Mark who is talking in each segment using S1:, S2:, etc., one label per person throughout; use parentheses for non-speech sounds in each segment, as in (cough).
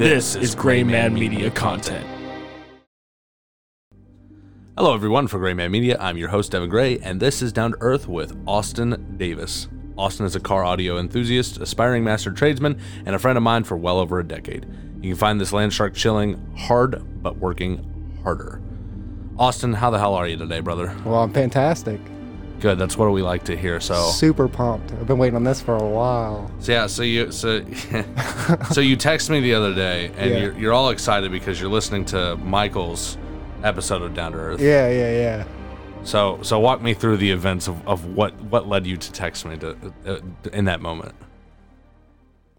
S1: This is Gray Man Media content.
S2: Hello, everyone, for Gray Man Media. I'm your host, Devin Gray, and this is Down to Earth with Austin Davis. Austin is a car audio enthusiast, aspiring master tradesman, and a friend of mine for well over a decade. You can find this Landshark chilling hard, but working harder. Austin, how the hell are you today, brother?
S3: Well, I'm fantastic.
S2: Good. That's what we like to hear. So,
S3: Super pumped. I've been waiting on this for a while.
S2: so yeah. So you so (laughs) so you text me the other day, and
S3: Yeah.
S2: you're you're all excited because you're listening to Michael's episode of Down to Earth.
S3: Yeah, yeah, yeah.
S2: So so walk me through the events of, of what what led you to text me to uh, in that moment.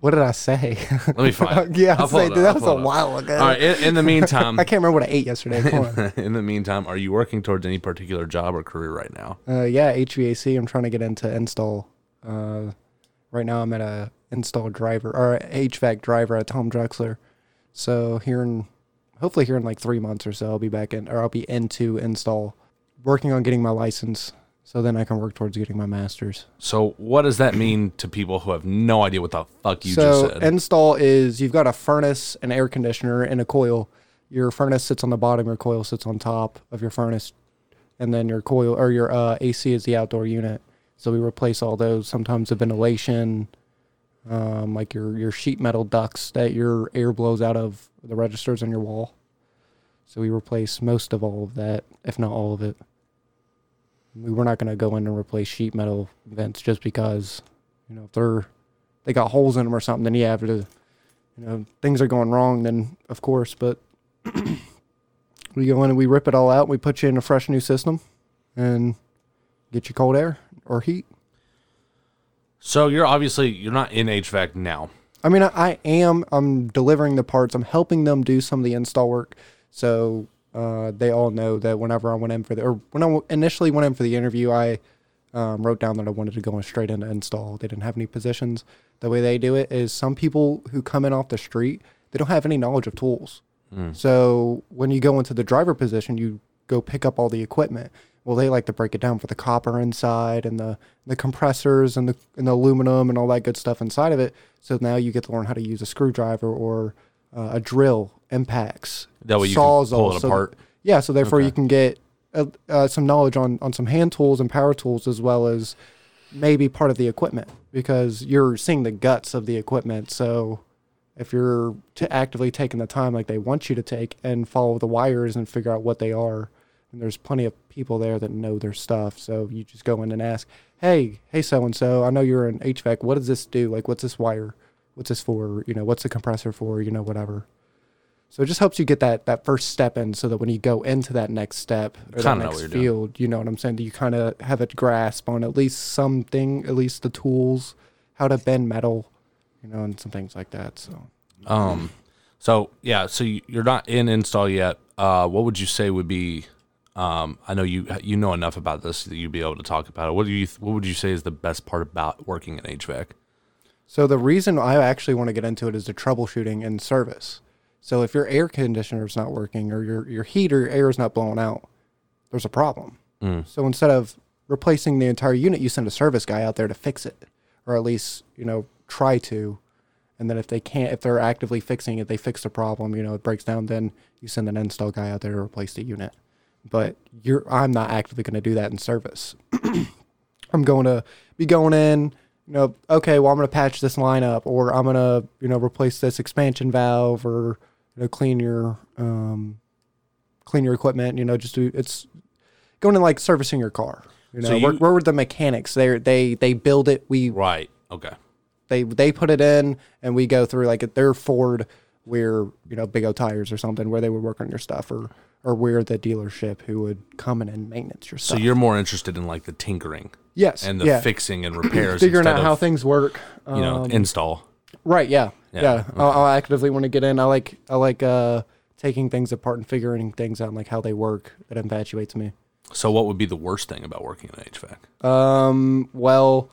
S3: What did I say?
S2: Let me find. (laughs)
S3: yeah,
S2: I'll
S3: say, dude, that was a while ago.
S2: All right. In, in the meantime, (laughs)
S3: I can't remember what I ate yesterday. Come on. (laughs)
S2: in the meantime, are you working towards any particular job or career right now?
S3: Uh, yeah, HVAC. I'm trying to get into install. Uh, right now, I'm at a install driver or HVAC driver at Tom Drexler. So here in, hopefully here in like three months or so, I'll be back in, or I'll be into install, working on getting my license. So then I can work towards getting my master's.
S2: So what does that mean to people who have no idea what the fuck you
S3: so
S2: just said?
S3: install is you've got a furnace, an air conditioner, and a coil. Your furnace sits on the bottom, your coil sits on top of your furnace, and then your coil or your uh, AC is the outdoor unit. So we replace all those. Sometimes the ventilation, um, like your your sheet metal ducts that your air blows out of the registers on your wall. So we replace most of all of that, if not all of it. We were not going to go in and replace sheet metal vents just because, you know, if they're they got holes in them or something, then yeah, if the you know things are going wrong, then of course. But (clears throat) we go in and we rip it all out. And we put you in a fresh new system, and get you cold air or heat.
S2: so you're obviously you're not in HVAC now.
S3: I mean, I, I am. I'm delivering the parts. I'm helping them do some of the install work. So uh, they all know that whenever I went in for the, or when I initially went in for the interview, I um, wrote down that I wanted to go in straight into install. They didn't have any positions. The way they do it is some people who come in off the street, they don't have any knowledge of tools. So when you go into the driver position, you go pick up all the equipment. Well, they like to break it down for the copper inside and the, the compressors and the and the aluminum and all that good stuff inside of it. So now you get to learn how to use a screwdriver or uh, a drill, impacts,
S2: That way you can
S3: sawzall.
S2: pull it
S3: So-
S2: apart.
S3: yeah, so therefore
S2: Okay.
S3: you can get uh, uh, some knowledge on on some hand tools and power tools as well as maybe part of the equipment because you're seeing the guts of the equipment. So if you're actively taking the time like they want you to take and follow the wires and figure out what they are, and there's plenty of people there that know their stuff. So you just go in and ask, "Hey, hey, so and so, I know you're in HVAC. What does this do? Like, what's this wire? What's this for? You know, what's the compressor for? You know, whatever." So it just helps you get that that first step in, so that when you go into that next step or that next
S2: you're doing.
S3: field, you know what I'm saying. You kind of have a grasp on at least something, at least the tools, how to bend metal, you know, and some things like that. So
S2: Um, so yeah, so you, you're not in install yet. Uh, what would you say would be? Um, I know you you know enough about this that you'd be able to talk about it. What do you what would you say is the best part about working in HVAC?
S3: So the reason I actually want to get into it is the troubleshooting and service. So if your air conditioner is not working or your your heater air is not blowing out, there's a problem. Mm. So instead of replacing the entire unit, you send a service guy out there to fix it, or at least you know try to. And then if they can't, if they're actively fixing it, they fix the problem. You know it breaks down. Then you send an install guy out there to replace the unit. But you're I'm not actively going to do that in service. (clears throat) I'm going to be going in, you know, okay, well, I'm going to patch this line up, or I'm going to, you know, replace this expansion valve, or you know, clean your, um, clean your equipment. You know, just do it's going to like servicing your car. You know,
S2: So
S3: we're,
S2: you-
S3: we're with the mechanics. They they they build it. We
S2: Right. Okay.
S3: they they put it in, and we go through like at their Ford, where you know Big O tires or something, where they would work on your stuff, or or we're the dealership who would come in and maintenance your stuff.
S2: So you're more interested in like the tinkering
S3: yes,
S2: and the
S3: yeah.
S2: fixing and (clears throat) repairs,
S3: figuring out how things work.
S2: you know
S3: um,
S2: install.
S3: Right. Yeah.
S2: Yeah,
S3: Yeah. I'll, I'll actively want to get in. I like I like uh taking things apart and figuring things out, and like how they work. That infatuates me.
S2: So what would be the worst thing about working in HVAC?
S3: Um. Well,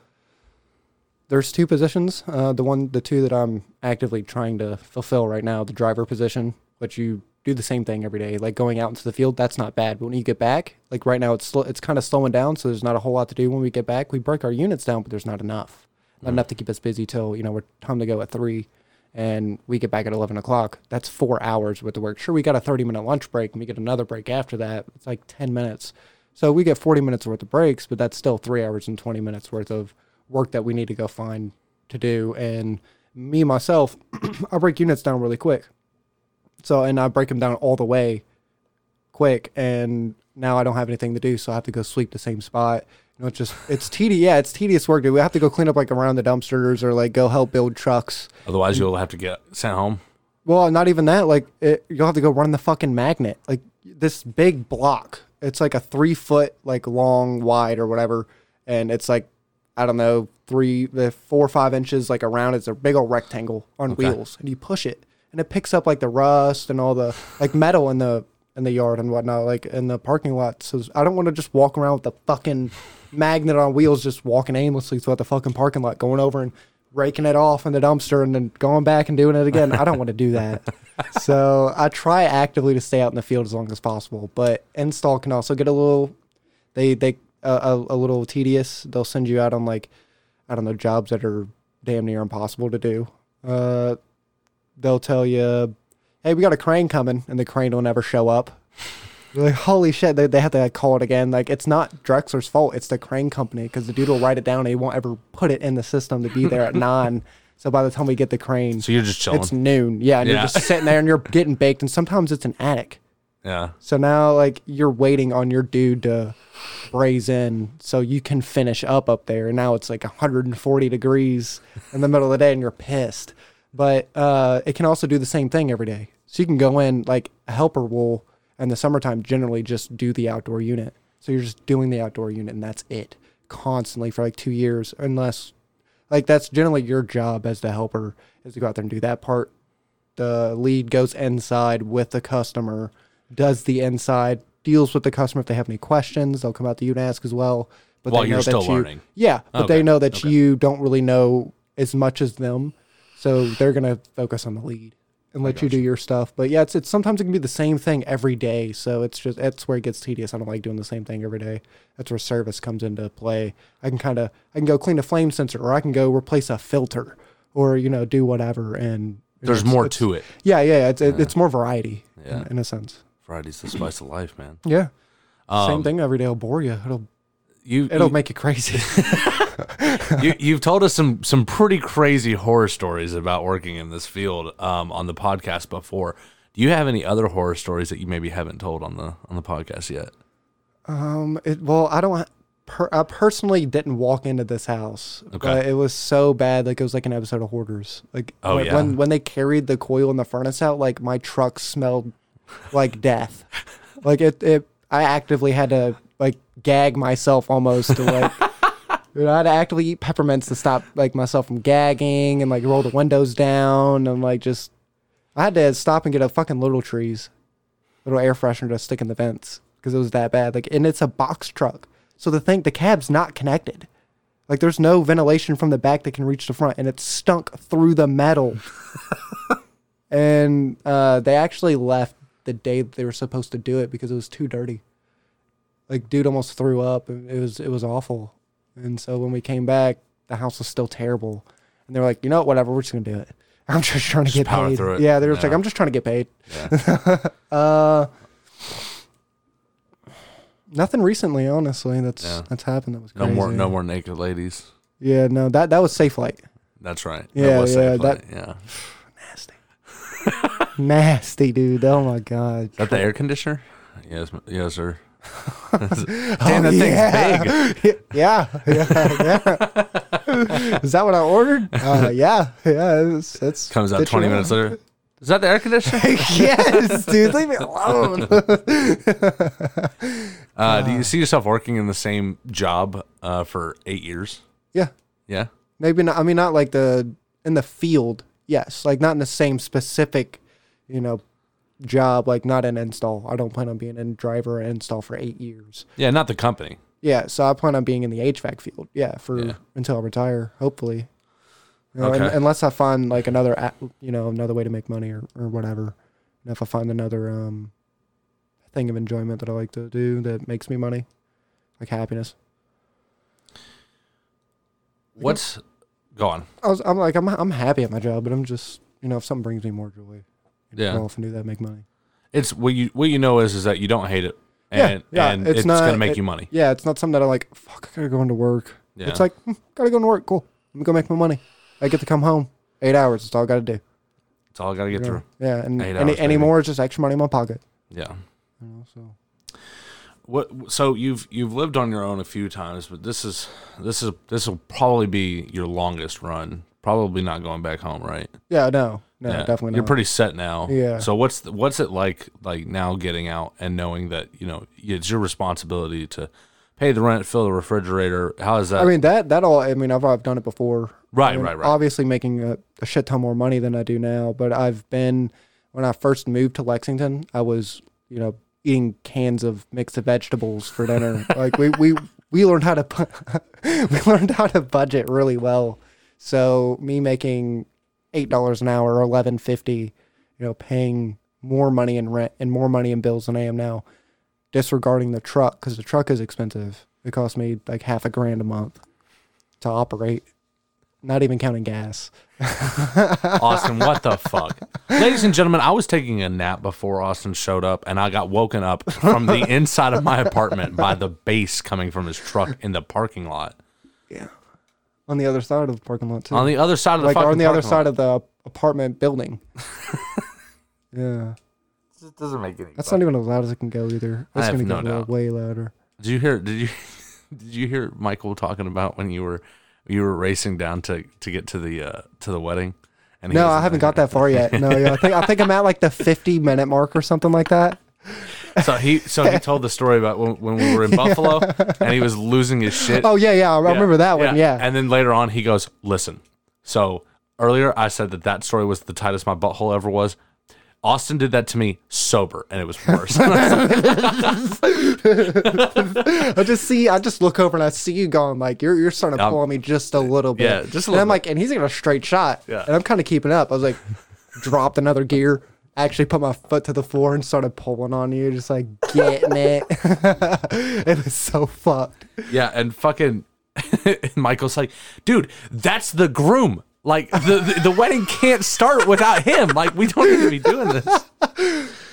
S3: there's two positions. Uh, the one, the two that I'm actively trying to fulfill right now, the driver position, which you do the same thing every day, like going out into the field. That's not bad. But when you get back, like right now, it's sl- it's kind of slowing down, so there's not a whole lot to do when we get back. We break our units down, but there's not enough, not enough to keep us busy till you know we're time to go at three, and we get back at 11 o'clock. That's four hours worth of work. Sure, we got a 30 minute lunch break and we get another break after that. It's like 10 minutes. So we get 40 minutes worth of breaks, but that's still three hours and 20 minutes worth of work that we need to go find to do. And me, myself, (clears throat) I break units down really quick. So, and I break them down all the way quick. And now I don't have anything to do. So I have to go sleep the same spot. You know, it's just, it's tedious. Yeah, it's tedious work, dude. We have to go clean up like around the dumpsters or like go help build trucks.
S2: Otherwise, you'll have to get sent home.
S3: Well, not even that. Like, it, you'll have to go run the fucking magnet. Like, this big block. It's like a three foot, like, long, wide, or whatever. And it's like, I don't know, three, the four or five inches, like, around. It's a big old rectangle on
S2: Okay.
S3: wheels. And you push it, and it picks up, like, the rust and all the, like, metal in the, in the yard and whatnot, like, in the parking lot. So I don't want to just walk around with the fucking magnet on wheels, just walking aimlessly throughout the fucking parking lot, going over and raking it off in the dumpster and then going back and doing it again. I don't want to do that. (laughs) so I try actively to stay out in the field as long as possible. But install can also get a little, they they uh, a, a little tedious. They'll send you out on like, I don't know, jobs that are damn near impossible to do. Uh, they'll tell you, hey, we got a crane coming, and the crane will never show up. Like, holy shit, they, they have to like, call it again. Like, it's not Drexler's fault. It's the crane company because the dude will write it down and he won't ever put it in the system to be there at (laughs) nine. So by the time we get the crane,
S2: So you're just chilling.
S3: it's noon. Yeah, and
S2: Yeah.
S3: you're just sitting there and you're getting baked. And sometimes it's an attic.
S2: yeah.
S3: So now, like, you're waiting on your dude to braze in so you can finish up up there. And now it's like 140 degrees in the middle of the day and you're pissed. But uh, it can also do the same thing every day. So you can go in, like, a helper will, in the summertime, generally just do the outdoor unit. So you're just doing the outdoor unit and that's it constantly for like two years, unless, like, that's generally your job as the helper is to go out there and do that part the lead goes inside with the customer, does the inside, deals with the customer if they have any questions. They'll come out to you and ask as well. But
S2: While
S3: they
S2: you're
S3: know that
S2: still
S3: you,
S2: learning.
S3: Yeah, but
S2: Okay,
S3: they know that
S2: okay.
S3: you don't really know as much as them, so they're gonna focus on the lead and let you do your stuff. But yeah, it's it's sometimes it can be the same thing every day. So it's just that's where it gets tedious. I don't like doing the same thing every day. That's where service comes into play. I can kind of I can go clean a flame sensor, or I can go replace a filter, or you know do whatever and. know,
S2: There's more to it.
S3: yeah, yeah, it's it, it's more variety
S2: Yeah.
S3: in, in a sense.
S2: Variety's the spice of life, man.
S3: Yeah, same
S2: Um,
S3: thing every day will bore you. It'll
S2: You,
S3: it'll
S2: you,
S3: make you crazy. (laughs)
S2: you you've told us some some pretty crazy horror stories about working in this field um, on the podcast before. Do you have any other horror stories that you maybe haven't told on the on the podcast yet?
S3: um, it, well, I don't. Per, I personally didn't walk into this house,
S2: Okay.
S3: but it was so bad. Like it was like an episode of Hoarders. Like
S2: Oh,
S3: when,
S2: yeah?
S3: when when they carried the coil in the furnace out, like my truck smelled like death. (laughs) like it, it. I actively had to like gag myself almost to like. (laughs) Dude, I had to actively eat peppermints to stop like myself from gagging and like roll the windows down and like just I had to stop and get a fucking little trees, little air freshener to stick in the vents because it was that bad. Like, and it's a box truck, so the thing, the cab's not connected. Like, there's no ventilation from the back that can reach the front, and it stunk through the metal. (laughs) and uh, they actually left the day that they were supposed to do it because it was too dirty. Like, dude almost threw up. and It was it was awful. And so when we came back, the house was still terrible. And they were like, you know whatever, we're just gonna do it. (laughs) I'm just trying to
S2: Just
S3: get paid. Yeah, they were just like, I'm just trying to get paid.
S2: Yeah. (laughs)
S3: Uh, nothing recently, honestly. That's
S2: Yeah.
S3: that's happened. That was
S2: no more no more naked ladies.
S3: Yeah, no, that that was safe light.
S2: That's right.
S3: Yeah,
S2: was
S3: yeah,
S2: safe
S3: that-
S2: yeah. (sighs)
S3: Nasty, (laughs) nasty, dude. Oh my god.
S2: Is that the air conditioner? Yes, yes, sir. (laughs) Damn,
S3: Oh,
S2: that
S3: yeah.
S2: thing's big. (laughs)
S3: yeah, yeah, yeah. (laughs) Is that what I ordered? Uh, yeah, yeah. It's, it's
S2: Comes out 20 minutes later. Is that the air conditioner?
S3: yes, dude. Leave me alone.
S2: Uh, do you see yourself working in the same job uh, for eight years?
S3: yeah,
S2: Yeah.
S3: maybe not. I mean, not like the in the field. Yes, like not in the same specific, you know, job. Like not an install. I don't plan on being a driver or install for eight years.
S2: Yeah, not the company.
S3: Yeah, so I plan on being in the HVAC field. Yeah, for
S2: Yeah.
S3: until I retire, hopefully. You know, un-
S2: Okay.
S3: unless I find like another, you know, another way to make money or, or whatever. And if I find another um thing of enjoyment that I like to do that makes me money, like happiness.
S2: What's go on?
S3: I was, I'm like, I'm, I'm happy at my job, but I'm just, you know, if something brings me more joy,
S2: Yeah.
S3: go off and do that, make money.
S2: It's what you what you know is is that you don't hate it, and
S3: yeah,
S2: and
S3: it's
S2: it's,
S3: not-
S2: gonna make
S3: it-
S2: you money.
S3: Yeah, it's not something that I like. Fuck, I gotta go into work.
S2: Yeah.
S3: It's like hmm, gotta go into work. Cool. Let me go make my money. I get to come home. Eight hours. That's all I gotta do.
S2: That's all I gotta get
S3: Yeah,
S2: through.
S3: yeah and
S2: Eight
S3: any
S2: hours,
S3: any more is just extra money in my pocket.
S2: Yeah.
S3: You know, so
S2: What? So you've you've lived on your own a few times, but this is this is this will probably be your longest run. Probably not going back home, right?
S3: yeah, no, no,
S2: Yeah.
S3: definitely not.
S2: You're pretty set now.
S3: Yeah.
S2: So what's the, what's it like like now getting out and knowing that you know it's your responsibility to pay the rent, fill the refrigerator. How is that?
S3: I mean that that all. I mean I've I've done it before.
S2: Right,
S3: I mean,
S2: right, right.
S3: Obviously making a, a shit ton more money than I do now, but I've been when I first moved to Lexington, I was you know eating cans of mixed vegetables for dinner. (laughs) like we we we learned how to (laughs) we learned how to budget really well. So me making eight dollars an hour or eleven fifty, you know, paying more money in rent and more money in bills than I am now, disregarding the truck because the truck is expensive. It costs me like half a grand a month to operate, not even counting gas. (laughs)
S2: Austin, what the fuck? Ladies and gentlemen, I was taking a nap before Austin showed up, and I got woken up from the (laughs) inside of my apartment by the bass coming from his truck in the parking lot.
S3: Yeah. On the other side of the parking lot too.
S2: On the other side of the
S3: like
S2: fucking
S3: on the other
S2: parking
S3: side
S2: lot.
S3: of the apartment building. (laughs) yeah.
S2: It doesn't make any.
S3: That's not even as loud as it can go either.
S2: I
S3: It's
S2: have
S3: gonna
S2: no
S3: get way-
S2: doubt.
S3: way louder.
S2: Did you hear? Did you? (laughs) Did you hear Michael talking about when you were you were racing down to to get to the uh, to the wedding? And he
S3: No,
S2: was
S3: I haven't
S2: there.
S3: got that far yet. No, yeah, I think I think I'm at like the 50 minute mark or something like that. (laughs)
S2: So he so he told the story about when, when we were in (laughs) Buffalo and he was losing his shit.
S3: Oh yeah, yeah, I remember that one. Yeah.
S2: And then later on, he goes, "Listen." So earlier, I said that that story was the tightest my butthole ever was. Austin did that to me sober, and it was worse. (laughs) (laughs)
S3: I just see, I just look over and I see you going like you're you're starting to pull on me just a little bit.
S2: yeah, just a
S3: and
S2: little
S3: I'm like, and he's got a straight shot.
S2: Yeah.
S3: And I'm kind of keeping up. I was like, dropped another gear. Actually, put my foot to the floor and started pulling on you, just like getting it. (laughs) it was so fucked.
S2: yeah, and fucking and (laughs) Michael's like, "Dude, that's the groom. Like the, the the wedding can't start without him. Like we don't need to be doing this." (laughs)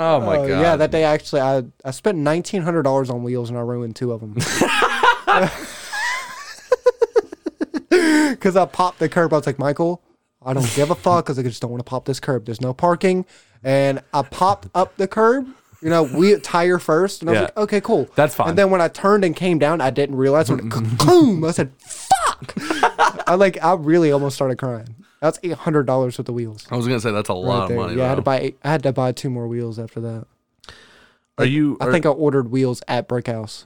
S2: Oh my
S3: Uh,
S2: god!
S3: yeah, that day actually, I I spent nineteen hundred dollars on wheels and I ruined two of them. Because I popped the curb, I was like, Michael, I don't give a fuck because I just don't want to pop this curb. There's no parking, and I popped up the curb. You know, we tire first, and I was
S2: Yeah.
S3: like, okay, cool,
S2: That's fine.
S3: And then when I turned and came down, I didn't realize when it (laughs) boom, I said, fuck. I like, I really almost started crying. That's eight hundred dollars with the wheels.
S2: I was gonna say that's a lot of
S3: there.
S2: money.
S3: yeah, I had to buy. Eight, I had to buy two more wheels after that.
S2: Are you?
S3: I think I ordered wheels at Brickhouse.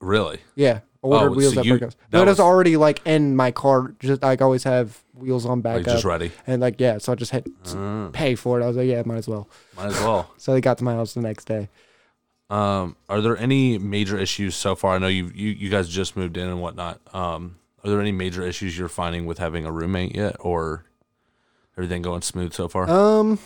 S2: really.
S3: Yeah, ordered
S2: Oh,
S3: wheels
S2: so
S3: at
S2: you-
S3: Brickhouse.
S2: that
S3: No, it was already like in my car. Just like I always have wheels on
S2: Like
S3: backup.
S2: just ready.
S3: And like yeah, so I just had to
S2: Mm,
S3: pay for it. I was like, yeah, might as well.
S2: might as well. (laughs)
S3: So they got to my house the next day.
S2: Um, are there any major issues so far? I know you you you guys just moved in and whatnot. Um, are there any major issues you're finding with having a roommate yet, or everything going smooth so far?
S3: Um,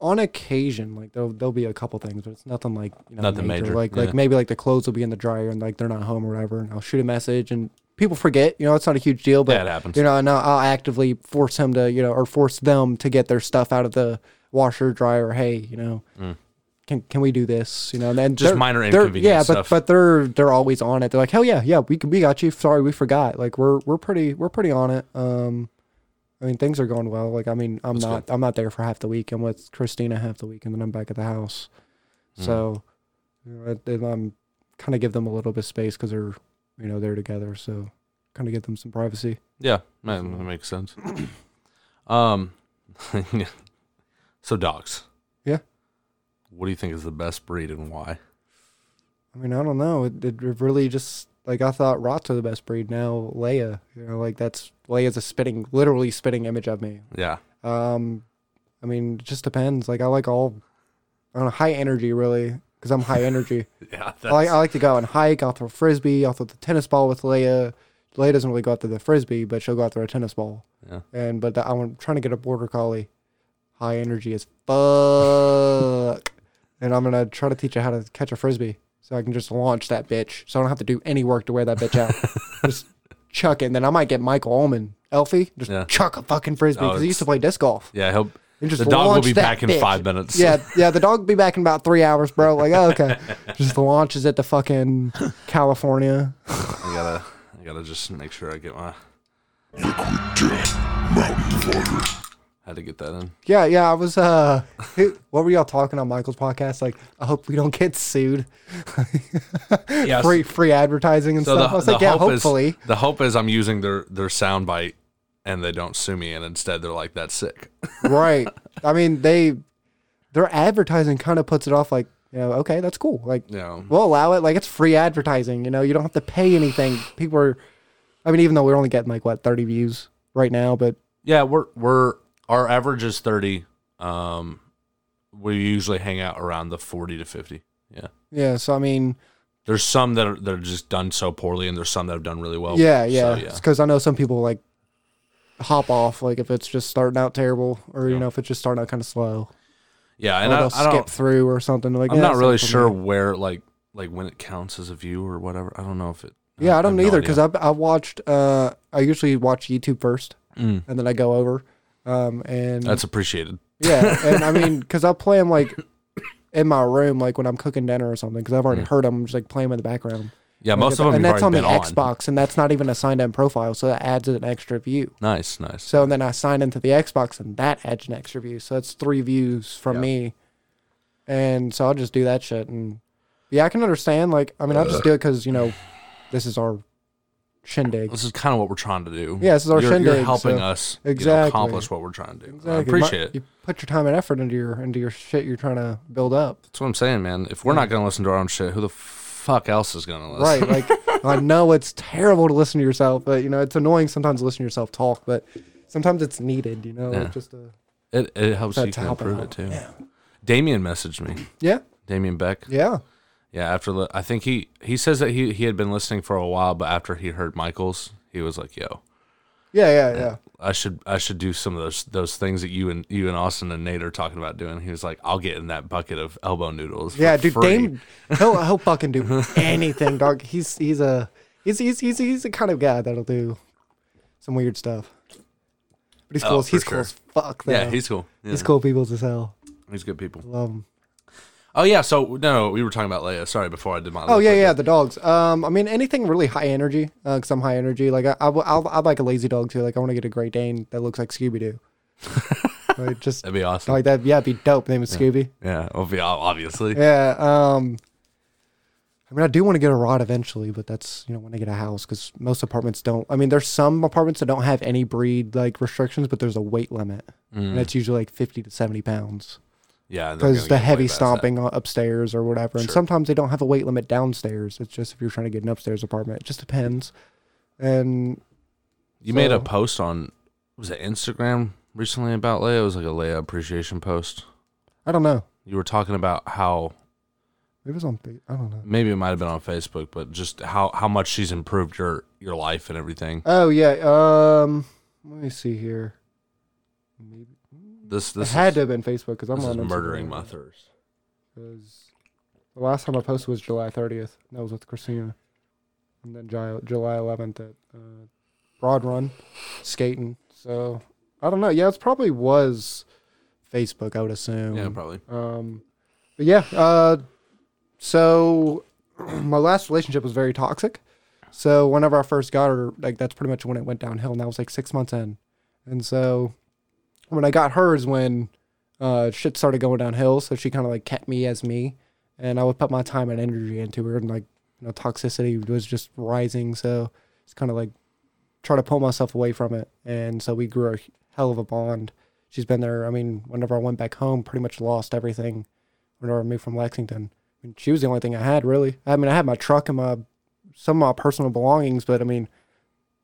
S3: on occasion, like there'll there'll be a couple things, but it's nothing like you know,
S2: Nothing major,
S3: Like
S2: yeah.
S3: like maybe like the clothes will be in the dryer and like they're not home or whatever, and I'll shoot a message and people forget. You know, it's not a huge deal, but
S2: yeah, it happens.
S3: you know, and I'll, I'll actively force him to, you know, or force them to get their stuff out of the washer, dryer. Hey, you know,
S2: Mm.
S3: can can we do this? You know, and then
S2: Just minor inconvenience
S3: Yeah,
S2: stuff.
S3: but but they're they're always on it. They're like, hell yeah, yeah, we we got you. Sorry, we forgot. Like we're we're pretty we're pretty on it. Um, I mean, things are going well. Like I mean, I'm
S2: That's
S3: not I'm not there for half the week. I'm with Christina half the week, and then I'm back at the house.
S2: Mm.
S3: So, you know, and I'm kind of give them a little bit of space because they're you know they're together. So, kind of give them some privacy.
S2: yeah, man, that makes sense. (coughs) um, (laughs) so dogs.
S3: Yeah.
S2: What do you think is the best breed and why?
S3: I mean, I don't know. It, it really just like I thought Rots are the best breed. Now Leia, you know, like that's Leia's a spitting, literally spitting image of me.
S2: Yeah,
S3: Um, I mean, it just depends. Like I like all, I don't know, high energy really, because I'm high energy. (laughs)
S2: yeah.
S3: I like I like to go out and hike. I'll throw frisbee. I'll throw the tennis ball with Leia. Leia doesn't really go out to the frisbee, but she'll go out there a tennis ball.
S2: Yeah.
S3: And but the, I'm trying to get a border collie, high energy as fuck, (laughs) and I'm gonna try to teach her how to catch a frisbee, so I can just launch that bitch, so I don't have to do any work to wear that bitch out. (laughs) just chuck it. And then I might get Michael Ullman, Elfie, just
S2: Yeah.
S3: chuck a fucking frisbee
S2: Oh,
S3: because he used to play disc golf.
S2: Yeah, he'll.
S3: And just
S2: the dog will be
S3: that
S2: back in five minutes.
S3: Yeah, (laughs) yeah, the dog will be back in about three hours, bro. Like, oh, okay. (laughs) just launches it to fucking California.
S2: I gotta, I gotta just make sure I get my. Had to get that in.
S3: Yeah, yeah. I was. uh (laughs) What were y'all talking on Michael's podcast? Like, I hope we don't get sued. (laughs)
S2: Yeah,
S3: Free, free advertising and
S2: So
S3: stuff.
S2: the,
S3: I was like, yeah,
S2: hope
S3: hopefully.
S2: is the hope is I'm using their their sound bite and they don't sue me and instead they're like that's sick. (laughs)
S3: right. I mean, they their advertising kind of puts it off. Like, you know, okay, that's cool. Like,
S2: Yeah.
S3: we'll allow it. Like, it's free advertising. You know, you don't have to pay anything. People are. I mean, even though we're only getting like what thirty views right now, but
S2: Yeah, we're we're our average is thirty. Um, we usually hang out around the forty to fifty. Yeah.
S3: yeah. So I mean,
S2: There's some that are that are just done so poorly, and there's some that have done really well.
S3: yeah,
S2: So,
S3: yeah.
S2: yeah.
S3: Because I know some people like hop off like if it's just starting out terrible, or you know if it's just starting out kind of slow,
S2: Yeah, and
S3: or
S2: I, I
S3: skip through or something. Like, that.
S2: I'm
S3: yeah,
S2: not really sure where like like when it counts as a view or whatever. I don't know if it.
S3: Yeah, I
S2: have
S3: don't
S2: no
S3: either because I I watched. Uh, I usually watch YouTube first,
S2: Mm,
S3: and then I go over. Um, and
S2: that's appreciated.
S3: yeah, and I mean, (laughs) because I play them like in my room, like when I'm cooking dinner or something, because I've already heard them, just like playing in the background.
S2: Yeah,
S3: Like,
S2: most of them
S3: and that's on the. Xbox, and that's not even a signed in profile, so that adds an extra view.
S2: Nice, nice.
S3: So then I sign into the Xbox, and that adds an extra view. So that's three views from
S2: Yeah.
S3: me, and so I'll just do that shit. And yeah, I can understand. Like, I mean, I'll just do it because you know, this is our shindig.
S2: This is kind of what we're trying to do.
S3: Yeah, this is our
S2: you're, You're
S3: shindig,
S2: helping
S3: so-
S2: us you know,
S3: Exactly.
S2: accomplish what we're trying to do. I appreciate it.
S3: You put your time and effort into your into your shit you're trying to build up.
S2: That's what I'm saying, man. If we're not gonna listen to our own shit, who the fuck else is gonna listen?
S3: Right. Like I know it's terrible to listen to yourself, but you know, it's annoying sometimes to listen to yourself talk, but sometimes it's needed, you know,
S2: Yeah.
S3: just to
S2: It it helps you
S3: helping
S2: improve it too.
S3: Yeah.
S2: Damien messaged me.
S3: Yeah.
S2: Damien Beck.
S3: Yeah.
S2: Yeah, after li- I think he he says that he he had been listening for a while, but after he heard Michael's, he was like, "Yo,
S3: Yeah, yeah, yeah.
S2: I should I should do some of those those things that you and you and Austin and Nate are talking about doing." He was like, "I'll get in that bucket of elbow noodles."
S3: Yeah, dude,
S2: free."
S3: Dame (laughs) he'll he'll fucking do anything, dog. He's he's a he's he's he's he's the kind of guy that'll do some weird stuff. But he's
S2: Oh,
S3: cool.
S2: for
S3: he's
S2: sure.
S3: cool as fuck. Though.
S2: Yeah, he's cool. Yeah,
S3: he's cool people as hell.
S2: He's good people.
S3: Love him.
S2: Oh yeah, so no, we were talking about Leia. Sorry, before I did my.
S3: Oh yeah, yeah, the dogs. Um, I mean anything really high energy, uh, cause I'm high energy. Like I, I, I'll, I'd like a lazy dog too. Like I want to get a Great Dane that looks like Scooby Doo. (laughs) like just
S2: That'd be awesome.
S3: like that. Yeah, it'd be dope. Name is Scooby.
S2: yeah, well, yeah, obviously.
S3: Yeah. Um, I mean, I do want to get a Rott eventually, but that's you know when I get a house because most apartments don't. I mean, there's some apartments that don't have any breed like restrictions, but there's a weight limit,
S2: Mm.
S3: and it's usually like 50 to 70 pounds
S2: Yeah,
S3: because the heavy stomping upstairs or whatever. And
S2: Sure.
S3: sometimes they don't have a weight limit downstairs. It's just if you're trying to get an upstairs apartment, it just depends. And
S2: You made a post on was it Instagram recently about Leia? It was like a Leia appreciation post.
S3: I don't know.
S2: You were talking about how
S3: It was on. I don't know.
S2: maybe it might have been on Facebook, but just how how much she's improved your your life and everything.
S3: Oh yeah. Um, let me see here. Maybe
S2: This
S3: it
S2: this
S3: had
S2: is,
S3: to have been Facebook because I'm on
S2: murdering my thirst.
S3: Because the last time I posted was July 30th. That was with Christina. And then July, July 11th at uh, Broad Run, skating. So I don't know. Yeah, it probably was Facebook, I would assume.
S2: Yeah, probably.
S3: Um, but yeah, uh, so (clears throat) my last relationship was very toxic. So whenever I first got her, like that's pretty much when it went downhill, and that was like six months in. And so when I got her is when uh, shit started going downhill. So she kind of like kept me as me, and I would put my time and energy into her, and like you know toxicity was just rising. So it's kind of like try to pull myself away from it, and so we grew a hell of a bond. She's been there. I mean, whenever I went back home, pretty much lost everything. Whenever I moved from Lexington, I mean, she was the only thing I had really. I mean, I had my truck and my some of my personal belongings, but I mean,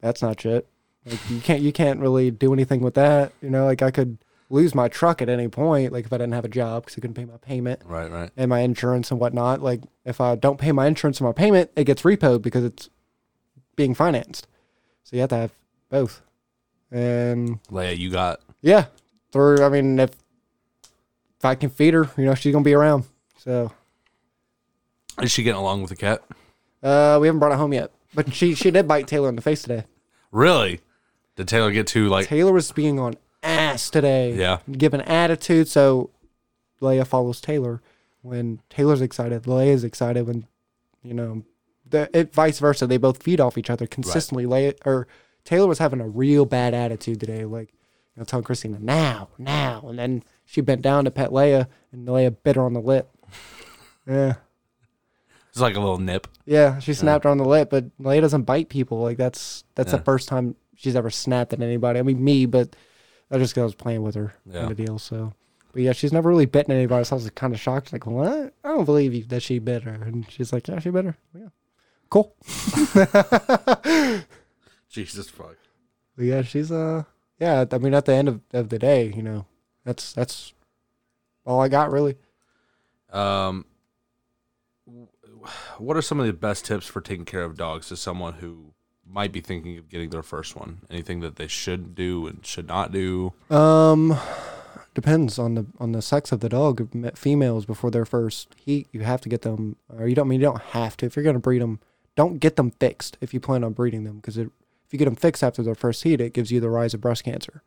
S3: that's not shit. Like you can't you can't really do anything with that. You know, like I could lose my truck at any point, like if I didn't have a job because I couldn't pay my payment
S2: Right, right.
S3: and my insurance and whatnot. Like if I don't pay my insurance and my payment, it gets repoed because it's being financed. So you have to have both. And
S2: Leia, you got
S3: yeah, through I mean if if I can feed her, you know, she's gonna be around. So
S2: is she getting along with the cat?
S3: uh we haven't brought it home yet. But she she did bite Taylor in the face today.
S2: Really? Did Taylor get too like?
S3: Taylor was being on ass today.
S2: Yeah.
S3: Giving attitude. So Leia follows Taylor. When Taylor's excited, Leia's excited. When, you know, the, it vice versa. They both feed off each other consistently. Leia or Taylor was having a real bad attitude today. Like, you know, telling Christina, now, now. And then she bent down to pet Leia, and Leia bit her on the lip. (laughs) Yeah.
S2: It's like a little nip.
S3: Yeah, she snapped her on the lip, but Leia doesn't bite people. Like that's that's
S2: Yeah.
S3: the first time she's ever snapped at anybody. I mean, me, but I just 'cause I was playing with her
S2: Yeah.
S3: kind of deal. So, but yeah, she's never really bitten anybody. So I was kind of shocked. Like, what? I don't believe you that she bit her. And she's like, yeah, she bit her. Yeah, cool. (laughs)
S2: Jesus fuck.
S3: But yeah, she's uh, yeah. I mean, at the end of, of the day, you know, that's that's all I got really.
S2: Um, what are some of the best tips for taking care of dogs to someone who might be thinking of getting their first one? Anything that they should do and should not do?
S3: Um, depends on the on the sex of the dog. Females before their first heat, you have to get them. Or you don't I mean you don't have to. If you're gonna breed them, don't get them fixed if you plan on breeding them because if you get them fixed after their first heat, it gives you the rise of breast cancer.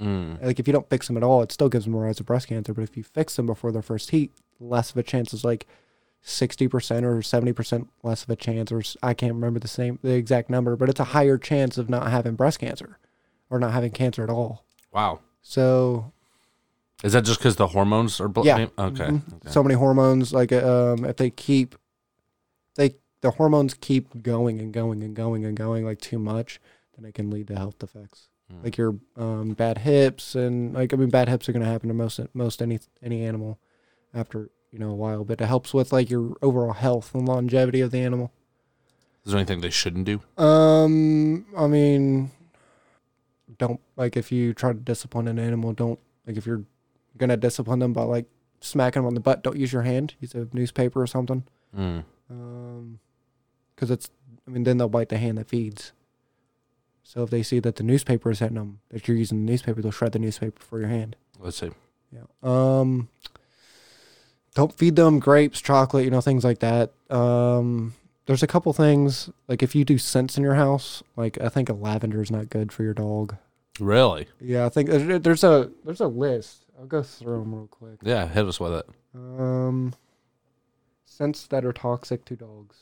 S2: Mm.
S3: Like if you don't fix them at all, it still gives them a rise of breast cancer. But if you fix them before their first heat, less of a chance is like sixty percent or seventy percent less of a chance, or I can't remember the same the exact number, but it's a higher chance of not having breast cancer or not having cancer at all.
S2: Wow.
S3: So
S2: Is that just because the hormones are? Bl-
S3: Yeah.
S2: Okay.
S3: Mhm.
S2: okay.
S3: so many hormones like um if they keep they the hormones keep going and going and going and going like too much then it can lead to health effects
S2: Mm.
S3: like your um bad hips and like i mean bad hips are going to happen to most most any any animal after you know a while but it helps with like your overall health and longevity of the animal
S2: Is there anything they shouldn't do?
S3: um i mean don't like if you try to discipline an animal don't like if you're gonna discipline them by like smacking them on the butt don't use your hand use a newspaper or something
S2: Mm.
S3: um because it's i mean then they'll bite the hand that feeds so if they see that the newspaper is hitting them that you're using the newspaper they'll shred the newspaper for your hand
S2: Let's see.
S3: yeah um don't feed them grapes chocolate you know things like that um there's a couple things like if you do scents in your house like i think a lavender is not good for your dog
S2: Really?
S3: yeah i think there's a there's a list i'll go through them real quick
S2: Yeah. Hit us with it.
S3: um, scents that are toxic to dogs.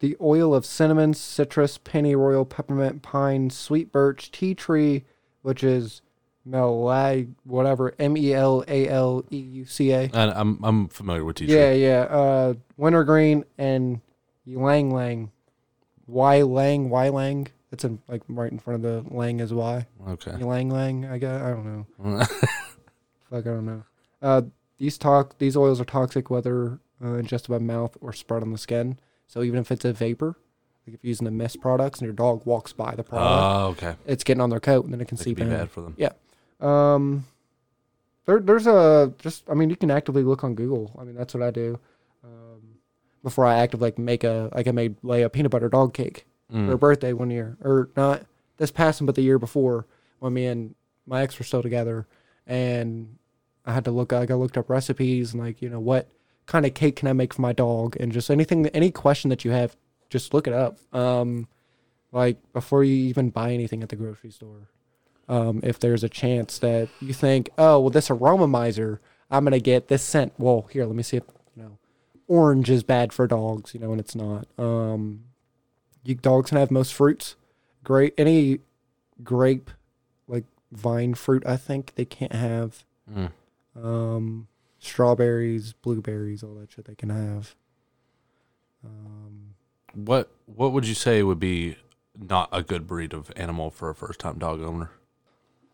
S3: The oil of cinnamon, citrus, pennyroyal, peppermint, pine, sweet birch, tea tree, which is melag, whatever, M E L A L E U C A.
S2: And I'm I'm familiar with tea tree.
S3: Yeah, yeah. Uh, wintergreen and ylang lang, y lang, y lang. It's in like right in front of the lang is y.
S2: Okay.
S3: Ylang lang. I guess I don't know. (laughs) Fuck, I don't know. Uh, these talk these oils are toxic whether uh, ingested by mouth or spread on the skin. So even if it's a vapor, like if you're using the mist products and your dog walks by the product,
S2: Oh, okay.
S3: it's getting on their coat and then it can
S2: That
S3: seep in.
S2: bad for them.
S3: Um, there, there's a just. I mean, you can actively look on Google. I mean, that's what I do. Um, before I actively like make a like I made Leia a peanut butter dog cake for her
S2: Mm.
S3: birthday one year, or not this past one, but the year before when me and my ex were still together, and I had to look. Like I looked up recipes and like you know what kind of cake can I make for my dog, and just anything, any question that you have, just look it up. Um, like before you even buy anything at the grocery store. Um, if there's a chance that you think, oh well, this aromamizer, I'm gonna get this scent. Well, here, let me see if you know, orange is bad for dogs, you know, and it's not. Um, you dogs can have most fruits. Great, any grape, like vine fruit, I think they can't have.
S2: Mm.
S3: Um, strawberries, blueberries, all that shit they can have. Um,
S2: What What would you say would be not a good breed of animal for a first time dog owner,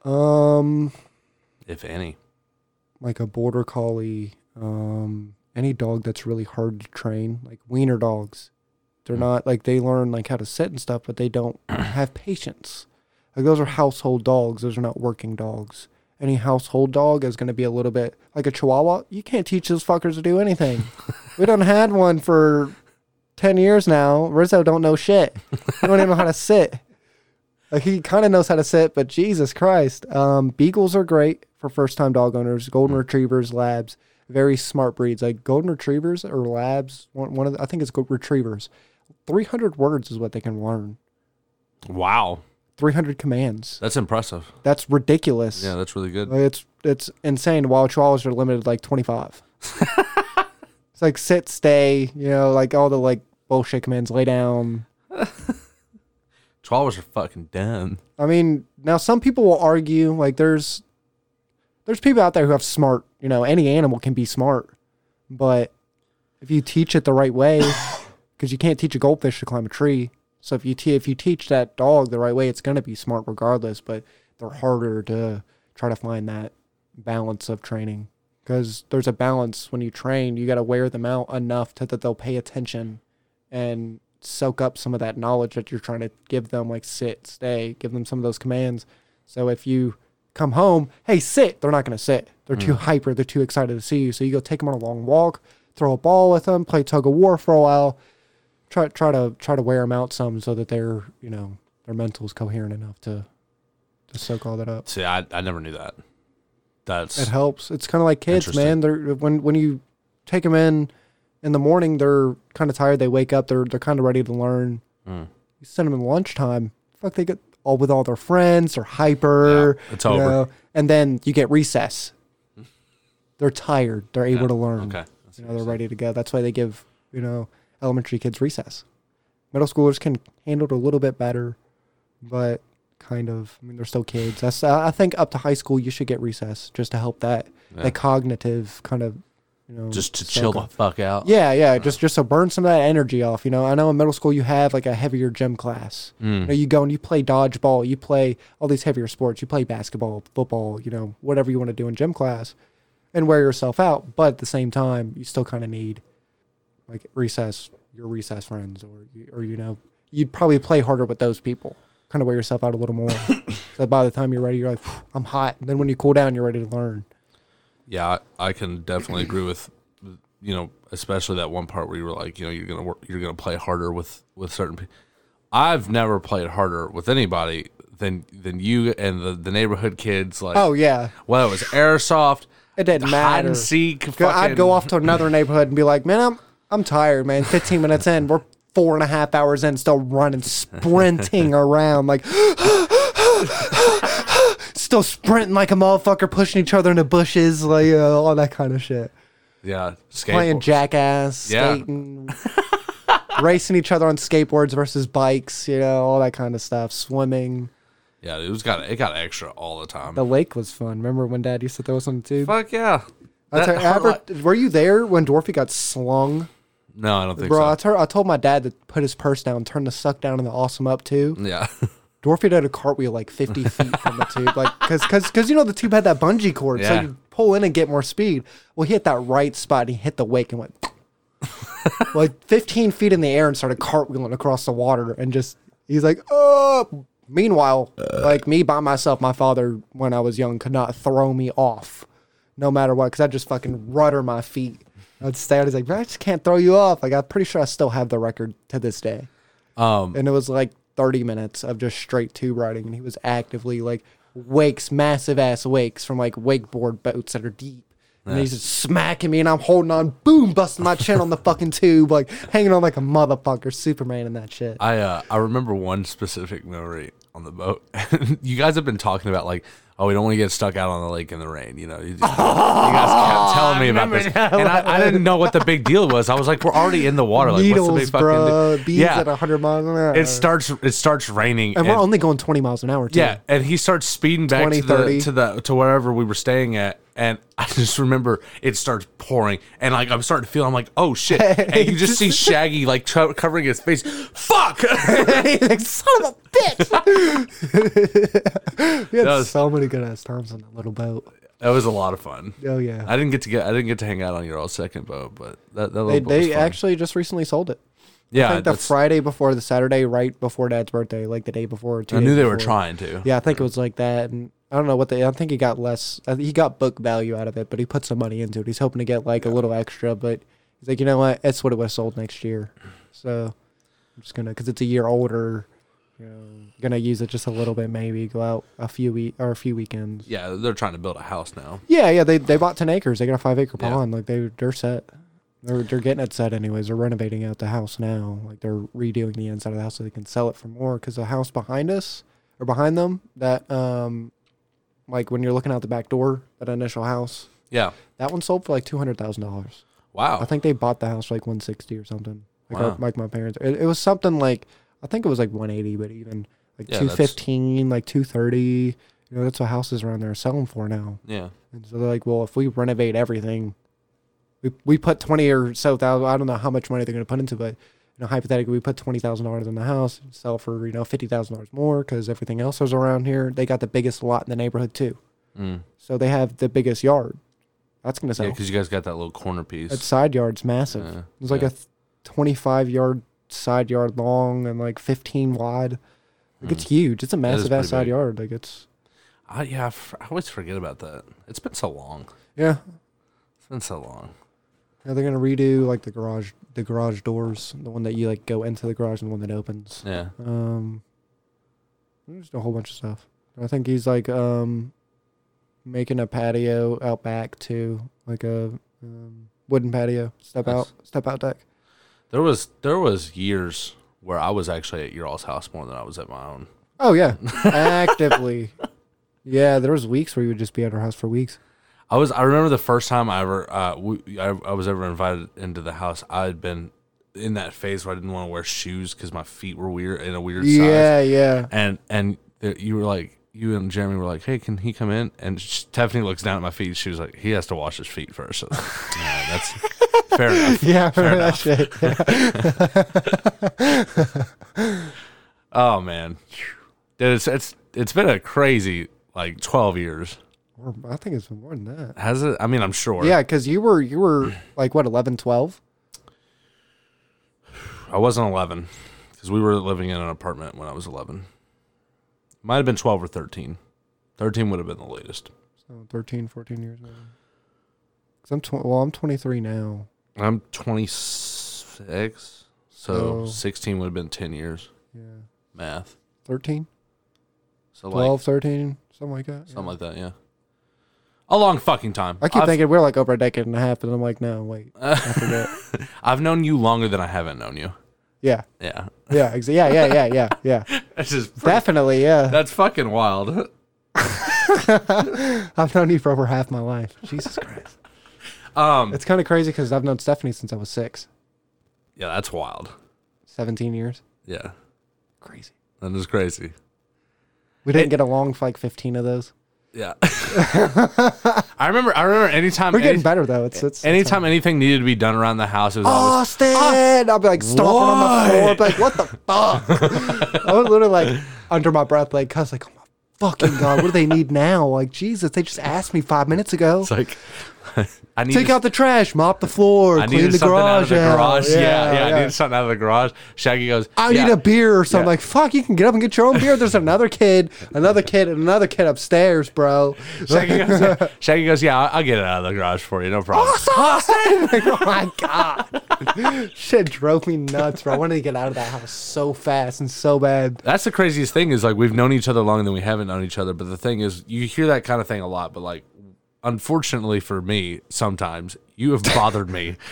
S3: um,
S2: if any?
S3: like a border collie, um, any dog that's really hard to train, like wiener dogs. They're
S2: Mm.
S3: not like they learn like how to sit and stuff, but they don't (clears throat) have patience. Like those are household dogs. Those are not working dogs. Any household dog is going to be a little bit like a Chihuahua. You can't teach those fuckers to do anything. (laughs) we done had one for ten years now. Rizzo don't know shit. He don't even know how to sit. Like he kind of knows how to sit, but Jesus Christ, um, beagles are great for first-time dog owners. Golden retrievers, labs, very smart breeds. Like golden retrievers or labs. One, one of the, I think it's gold retrievers. Three hundred words is what they can learn.
S2: Wow,
S3: 300 commands.
S2: that's impressive.
S3: That's ridiculous.
S2: Yeah, that's really good.
S3: Like, It's it's insane. While chihuahuas are limited to like 25. (laughs) it's like sit, stay, you know, like all the like bullshit commands, lay down. (laughs)
S2: Chihuahuas are fucking dumb.
S3: I mean, now some people will argue like there's there's people out there who have smart, you know, any animal can be smart, but if you teach it the right way, (coughs) because you can't teach a goldfish to climb a tree. So if you te- if you teach that dog the right way, it's gonna be smart regardless. But they're harder to try to find that balance of training because there's a balance when you train. You got to wear them out enough to that they'll pay attention and soak up some of that knowledge that you're trying to give them, like sit, stay, give them some of those commands. So if you come home, hey, sit, they're not going to sit. They're too mm. hyper. They're too excited to see you. So you go take them on a long walk, throw a ball with them, play tug of war for a while. Try try to try to wear them out some so that they're you know their mental's coherent enough to to soak all that up.
S2: See, I, I never knew that. That's
S3: It helps. It's kind of like kids, man. They're when when you take them in in the morning, they're kind of tired. They wake up. They're they're kind of ready to learn.
S2: Mm.
S3: You send them in lunchtime. Fuck, they get all with all their friends. They're hyper.
S2: Yeah, it's over.
S3: know, and then you get recess. They're tired. They're able
S2: Yeah,
S3: to learn.
S2: okay. That's
S3: You know, they're ready to go. That's why they give you know elementary kids recess. Middle schoolers can handle it a little bit better, but kind of. I mean, they're still kids. That's I I think up to high school you should get recess just to help that
S2: Yeah.
S3: that cognitive kind of you know
S2: just to chill the fuck out.
S3: Yeah, yeah, just just to burn some of that energy off. You know, I know in middle school you have like a heavier gym class.
S2: Mm.
S3: You know, you go and you play dodgeball, you play all these heavier sports, you play basketball, football, you know, whatever you want to do in gym class, and wear yourself out. But at the same time, you still kind of need like recess, your recess friends, or you- or you know, you'd probably play harder with those people. Kind of wear yourself out a little more. (coughs) so by the time you're ready, you're like, I'm hot. And then when you cool down, you're ready to learn.
S2: Yeah, I, I can definitely agree with, you know, especially that one part where you were like, you know, you're gonna work, you're gonna play harder with with certain people. I've never played harder with anybody than than you and the, the neighborhood kids. Like,
S3: Oh yeah,
S2: well, it was airsoft,
S3: it didn't
S2: hide
S3: matter.
S2: and seek.
S3: Go- I'd go off to another neighborhood and be like, man, I'm I'm tired, man. 15 minutes in, we're four and a half hours in, still running, sprinting (laughs) around, like still sprinting like a motherfucker, pushing each other in the bushes, like all that kind of shit.
S2: Yeah,
S3: Playing
S2: skateboard.
S3: jackass,
S2: Yeah.
S3: skating, (laughs) racing each other on skateboards versus bikes, you know, all that kind of stuff. Swimming.
S2: Yeah, it was got it got extra all the time.
S3: The lake was fun. Remember when Dad used to throw us on the tube?
S2: Fuck yeah. That
S3: you, (laughs) ever- were you there when Dorothy got slung?
S2: No, I don't think
S3: Bro, I,
S2: so.
S3: tur- I told my dad to put his purse down, turn the suck down in the awesome up too.
S2: Yeah, (laughs)
S3: Dorothy did a cartwheel like 50 (laughs) feet from the tube, like because because because you know the tube had that bungee cord, so
S2: Yeah.
S3: you pull in and get more speed. Well, he hit that right spot. And he hit the wake and went (laughs) like 15 feet in the air and started cartwheeling across the water and just he's like, oh. Meanwhile, like me by myself, my father when I was young could not throw me off, no matter what, because I just fucking rudder my feet. I'd stay out. He's like, I just can't throw you off. Like I'm pretty sure I still have the record to this day
S2: um,
S3: and it was like 30 minutes of just straight tube riding and he was actively like wakes massive ass wakes from like wakeboard boats that are deep. And he's just smacking me and i'm holding on boom busting my chin on the fucking tube like hanging on like a motherfucker superman and that shit.
S2: I uh, I remember one specific memory on the boat. (laughs) you guys have been talking about like, oh, we don't want to get stuck out on the lake in the rain. You know, you, you guys kept (laughs) telling me about this, and I, I didn't know what the big deal was. I was like, we're already in the water. Like,
S3: needles
S2: what's the big
S3: bro
S2: fucking deal? Yeah,
S3: at 100 miles an hour
S2: it starts. It starts raining,
S3: and we're only going 20 miles an hour too.
S2: Yeah, and he starts speeding back
S3: 20,
S2: to the
S3: 30.
S2: to the to wherever we were staying at, and I just remember it starts pouring, and like I'm starting to feel, I'm like, oh shit, and you just (laughs) see Shaggy like co- covering his face. Fuck. (laughs)
S3: He's like, son of a bitch (laughs) we had
S2: That was-
S3: so many good ass times on that little boat
S2: that was a lot of fun.
S3: oh yeah
S2: I didn't get to get I didn't get to hang out on your all second boat, but that, that little
S3: they,
S2: boat was
S3: they
S2: fun.
S3: actually just recently sold it
S2: yeah.
S3: I think the
S2: that's-
S3: Friday before the Saturday, right before Dad's birthday, like the day before. Two
S2: I knew they were
S3: before.
S2: trying to.
S3: Yeah, I think it was like that, and I don't know what they. I think he got less. He got book value out of it, but he put some money into it. He's hoping to get like a little extra, but he's like, you know what? It's what it was sold next year. So I'm just gonna, because it's a year older. You know, gonna use it just a little bit, maybe go out a few week or a few weekends.
S2: Yeah, they're trying to build a house now.
S3: Yeah, yeah. They they bought ten acres. They got a five acre
S2: Yeah.
S3: pond. Like they they're set. They're they're getting it set anyways. They're renovating out the house now. Like they're redoing the inside of the house so they can sell it for more. Because the house behind us or behind them, that um, like when you're looking out the back door, that initial house,
S2: Yeah.
S3: that one sold for like two hundred thousand dollars.
S2: Wow.
S3: I think they bought the house for like one sixty or something. Like, our,
S2: Wow.
S3: like my parents, it, it was something like I think it was like one eighty, but even like
S2: Yeah,
S3: two fifteen, like two thirty. You know, that's what houses around there are selling for now.
S2: yeah.
S3: And so they're like, well, if we renovate everything, we we put twenty or so thousand. I don't know how much money they're going to put into, but you know, hypothetically, we put twenty thousand dollars in the house, sell for you know fifty thousand dollars more because everything else is around here. They got the biggest lot in the neighborhood too,
S2: Mm.
S3: so they have the biggest yard. That's going to
S2: Yeah, because you guys got that little corner piece.
S3: That side yard's massive.
S2: Yeah,
S3: It's like
S2: yeah.
S3: a twenty-five yard side yard long and like fifteen wide. Like it's huge. It's a massive ass side
S2: big.
S3: yard. Like it's
S2: I, yeah, I, f- I always forget about that. It's been so long.
S3: yeah.
S2: It's been so long.
S3: Yeah, they're gonna redo like the garage, the garage doors, the one that you like go into the garage and the one that opens.
S2: Yeah.
S3: Um, there's a whole bunch of stuff. I think he's like um, making a patio out back too, like a um, wooden patio, step
S2: Nice.
S3: out, step out deck.
S2: There was there was years where I was actually at your all's house more than I was at my own.
S3: Oh yeah, (laughs) actively. Yeah, there was weeks where you would just be at our house for weeks.
S2: I was I remember the first time I ever uh we, I, I was ever invited into the house. I had been in that phase where I didn't want to wear shoes because my feet were weird in a weird size.
S3: Yeah, yeah.
S2: And and you were like you and Jeremy were like, hey, can he come in? And Stephanie looks down at my feet. She was like, he has to wash his feet first. So, (laughs) yeah, that's fair enough. (laughs)
S3: Yeah,
S2: Fair
S3: enough. shit. Yeah. (laughs)
S2: Oh man, dude, it's it's it's been a crazy like twelve years.
S3: Or I think it's been more than that.
S2: Has it? I mean, I'm sure.
S3: Yeah, because you were you were (clears throat) like what 11, 12?
S2: I wasn't 11 because we were living in an apartment when I was 11. Might have been 12 or 13. 13 would have been the latest.
S3: So 13, 14 years now. Cause I'm tw- well, I'm 23 now.
S2: I'm 26, so
S3: Oh.
S2: 16 would have been 10 years.
S3: Yeah,
S2: Math.
S3: 13,
S2: So
S3: 12,
S2: like
S3: 13, something like that.
S2: something
S3: yeah.
S2: like that, yeah. A long fucking time.
S3: I keep
S2: I've,
S3: thinking we're like over a decade and a half, and I'm like, no, wait, I (laughs) forget. (laughs)
S2: I've known you longer than I haven't known you.
S3: yeah,
S2: Yeah.
S3: yeah, exa- yeah, yeah, yeah, yeah, yeah. (laughs)
S2: That's just pretty-
S3: Definitely, yeah.
S2: that's fucking wild.
S3: I've known you for over half my life. Jesus Christ.
S2: Um
S3: It's kind of crazy because I've known Stephanie since I was six.
S2: yeah, that's wild.
S3: 17 years.
S2: Yeah.
S3: Crazy.
S2: That is crazy.
S3: We didn't get along for like 15 of those.
S2: Yeah. (laughs) I remember I remember anytime
S3: We're getting
S2: any-
S3: better though. It's it's
S2: anytime anything needed to be done around the house, it was always
S3: Austin. Ah, I'll be like stomping on the floor. I'll be like, what the (laughs) fuck? I was literally like under my breath, like, cause like, oh my fucking god, what do they need now? Like, Jesus, they just asked me five minutes ago.
S2: it's like (laughs) I need
S3: Take
S2: to-
S3: out the trash, mop the floor,
S2: I
S3: clean the
S2: something out of
S3: garage.
S2: the garage. Yeah, yeah,
S3: yeah.
S2: I needed something out of the garage. Shaggy goes,
S3: I
S2: yeah.
S3: need a beer or something.
S2: Yeah.
S3: Like, fuck, you can get up and get your own beer. There's another kid, another kid, and another kid upstairs, bro.
S2: Shaggy (laughs) goes, (laughs) Shaggy goes, yeah, I'll, I'll get it out of the garage for you, no problem.
S3: Austin! Oh my god. Shit drove me nuts, bro. I wanted to get out of that house so fast and so bad.
S2: That's the craziest thing is like we've known each other longer than we haven't known each other. But the thing is, you hear that kind of thing a lot. But like, unfortunately for me, sometimes you have bothered me. (laughs)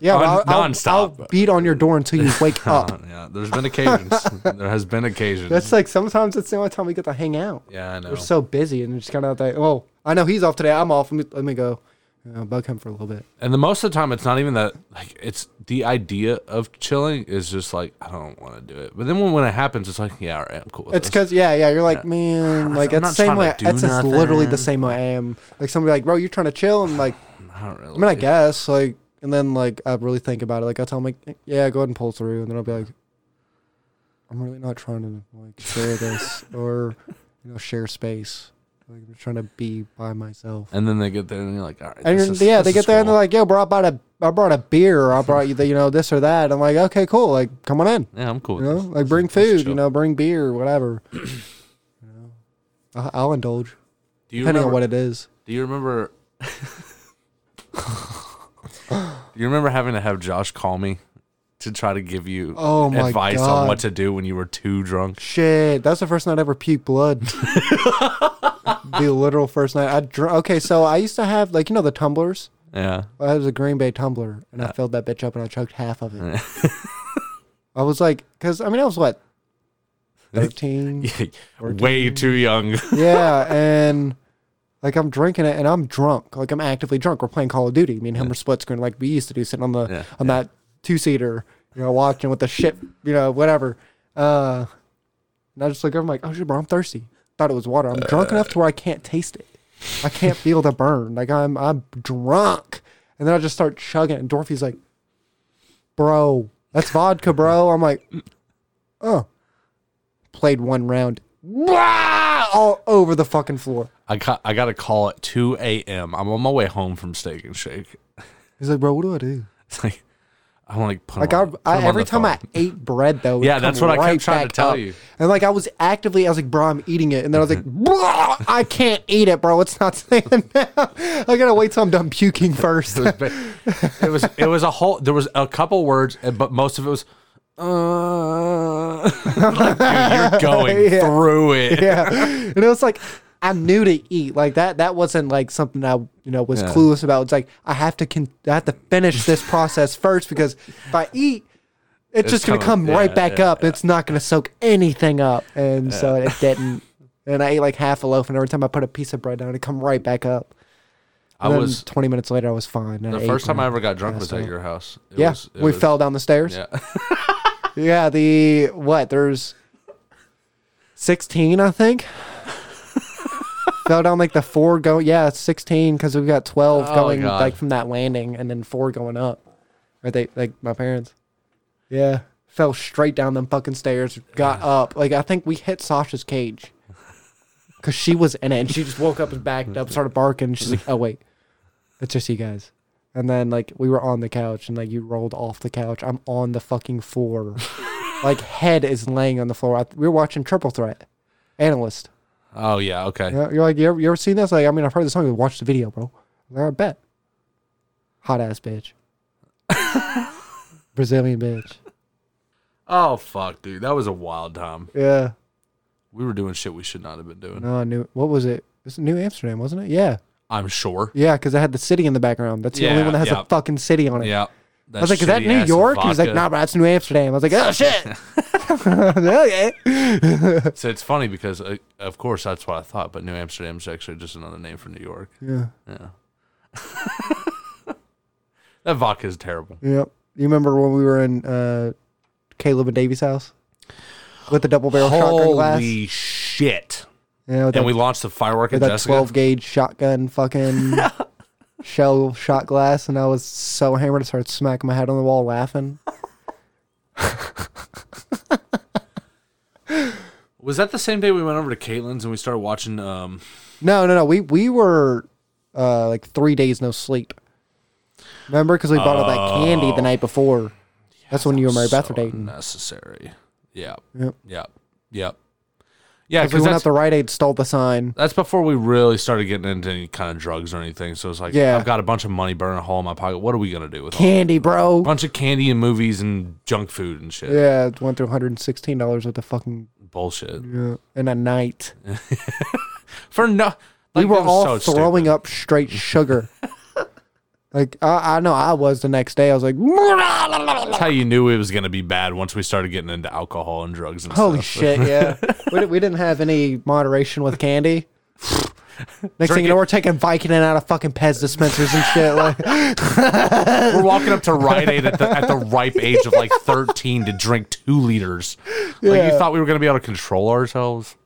S3: Yeah,
S2: Un-
S3: I'll,
S2: nonstop.
S3: I'll beat on your door until you (laughs) wake
S2: Uh,
S3: up.
S2: yeah, there's been occasions. (laughs) there has been occasions.
S3: That's like sometimes it's the only time we get to hang out.
S2: yeah, I know.
S3: We're so busy and it's kind of like, oh, I know he's off today. I'm off. Let me, let me go. You know, bug him for a little bit.
S2: And the most of the time, it's not even that. Like, it's the idea of chilling is just like I don't want to do it. But then when, when it happens, it's like, yeah, all right, I'm cool. With
S3: It's because yeah, yeah. You're like, man, like it's the same way. It's just literally the same way I am. Like somebody like, bro, you're trying to chill, and like, (sighs)
S2: I don't really.
S3: I mean, I guess like, and then like I really think about it. Like I tell him like, yeah, go ahead and pull through, and then I'll be like, I'm really not trying to like share this (laughs) or you know share space. Like I'm trying to be by myself.
S2: And then they get there and you're like, all right.
S3: And
S2: is-
S3: yeah, they get there and they're like, "Yo, bro, I brought a, I brought a beer. Or I brought you, the, you know, this or that." I'm like, "Okay, cool. Like, come on in.
S2: yeah, I'm cool.
S3: You know, like bring food. You know, bring beer, whatever. (clears throat) you know, I- I'll indulge
S2: Do you
S3: depending
S2: remember,
S3: on what it is.
S2: Do you remember? (laughs) do you remember having to have Josh call me to try to give you
S3: Oh my
S2: advice on what to do when you were too drunk?
S3: Shit, that's the first night I ever puked blood. (laughs) the literal first night I dr- Okay, so I used to have like you know the tumblers
S2: Yeah.
S3: I had a Green Bay tumbler, and I filled that bitch up, and I chugged half of it. (laughs) I was like, because I mean, I was what, (laughs) thirteen? (laughs)
S2: Way too young.
S3: yeah, and like I'm drinking it, and I'm drunk. Like I'm actively drunk. We're playing Call of Duty. Me and him are split screen, like we used to do, sitting on the
S2: Yeah,
S3: on that two seater, you know, watching with the shit, you know, whatever. Uh, and I just look over, I'm like, oh shit, bro, I'm thirsty. Thought it was water. I'm drunk enough to where I can't taste it. I can't feel the burn. Like I'm I'm drunk, and then I just start chugging. it, And Dorothy's like, bro, that's vodka, bro. I'm like, oh. Played one round, all over the fucking floor.
S2: I got I got a call at 2 a.m. I'm on my way home from Steak and Shake.
S3: He's like, bro, what do I do?
S2: It's like I want to like put
S3: Like I,
S2: on- put
S3: I
S2: on
S3: every time I ate bread though,
S2: Yeah, that's what I kept trying to tell
S3: up.
S2: you.
S3: And like I was actively, I was like, bro, I'm eating it, and then I was like, bro, I can't eat it, bro. It's not (laughs) staying down. I gotta wait till I'm done puking (laughs) first.
S2: it was it was a whole there was a couple words but most of it was uh (laughs) like, dude, you're going
S3: Yeah.
S2: through it
S3: yeah, and it was like I knew to eat like that. That wasn't like something I you know was
S2: Yeah.
S3: clueless about. It's like I have to con- I have to finish this (laughs) process first because if I eat. It's, just gonna
S2: coming-
S3: come right back
S2: yeah,
S3: up. It's not gonna soak anything up, and so it didn't. And I ate like half a loaf, and every time I put a piece of bread down, it come right back up.
S2: I
S3: And then
S2: was
S3: 20 minutes later, I was fine.
S2: the first time I ever got drunk was at your house It
S3: yeah,
S2: was-
S3: we
S2: was-
S3: fell down the stairs.
S2: yeah (laughs)
S3: Yeah, the what? There's 16, I think. Fell down like the four go. Yeah, it's 16 because we got 12
S2: Oh,
S3: going
S2: God.
S3: like from that landing, and then four going up. Or they like my parents. Yeah, fell straight down them fucking stairs. Got up. Like I think we hit Sasha's cage. Cause she was in it, and she just woke up and backed up, started barking. She's like, "Oh wait, it's just you guys." And then like we were on the couch, and like you rolled off the couch. I'm on the fucking floor, (laughs) like head is laying on the floor. I, we were watching Triple Threat, Analyst.
S2: Oh yeah okay
S3: You know, You're like, you ever, you ever seen this? Like, I mean, I've heard the song. but Watch the video, bro. Like, I bet. Hot ass bitch. (laughs) Brazilian bitch.
S2: oh fuck dude that was a wild time
S3: Yeah.
S2: we were doing shit we should not have been doing
S3: No, I knew. What was it? It's New Amsterdam, wasn't it? Yeah.
S2: I'm sure
S3: Yeah, because it had the city in the background. That's the only one that has
S2: yeah.
S3: a fucking city on it.
S2: yeah
S3: I was like, is that New York? He was like, nah, bro, that's New Amsterdam. I was like, oh, shit. (laughs) okay. (laughs)
S2: So it's funny because, uh, of course, that's what I thought. But New Amsterdam is actually just another name for New York.
S3: Yeah.
S2: Yeah. (laughs) that vodka is terrible.
S3: Yep. You remember when we were in uh, Caleb and Davy's house with the double barrel shotgun glass?
S2: Holy shit!
S3: Yeah,
S2: And
S3: that,
S2: we launched the firework at
S3: that
S2: Jessica.
S3: 12 gauge shotgun fucking shell shot glass, and I was so hammered I started smacking my head on the wall laughing. (laughs)
S2: Was that the same day we went over to Caitlin's and we started watching? Um,
S3: No, no, no. We we were uh, like three days no sleep. Remember, because we bought all that candy the night before. That's when you and Mary Beth were dating.
S2: Necessary. Yeah.
S3: Yep.
S2: Yep. Yep. Yeah,
S3: Because we went
S2: that's,
S3: out to Rite Aid, stole the sign.
S2: that's before we really started getting into any kind of drugs or anything. So it's like,
S3: Yeah.
S2: I've got a bunch of money burning a hole in my pocket. What are we gonna do with all
S3: Candy, bro.
S2: bunch of candy and movies and junk food and shit?
S3: Yeah, it went through $116 with the fucking
S2: Bullshit.
S3: yeah, in a night. (laughs)
S2: For no,
S3: we were all throwing up straight sugar. (laughs) like I, I know I was the next day. I was like, (laughs)
S2: That's how you knew it was gonna be bad once we started getting into alcohol and drugs and
S3: holy
S2: stuff.
S3: shit, yeah. (laughs) we, we didn't have any moderation with candy. (laughs) Next thing you know, we're taking Vicodin out of fucking Pez dispensers and shit. Like,
S2: We're walking up to Rite Aid at the, at the ripe age of like 13 to drink two liters. Like
S3: Yeah.
S2: you thought we were gonna be able to control ourselves.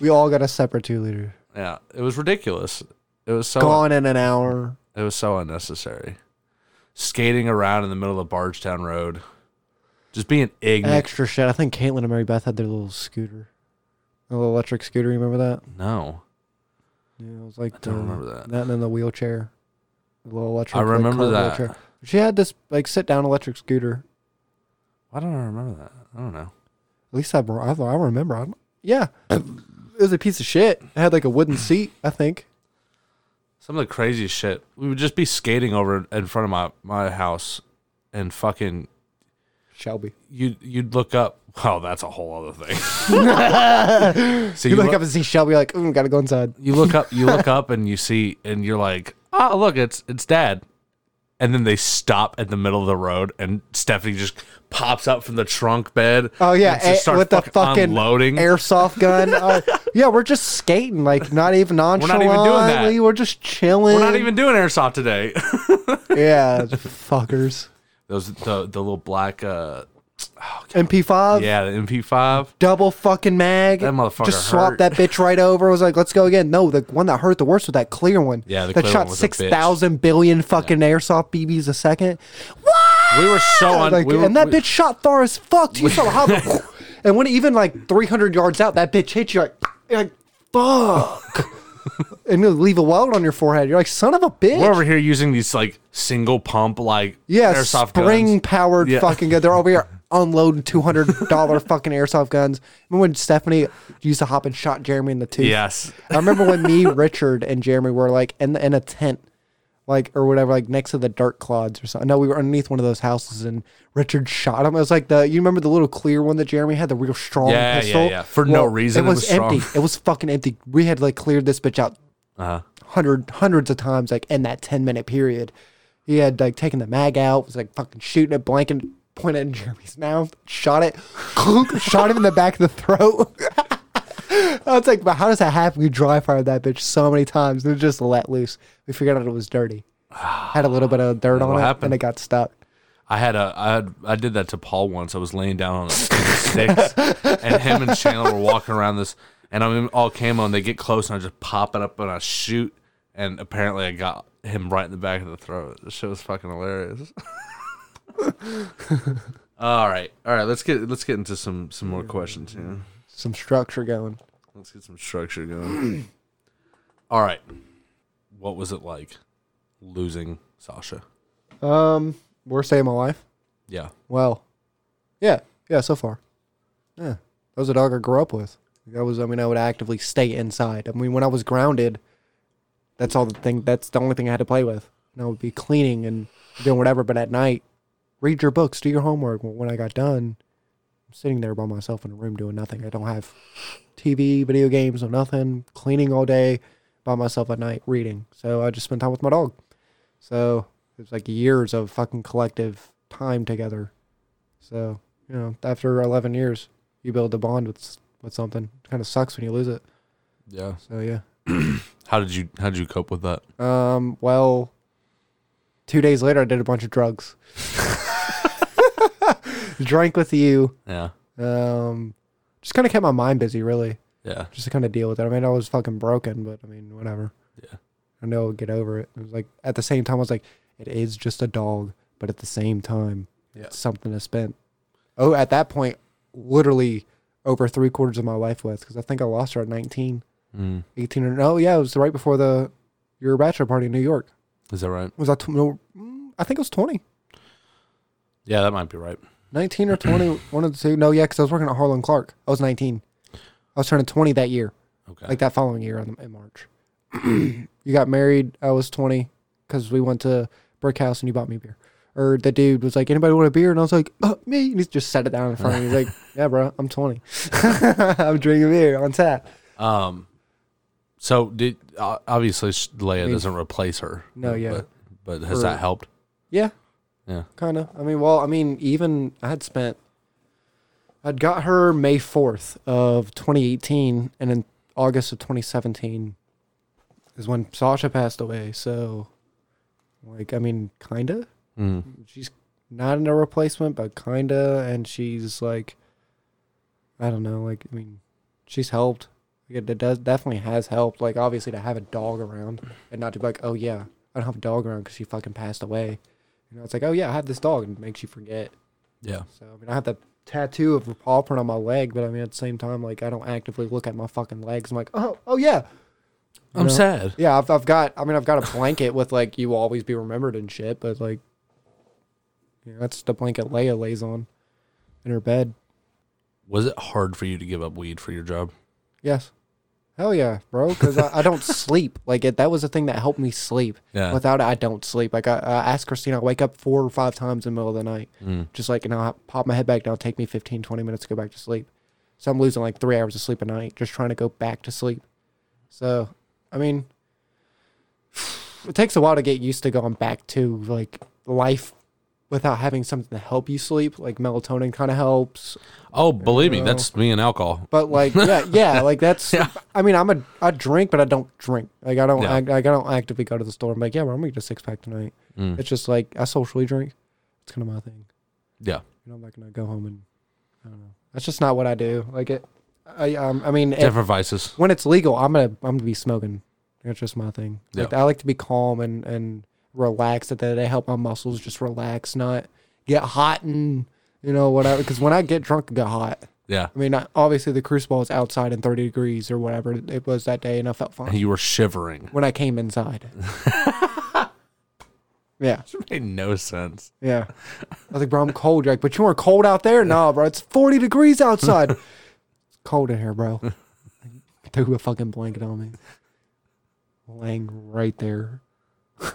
S3: we all got a separate two liter.
S2: Yeah, it was ridiculous. It was so
S3: Gone in an hour.
S2: It was so unnecessary. Skating around in the middle of Bardstown Road, just being ignorant.
S3: Extra shit. I think Caitlin and Mary Beth had their little scooter, a little electric scooter. You remember that?
S2: no,
S3: Yeah, it was like I
S2: don't
S3: the-
S2: remember that.
S3: That and then the wheelchair, the little electric.
S2: I remember
S3: cart
S2: that.
S3: She had this like sit down electric scooter.
S2: why don't I remember that? I don't know.
S3: At least I, I, I remember. I yeah, it was a piece of shit. It had like a wooden seat. I think.
S2: Some of the craziest shit. We would just be skating over in front of my my house, and fucking
S3: Shelby.
S2: you'd you'd look up. Oh, that's a whole other thing. (laughs) (laughs) so
S3: You, look up and see Shelby. Like, mm, gotta go inside.
S2: you look up, you look up, and you see, and you're like, oh, look, it's it's dad. and then they stop at the middle of the road, and Stephanie just pops up from the trunk bed.
S3: Oh yeah,
S2: and just
S3: eh, with the fucking
S2: unloading.
S3: airsoft gun. (laughs) Uh, yeah, we're just skating, like not even nonchalantly.
S2: We're not even doing that.
S3: We're just chilling.
S2: We're not even doing airsoft today. (laughs)
S3: Yeah, fuckers.
S2: Those the the little black uh
S3: MP5.
S2: yeah the MP5.
S3: Double fucking mag.
S2: That motherfucker
S3: Just swap
S2: hurt.
S3: that bitch right over. I was like, let's go again. No, the one that hurt the worst was that clear one.
S2: Yeah, the
S3: that
S2: clear
S3: shot
S2: a
S3: six
S2: bitch.
S3: billion fucking airsoft BBs a second.
S2: We were so un-
S3: Like,
S2: we were,
S3: and that
S2: we-
S3: bitch shot far as fuck. You (laughs) saw how the, and when even like three hundred yards out, that bitch hits you like, like fuck, (laughs) and it'll leave a welt on your forehead. You're like, son of a bitch.
S2: We're over here using these like single pump like
S3: Yeah,
S2: airsoft
S3: spring
S2: guns.
S3: powered
S2: Yeah.
S3: fucking gun. They're over here unloading two hundred dollar (laughs) fucking airsoft guns. Remember when Stephanie used to hop and shot Jeremy in the tooth?
S2: Yes.
S3: I remember when me, Richard, and Jeremy were like in in a tent, like or whatever, like next to the dark clods or something. No, we were underneath one of those houses, and Richard shot him. It was like the you remember the little clear one that Jeremy had, the real strong
S2: Yeah, yeah,
S3: pistol.
S2: yeah. For no reason,
S3: it
S2: it
S3: was,
S2: was strong.
S3: empty. It was fucking empty. We had like cleared this bitch out
S2: Uh-huh.
S3: hundred hundreds of times, like in that ten minute period. He had like taken the mag out, was like fucking shooting it, blanking, pointed in Jeremy's mouth, shot it, (laughs) shot him in the back of the throat. (laughs) (laughs) I was like, but how does that happen? We dry fired that bitch so many times and it just let loose. We figured out it was dirty. Had a little bit of dirt on it and it got stuck.
S2: I had a I had I did that to Paul once. I was laying down on a stick sticks, and (laughs) him and Chandler were walking around this, and I'm in all camo, and they get close, and I just pop it up and I shoot, and apparently I got him right in the back of the throat. The shit was fucking hilarious. (laughs) all right, all right. Let's get let's get into some some more questions here.
S3: Some structure going.
S2: Let's get some structure going. (clears throat) all right, what was it like losing Sasha?
S3: Um, worst day of my life.
S2: Yeah,
S3: Well, yeah, yeah. So far, yeah, that was a dog I grew up with. That was, I mean, I would actively stay inside. I mean, when I was grounded, that's all the thing. That's the only thing I had to play with. And I would be cleaning and doing whatever. But at night, read your books, do your homework. When I got done, sitting there by myself in a room doing nothing. I don't have TV, video games, or nothing. Cleaning all day by myself at night, reading. So I just spent time with my dog. So it was like years of fucking collective time together. So you know, after 11 years, you build a bond with with something. It kind of sucks when you lose it.
S2: yeah.
S3: So yeah. (clears throat)
S2: How did you how did you cope with that?
S3: Um. Well, two days later, I did a bunch of drugs. (laughs) Drank with you.
S2: Yeah,
S3: Um. Just kind of kept my mind busy, really,
S2: yeah.
S3: just to kind of deal with it. I mean, I was fucking broken, but I mean, whatever.
S2: Yeah.
S3: I know I'll get over it. It was like at the same time, I was like, it is just a dog, but at the same time,
S2: Yeah.
S3: it's something to spend. Oh, at that point, literally over three quarters of my life with, because I think I lost her at 19,
S2: Mm.
S3: 18 or no, yeah, it was right before the your bachelor party in New York.
S2: Is that right?
S3: Was that tw- no? mm, I think it was 20,
S2: Yeah, that might be right.
S3: 19 or 20, (clears throat) one of the two. No, yeah, because I was working at Harlan Clark. I was 19. I was turning 20 that year.
S2: Okay.
S3: like that following year in, in March. (clears throat) you got married. I was 20 because we went to Brick House and you bought me beer. Or the dude was like, anybody want a beer? And I was like, uh, me. And he just set it down in front of me. He's like, (laughs) yeah, bro, I'm 20. (laughs) I'm drinking beer on tap.
S2: um, so did uh, obviously Leia
S3: mean,
S2: doesn't replace her.
S3: no, yeah.
S2: But, but has that helped?
S3: Yeah,
S2: Yeah.
S3: kind of. I mean, well, I mean, even I had spent, I'd got her May 4th of 2018. And in August of 2017 is when Sasha passed away. So, like, I mean, kind of.
S2: Mm.
S3: she's not in a replacement, but kinda, and she's like, I don't know, like I mean, she's helped. It does definitely has helped. Like obviously to have a dog around and not to be like, oh yeah, I don't have a dog around because she fucking passed away. You know, it's like, oh yeah, I have this dog, and it makes you forget.
S2: Yeah.
S3: So I mean, I have the tattoo of a paw print on my leg, but I mean at the same time, like I don't actively look at my fucking legs. I'm like, oh, oh yeah. You
S2: I'm
S3: know?
S2: sad.
S3: Yeah, I've, I've got. I mean, I've got a blanket with like you will always be remembered and shit. But like, yeah, that's the blanket Leia lays on in her bed.
S2: Was it hard for you to give up weed for your job?
S3: Yes, hell yeah, bro. Because I, I don't (laughs) sleep. Like it, that was the thing that helped me sleep.
S2: Yeah.
S3: Without it, I don't sleep. Like I, I asked Christina, I wake up four or five times in the middle of the night,
S2: Mm.
S3: just like know, I pop my head back down, take me 15, 20 minutes to go back to sleep. So I'm losing like three hours of sleep a night just trying to go back to sleep. So, I mean, (sighs) it takes a while to get used to going back to like life without having something to help you sleep. Like melatonin kind of helps,
S2: Oh, believe me,
S3: know.
S2: that's me and alcohol.
S3: but like (laughs) yeah, yeah, like that's.
S2: Yeah.
S3: I mean, I'm a I drink, but I don't drink. Like I don't
S2: Yeah.
S3: I, like I don't actively go to the store. I'm like, yeah, well, I'm gonna get a six pack tonight.
S2: Mm.
S3: It's just like I socially drink. It's kind of my thing.
S2: Yeah.
S3: You know, I'm not gonna go home and I don't know. That's just not what I do. Like it. I um I mean,
S2: Different vices.
S3: when it's legal, I'm gonna I'm gonna be smoking. It's just my thing. Like
S2: Yeah.
S3: I like to be calm and and relaxed. At that, they help my muscles just relax, not get hot and you know whatever. Because when I get drunk, I get hot.
S2: Yeah.
S3: I mean, I, obviously the crucible is outside in 30 degrees or whatever it was that day, and I felt fine
S2: You were shivering.
S3: when I came inside. (laughs) yeah, It
S2: Made no sense.
S3: yeah. I was like, bro, I'm cold. You're like, but you weren't cold out there? No, bro, it's 40 degrees outside. it's (laughs) cold in here, bro. Threw a fucking blanket on me. Laying right there. (laughs) right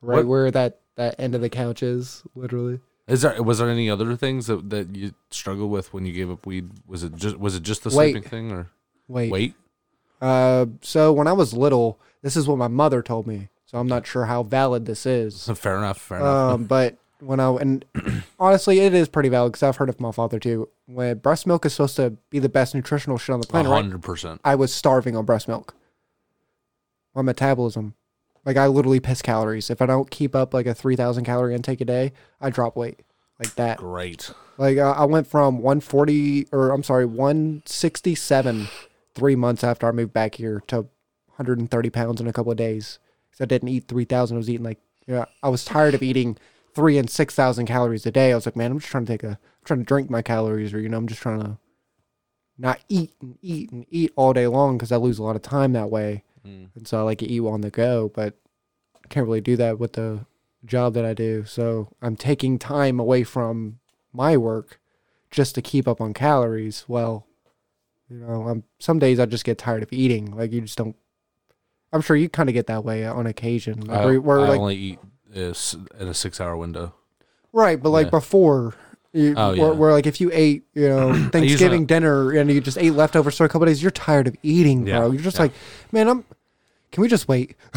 S2: What-
S3: where that, that end of the couch is, literally.
S2: Is there was there any other things that, that you struggled with when you gave up weed? Was it just was it just the
S3: Weight.
S2: sleeping thing or
S3: Wait.
S2: weight?
S3: Uh, so when I was little, this is what my mother told me. So I'm not sure how valid this is. (laughs)
S2: Fair enough. Fair enough.
S3: Um, (laughs) but when I and (clears throat) honestly, it is pretty valid because I've heard of my father too. When breast milk is supposed to be the best nutritional shit on the planet, right?
S2: hundred percent.
S3: I was starving on breast milk. My metabolism, like I literally piss calories. If I don't keep up like a three thousand calorie intake a day, I drop weight like that.
S2: Great.
S3: Like uh, I went from 140 or I'm sorry, 167 three months after I moved back here to 130 pounds in a couple of days. Because I didn't eat 3,000. I was eating like, yeah, I was tired of eating three and 6,000 calories a day. I was like, man, I'm just trying to take a, I'm trying to drink my calories or, you know, I'm just trying to not eat and eat and eat all day long because I lose a lot of time that way.
S2: Mm.
S3: And so I like to eat on the go, but I can't really do that with the job that I do. So I'm taking time away from my work just to keep up on calories. Well, you know, I'm some days I just get tired of eating. Like you just don't. I'm sure you kind of get that way on occasion. Like,
S2: I,
S3: where, where,
S2: I
S3: like
S2: only eat is in a six-hour window.
S3: right, but like
S2: yeah.
S3: before. You,
S2: Oh,
S3: where,
S2: yeah.
S3: where like if you ate, you know, (clears throat) (clears throat) Thanksgiving dinner and you just ate leftovers for a couple days, you're tired of eating, bro.
S2: Yeah,
S3: You're just
S2: yeah.
S3: like, man, I'm. Can we just wait? (laughs)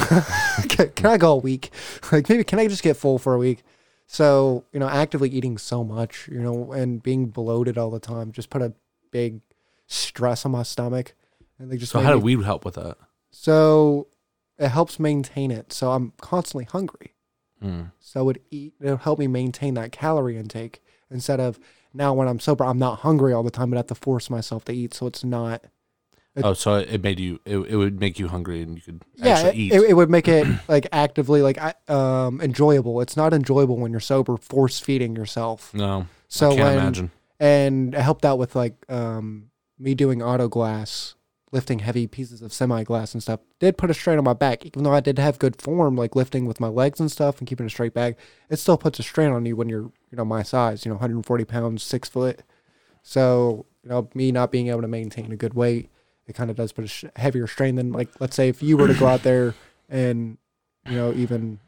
S3: can, can I go a week? (laughs) Like maybe can I just get full for a week? So you know, actively eating so much, you know, and being bloated all the time just put a big stress on my stomach, and they just
S2: So how do we help with that?
S3: so it helps maintain it. So I'm constantly hungry.
S2: Mm.
S3: So it eat it'll help me maintain that calorie intake instead of now when I'm sober, I'm not hungry all the time, but I have to force myself to eat. So it's not It-
S2: Oh, so it made you. It, it would make you hungry, and you could
S3: yeah,
S2: actually
S3: it,
S2: eat.
S3: it, it would make it (clears throat) like actively like um enjoyable. It's not enjoyable when you're sober, force feeding yourself.
S2: no,
S3: So
S2: I can't
S3: when
S2: imagine.
S3: and it helped out with like um me doing auto glass, lifting heavy pieces of semi glass and stuff. Did put a strain on my back, even though I did have good form, like lifting with my legs and stuff and keeping a straight back. It still puts a strain on you when you're you know my size, you know, 140 pounds, six foot. So you know me not being able to maintain a good weight, it kind of does put a sh- heavier strain than like let's say if you were to go out there and you know even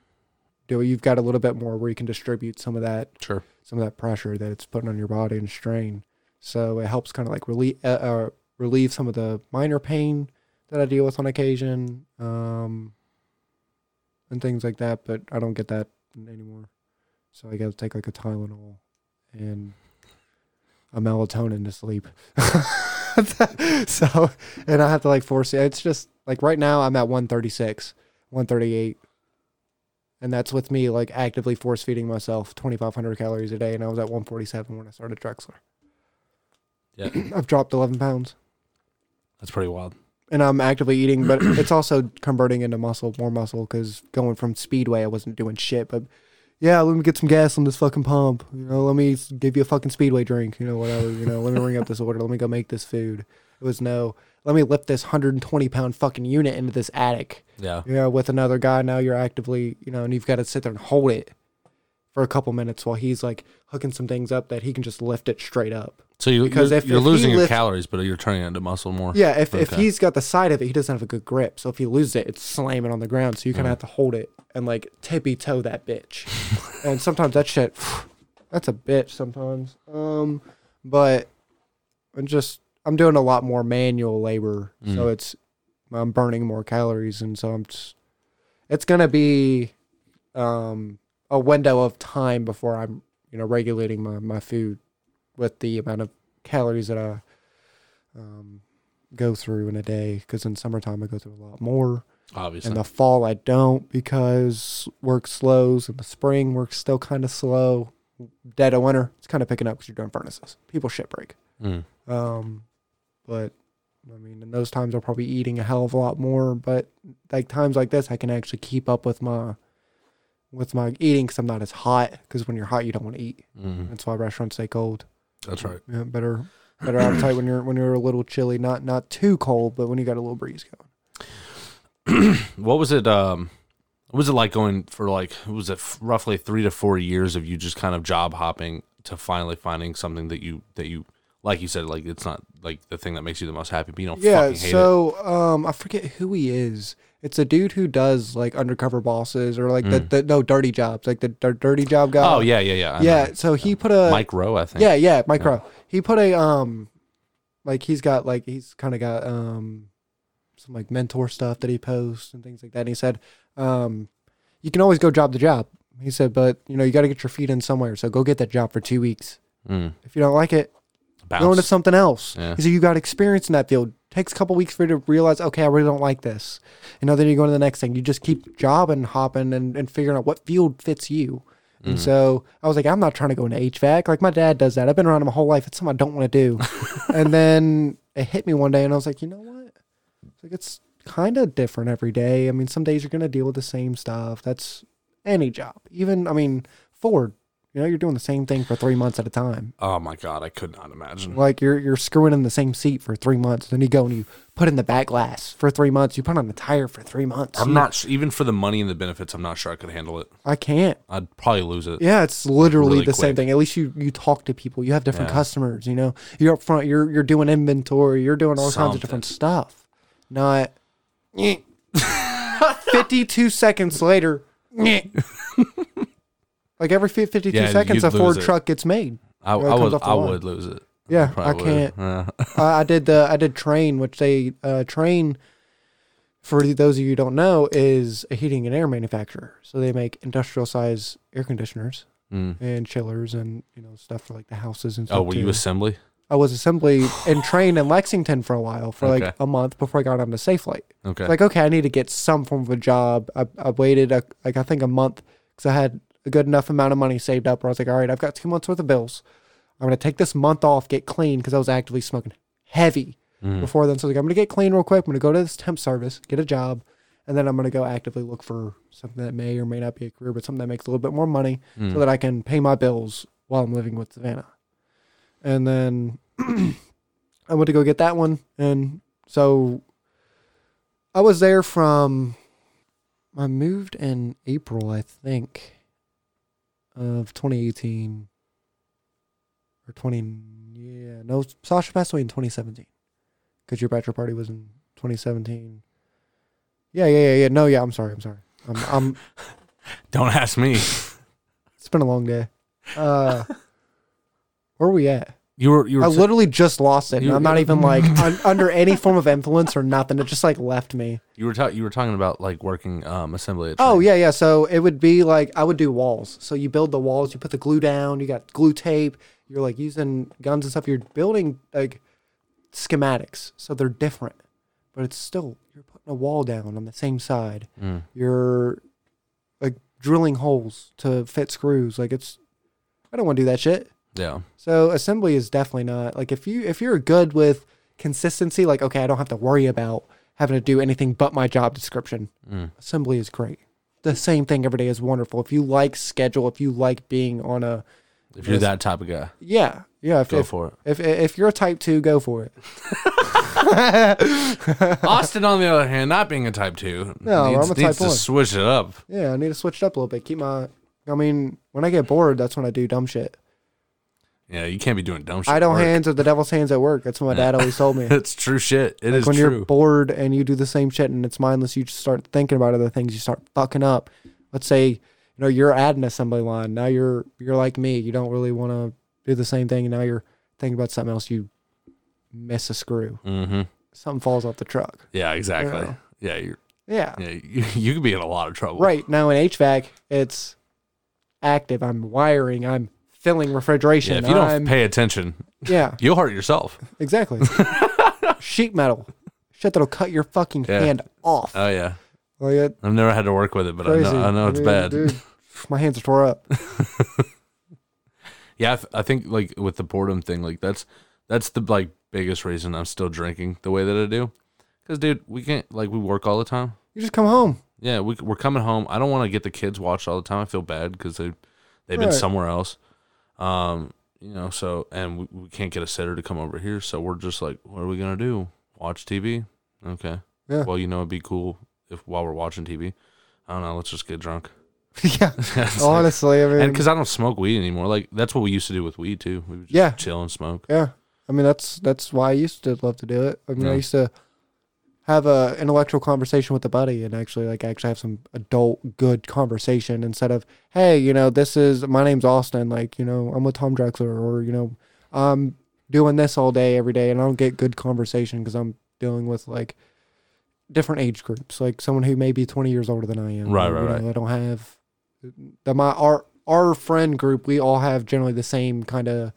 S3: do you've got a little bit more where you can distribute some of that
S2: Sure.
S3: some of that pressure that it's putting on your body and strain. So it helps kind of like relieve uh, uh, relieve some of the minor pain that I deal with on occasion, um, and things like that. But I don't get that anymore. So I got to take like a Tylenol and a melatonin to sleep. (laughs) so and I have to like force it. It's just like right now I'm at 136, 138 and that's with me like actively force feeding myself 2500 calories a day and i was at 147 when i started drexler
S2: Yeah, (clears throat)
S3: i've dropped 11 pounds
S2: that's pretty wild.
S3: and i'm actively eating but (clears throat) it's also converting into muscle more muscle because going from speedway i wasn't doing shit but yeah let me get some gas on this fucking pump you know let me give you a fucking speedway drink you know whatever you know let me ring up this order let me go make this food it was no let me lift this 120 pound fucking unit into this attic
S2: Yeah.
S3: you know, with another guy. Now you're actively, you know, and you've got to sit there and hold it for a couple minutes while he's like hooking some things up that he can just lift it straight up.
S2: So you,
S3: Because
S2: you're,
S3: if-
S2: you're
S3: if
S2: losing your
S3: lift-
S2: calories, but you're turning it into muscle more.
S3: Yeah, if, if he's got the side of it, he doesn't have a good grip. So if he loses it, it's slamming on the ground. So you kind
S2: Mm.
S3: of have to hold it and like tippy toe that bitch. (laughs) and sometimes that shit, that's a bitch sometimes. Um, but I'm just I'm doing a lot more manual labor, so
S2: Mm.
S3: it's I'm burning more calories, and so I'm just it's gonna be um, a window of time before I'm you know regulating my my food with the amount of calories that I um, go through in a day. Because in summertime I go through a lot more.
S2: Obviously.
S3: In the fall I don't because work slows. In the spring work's still kind of slow. Dead of winter, it's kind of picking up because you're doing furnaces. People shit break.
S2: Mm.
S3: Um, but I mean, in those times, I'll probably be eating a hell of a lot more. But like times like this, I can actually keep up with my with my eating because I'm not as hot. Because when you're hot, you don't want to eat.
S2: Mm.
S3: That's why restaurants stay cold.
S2: That's right.
S3: Yeah, better better appetite when you're when you're a little chilly, not not too cold, but when you got a little breeze going. (clears throat)
S2: What was it? Um, what was it like going for like? Was it f- roughly three to four years of you just kind of job hopping to finally finding something that you that you like? You said like it's not like the thing that makes you the most happy, but you don't
S3: Yeah.
S2: fucking hate it.
S3: So um, I forget who he is. It's a dude who does like undercover bosses or like the, the no dirty jobs, like the dir- dirty job guy.
S2: Mm. Oh yeah, yeah, yeah. I
S3: yeah.
S2: know.
S3: So he put a
S2: Mike Rowe, I think.
S3: Yeah, yeah, Mike Rowe. He put a um like he's got like he's kind of got um some like mentor stuff that he posts and things like that. And he said, um, you can always go job to job. He said, but you know, you got to get your feet in somewhere. So go get that job for two weeks.
S2: Mm.
S3: If you don't like it,
S2: Bounce.
S3: go into something else.
S2: Yeah.
S3: He said, you got experience in that field. Takes a couple weeks for you to realize, okay, I really don't like this. You know, then you go to the next thing. You just keep jobbing, hopping, and, and figuring out what field fits you. And mm-hmm. so I was like, I'm not trying to go into HVAC. Like my dad does that. I've been around him my whole life. It's something I don't want to do. (laughs) and then it hit me one day, and I was like, you know what? It's like it's kind of different every day. I mean, some days you're gonna deal with the same stuff. That's any job. Even I mean, Ford. You know, you're doing the same thing for three months at a time.
S2: Oh my god, I could not imagine.
S3: Like you're you're screwing in the same seat for three months. Then you go and you put in the back glass for three months. You put on the tire for three months.
S2: I'm
S3: You-
S2: not even for the money and the benefits. I'm not sure I could handle it.
S3: I can't.
S2: I'd probably lose it.
S3: Yeah, it's literally
S2: Really
S3: the same
S2: quick.
S3: thing. At least you you talk to people. You have different
S2: Yeah.
S3: customers. You know, you're up front. You're you're doing inventory. You're doing all kinds of different stuff. Not. (laughs) Fifty-two seconds later. (laughs) (laughs) like every fif- fifty-two
S2: Yeah,
S3: seconds,
S2: you'd
S3: a Ford
S2: lose it.
S3: truck gets made.
S2: I,
S3: it
S2: I
S3: comes
S2: would.
S3: off the
S2: I
S3: line.
S2: would lose it.
S3: Yeah, I
S2: Probably would.
S3: can't. (laughs)
S2: Yeah.
S3: uh, I did the I did Trane, which they uh, Trane. For those of you who don't know, is a heating and air manufacturer. So they make industrial size air conditioners
S2: Mm.
S3: and chillers and you know stuff for like the houses and stuff.
S2: Oh, were you
S3: too.
S2: assembly?
S3: I was assembly (sighs) and trained in Lexington for a while, for
S2: Okay.
S3: like a month before I got on to Safelite.
S2: Okay.
S3: Like, okay, I need to get some form of a job. I, I waited a, like I think a month because I had a good enough amount of money saved up. Where I was like, all right, I've got two months worth of bills. I'm gonna take this month off, get clean because I was actively smoking heavy
S2: Mm.
S3: before then. So I was like, I'm gonna get clean real quick. I'm gonna go to this temp service, get a job, and then I'm gonna go actively look for something that may or may not be a career, but something that makes a little bit more money
S2: Mm.
S3: so that I can pay my bills while I'm living with Savannah. And then (clears throat) I went to go get that one. And so I was there from, I moved in April, I think, of 2018 or 20, yeah, no, Sasha passed away in 2017 because your bachelor party was in 2017. Yeah, yeah, yeah, yeah. No, yeah, I'm sorry. I'm sorry. I'm, I'm (laughs)
S2: Don't ask me.
S3: It's been a long day. Uh, where are we at?
S2: You were. You were.
S3: I
S2: t-
S3: literally just lost it. and
S2: You-
S3: I'm not even like (laughs) un, under any form of influence or nothing. It just like left me.
S2: you were. Ta- you were talking about like working um assembly. At
S3: Oh
S2: Trane.
S3: yeah, yeah. So it would be like I would do walls. So you build the walls, you put the glue down, you got glue tape. You're like using guns and stuff. You're building like schematics, so they're different, but it's still you're putting a wall down on the same side.
S2: Mm.
S3: You're like drilling holes to fit screws. Like it's, I don't want to do that shit.
S2: Yeah.
S3: So assembly is definitely not like if you if you're good with consistency, like okay, I don't have to worry about having to do anything but my job description.
S2: Mm.
S3: Assembly is great. The same thing every day is wonderful. If you like schedule, if you like being on a
S2: If you're that type of guy,
S3: yeah, yeah, if
S2: go
S3: if,
S2: for it.
S3: if if you're a type 2, go for it. (laughs)
S2: Austin, on the other hand, not being a type two,
S3: No,
S2: needs,
S3: I'm a type
S2: needs
S3: type
S2: to switch it up.
S3: Yeah, I need to switch it up a little bit. Keep my I mean, when I get bored, that's when I do dumb shit.
S2: Yeah, you can't be doing dumb shit.
S3: Idle hands are the devil's hands at work. That's what my dad always told me. (laughs)
S2: It's true shit. It
S3: Like
S2: is
S3: when
S2: true.
S3: you're bored and you do the same shit and it's mindless, you just start thinking about other things. You start fucking up. Let's say, you know, you're at an assembly line. Now you're you're like me. You don't really want to do the same thing. And now you're thinking about something else. You miss a screw.
S2: mm-hmm.
S3: something falls off the truck.
S2: Yeah, exactly.
S3: Yeah.
S2: Yeah, you're,
S3: Yeah.
S2: yeah, you, (laughs) you could be in a lot of trouble.
S3: Right. Now in HVAC, it's active. I'm wiring. I'm filling refrigeration.
S2: Yeah, if you don't
S3: I'm,
S2: pay attention,
S3: yeah, (laughs)
S2: you'll hurt yourself.
S3: exactly. (laughs) Sheet metal. Shit that'll cut your fucking
S2: Yeah.
S3: hand off.
S2: Oh yeah,
S3: like it,
S2: I've never had to work with it, but I
S3: crazy.
S2: know, I know it's
S3: mean,
S2: bad.
S3: Dude, (laughs) my hands are tore up.
S2: Yeah, I, think like with the boredom thing, like that's that's the like biggest reason I'm still drinking the way that I do. Because dude, we can't like we work all the time.
S3: You just come home.
S2: Yeah, we we're coming home. I don't want to get the kids watched all the time. I feel bad because they they've been
S3: Right.
S2: somewhere else. Um, you know, so and we, we can't get a sitter to come over here, so we're just like, what are we gonna do? Watch TV? Okay.
S3: Yeah.
S2: Well, you know, it'd be cool if while we're watching TV. I don't know. Let's just get drunk. (laughs)
S3: yeah. (laughs)
S2: It's like-
S3: Honestly, I mean,
S2: and because I don't smoke weed anymore. Like that's what we used to do with weed too. We would just
S3: Yeah.
S2: chill and smoke.
S3: Yeah, I mean that's that's why I used to love to do it. I mean,
S2: Yeah.
S3: I used to have a intellectual conversation with a buddy and actually like actually have some adult good conversation instead of hey, you know, this is my name's Austin. Like you know, I'm with Tom Drexler, or you know, I'm doing this all day every day, and I don't get good conversation because I'm dealing with like different age groups, like someone who may be 20 years older than I am.
S2: Right,
S3: or,
S2: right, right.
S3: know, I don't have the my our our friend group. We all have generally the same kind of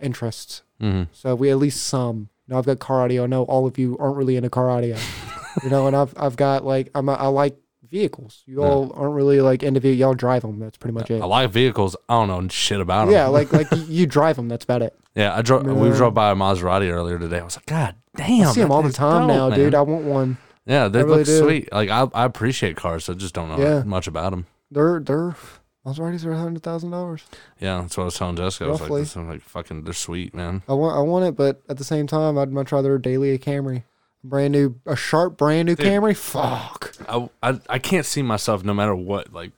S3: interests.
S2: Mm-hmm.
S3: So we at least some. You know, I've got car audio. I know all of you aren't really into car audio. (laughs) you know, and I've I've got like I'm a, I like vehicles. You
S2: Yeah.
S3: all aren't really like into ve- y'all drive them. That's pretty much it.
S2: I like vehicles. I don't know shit about them.
S3: Yeah, like like (laughs) you drive them. That's about it.
S2: yeah. I drove. We drove by a Maserati earlier today. I was like, God damn!
S3: I see them all the time
S2: dope,
S3: now,
S2: man."
S3: dude. I want one.
S2: yeah, they
S3: I
S2: look
S3: do.
S2: sweet. Like I, I appreciate cars. So I just don't know
S3: Yeah.
S2: much about them.
S3: They're they're Maseratis are hundred thousand dollars.
S2: Yeah, that's what I was telling Jessica. I was like,
S3: Roughly.
S2: this is like fucking. They're sweet, man.
S3: I want I want it, but at the same time, I'd much rather daily a Camry, brand new, a sharp brand new
S2: Dude.
S3: Camry. Fuck.
S2: I, I, I can't see myself no matter what. Like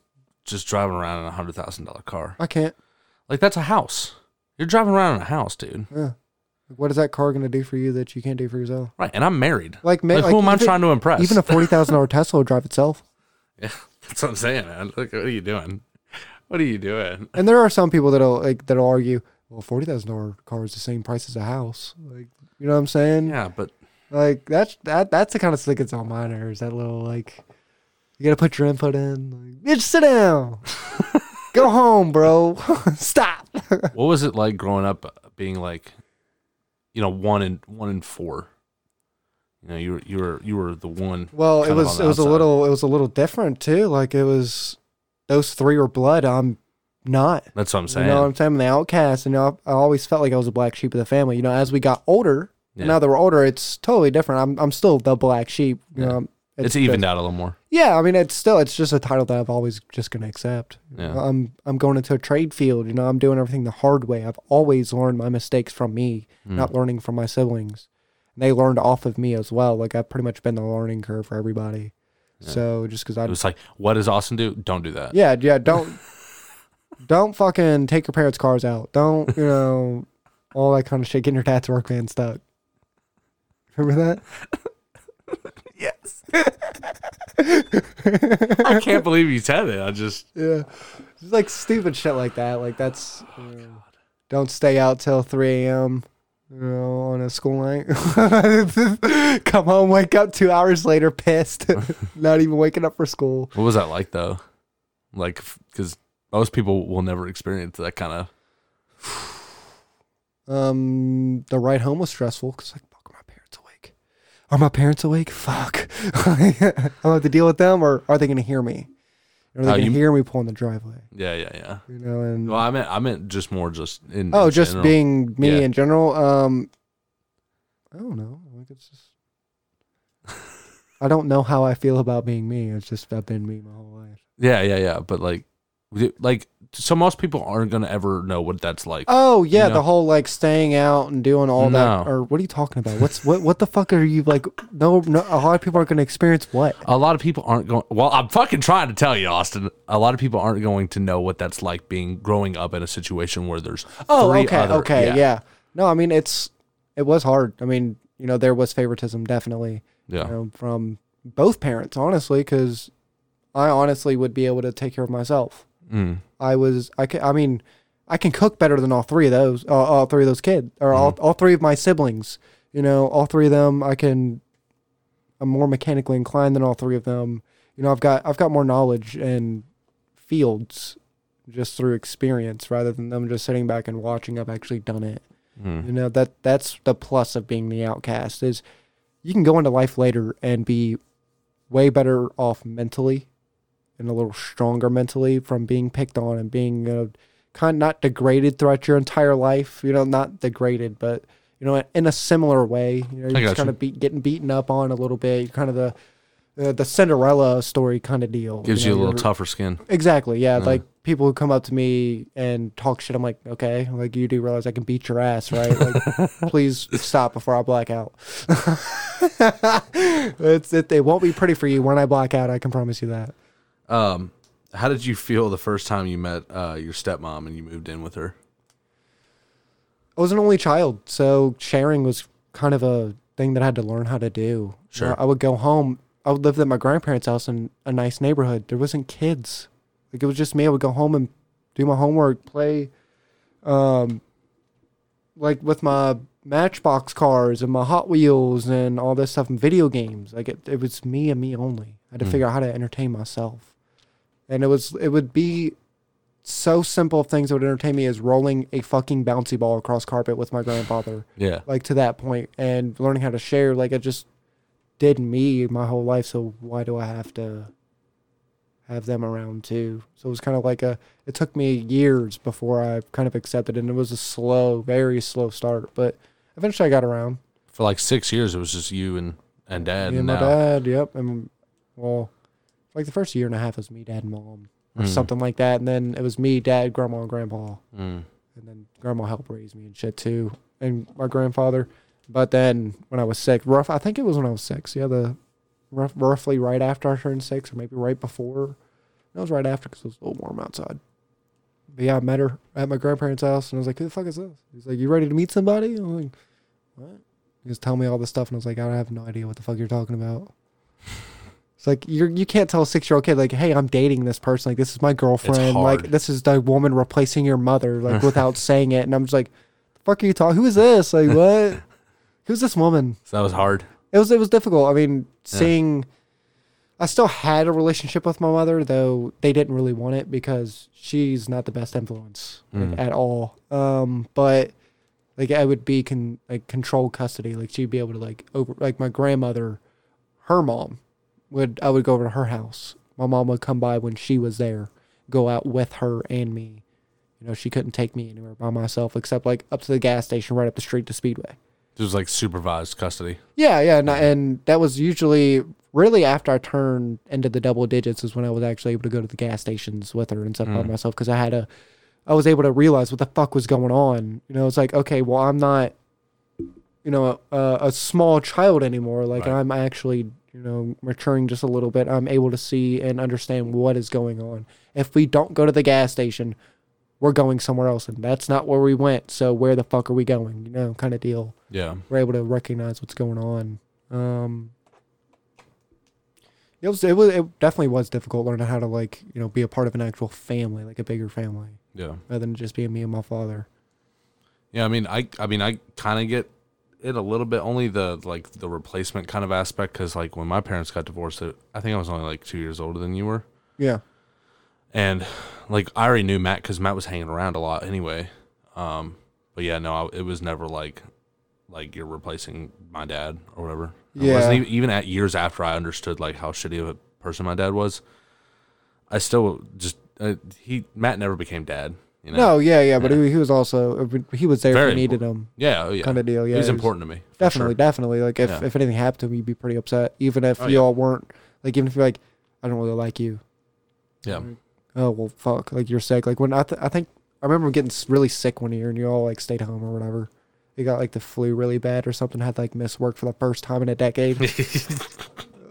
S2: just driving around in a hundred thousand dollar car.
S3: I can't.
S2: Like that's a house. You're driving around in a house, dude.
S3: Yeah. What is that car gonna do for you that you can't do for yourself?
S2: Right, and I'm married.
S3: Like, ma-
S2: Like,
S3: like
S2: who am I
S3: even-
S2: trying to impress?
S3: Even a forty thousand dollar Tesla will drive itself. (laughs)
S2: yeah, that's what I'm saying, man. Look, what are you doing? What are you doing?
S3: And there are some people that'll like that'll argue, well, forty thousand dollar car is the same price as a house. Like, you know what I'm saying?
S2: Yeah, but
S3: Like that's that that's the kind of stuff that's on my nerves. That little like, you gotta put your input in. Like, bitch, sit down. (laughs) Go home, bro. (laughs) Stop.
S2: what was it like growing up being like you know one in one in four you know you were you were you were the one
S3: Well, it was
S2: on
S3: it was a little it was a little different too. Like it was those three were blood. I'm not.
S2: that's what i'm saying.
S3: You know what I'm saying? I'm the outcast, and you know, I always felt like I was a black sheep of the family. You know, as we got older,
S2: Yeah.
S3: now that we're older, it's totally different. I'm I'm still the black sheep. You
S2: Yeah.
S3: know,
S2: it's, evened out a little more
S3: Yeah, I mean, it's still it's just a title that I've always just gonna accept.
S2: Yeah.
S3: I'm I'm going into a trade field. You know, I'm doing everything the hard way. I've always learned my mistakes from me,
S2: Mm.
S3: not learning from my siblings. And they learned off of me as well. Like I've pretty much been the learning curve for everybody.
S2: Yeah.
S3: So just because I
S2: was like what does austin do don't do that
S3: yeah, yeah, don't (laughs) don't fucking take your parents' cars out. Don't, you know, all that kind of shit. Getting your dad's work van stuck. Remember that? (laughs)
S2: yes i can't believe you said it i just (laughs)
S3: Yeah. Just like stupid shit like that. Like that's you know, oh, don't stay out till three AM, you know, on a school night. (laughs) Come home, wake up two hours later pissed. (laughs) Not even waking up for school.
S2: what was that like though like because most people will never experience that kind of (sighs)
S3: Um, the ride home was stressful because like, fuck, are my parents awake? Are my parents awake? Fuck, (laughs) I have to deal with them, or are they gonna hear me? Are they
S2: Oh,
S3: gonna
S2: you-
S3: hear me pull in the driveway?
S2: yeah yeah yeah
S3: You know, and
S2: well i meant i meant just more just in
S3: oh,
S2: in
S3: just
S2: general.
S3: being me
S2: Yeah.
S3: in general. Um, I don't know. Like it's just. (laughs) I don't know how I feel about being me. It's just I've been me my whole life.
S2: yeah yeah yeah but like we- like so most people aren't gonna ever know what that's like
S3: Oh yeah,
S2: know?
S3: the whole like staying out and doing all that. Or what are you talking about? What's what? What the fuck are you like? No, no. A lot of people aren't going to experience what.
S2: a lot of people aren't going well i'm fucking trying to tell you austin a lot of people aren't going to know what that's like being growing up in a situation where there's
S3: Oh, okay,
S2: other-
S3: okay, yeah. No, I mean it's it was hard. I mean, you know, there was favoritism definitely
S2: yeah
S3: you know, from both parents, honestly, because I honestly would be able to take care of myself.
S2: Mm.
S3: I was, I can, I mean, I can cook better than all three of those, uh, all three of those kids, or all,
S2: Mm-hmm.
S3: all three of my siblings. You know, all three of them, I can I'm more mechanically inclined than all three of them. You know, I've got I've got more knowledge and fields just through experience rather than them just sitting back and watching. I've actually done it.
S2: Hmm.
S3: You know that that's the plus of being the outcast is you can go into life later and be way better off mentally and a little stronger mentally from being picked on and being you know, kind of not degraded throughout your entire life. You know, not degraded, but you know, in a similar way. You know, you're just kind
S2: you.
S3: of be, getting beaten up on a little bit. You're kind of the uh, the Cinderella story kind of deal.
S2: Gives you,
S3: know,
S2: a little tougher skin.
S3: Exactly. Yeah.
S2: Yeah.
S3: Like people who come up to me and talk shit, I'm like, okay, like you do realize I can beat your ass, right? Like, (laughs) please stop before I black out. (laughs) it's it, it won't be pretty for you when I black out. I can promise you that.
S2: Um, how did you feel the first time you met uh, your stepmom and you moved in with her?
S3: I was an only child, so sharing was kind of a thing that I had to learn how to do.
S2: Sure.
S3: I would go home. I would live at my grandparents' house in a nice neighborhood. There wasn't kids. Like it was just me. I would go home and do my homework, play, um, like with my Matchbox cars and my Hot Wheels and all this stuff and video games. Like it, it was me and me only. I had to
S2: Mm.
S3: figure out how to entertain myself, and it was it would be so simple things that would entertain me as rolling a fucking bouncy ball across carpet with my grandfather
S2: Yeah.
S3: like to that point and learning how to share like it just did me my whole life so why do i have to have them around too so it was kind of like a it took me years before i kind of accepted it and it was a slow very slow start but eventually i got around
S2: For like six years, it was just you and and dad.
S3: me and
S2: and
S3: my
S2: now,
S3: dad yep and well like the first year and a half was me dad and mom or
S2: Mm.
S3: something like that and then it was me dad grandma and grandpa
S2: Mm.
S3: and then grandma helped raise me and shit too, and my grandfather. But then when I was six, rough, I think it was when I was six. Yeah, the rough, roughly right after I turned six, or maybe right before. It was right after because it was a little warm outside. But yeah, I met her at my grandparents' house, and I was like, "Who the fuck is this?" He's like, "You ready to meet somebody?" I'm like, "What?" He was telling me all this stuff, and I was like, "I have no idea what the fuck you're talking about." It's like you're you can't tell a six year old kid like, hey, I'm dating this person, like this is my girlfriend, like this is the woman replacing your mother, like (laughs) without saying it, and I'm just like, the fuck are you talking? Who is this? Like (laughs) what? Who's this woman?
S2: So that was hard.
S3: It was it was difficult. I mean,
S2: Yeah.
S3: seeing, I still had a relationship with my mother, though they didn't really want it because she's not the best influence like,
S2: Mm.
S3: at all. Um, but like I would be con like controlled custody. Like she'd be able to like over like my grandmother, her mom would I would go over to her house. My mom would come by when she was there, go out with her and me. You know, she couldn't take me anywhere by myself except like up to the gas station right up the street to Speedway.
S2: It was like supervised custody.
S3: Yeah, yeah, and, and that was usually really after I turned into the double digits is when I was actually able to go to the gas stations with her and stuff by
S2: Mm.
S3: myself because I had a, I was able to realize what the fuck was going on. You know, it's like okay, well, I'm not, you know, a, a small child anymore. Like
S2: Right.
S3: I'm actually, you know, maturing just a little bit. I'm able to see and understand what is going on. If we don't go to the gas station, we're going somewhere else, and that's not where we went. So where the fuck are we going? You know, kind of deal
S2: Yeah.
S3: we're able to recognize what's going on. Um, it was it was it definitely was difficult learning how to like you know be a part of an actual family, like a bigger family,
S2: Yeah.
S3: rather than just being me and my father.
S2: Yeah, I mean, I I mean, I kind of get it a little bit. Only the like the replacement kind of aspect, because like when my parents got divorced, it, I think I was only like two years older than you were,
S3: Yeah,
S2: and like I already knew Matt because Matt was hanging around a lot anyway. Um, but yeah, no, I, it was never like like you're replacing my dad or whatever. It
S3: Yeah.
S2: wasn't even, even at years after I understood like how shitty of a person my dad was. I still just uh, he Matt never became dad. You know?
S3: no, yeah, yeah, but
S2: Yeah.
S3: he, he was also uh, he was there
S2: Very
S3: if you needed him,
S2: Yeah. Oh yeah.
S3: kind of deal. Yeah,
S2: he was important to me.
S3: Definitely,
S2: sure.
S3: definitely. Like if
S2: Yeah.
S3: if anything happened to him, you'd be pretty upset, even if
S2: Oh,
S3: you
S2: yeah.
S3: all weren't like even if you're like, I don't really like you.
S2: Yeah. Mm-hmm.
S3: Oh well, fuck. Like you're sick. Like when I th- I think I remember getting really sick one year, and you all like stayed home or whatever. You got like the flu really bad or something. Had like miss work for the first time in a decade. (laughs)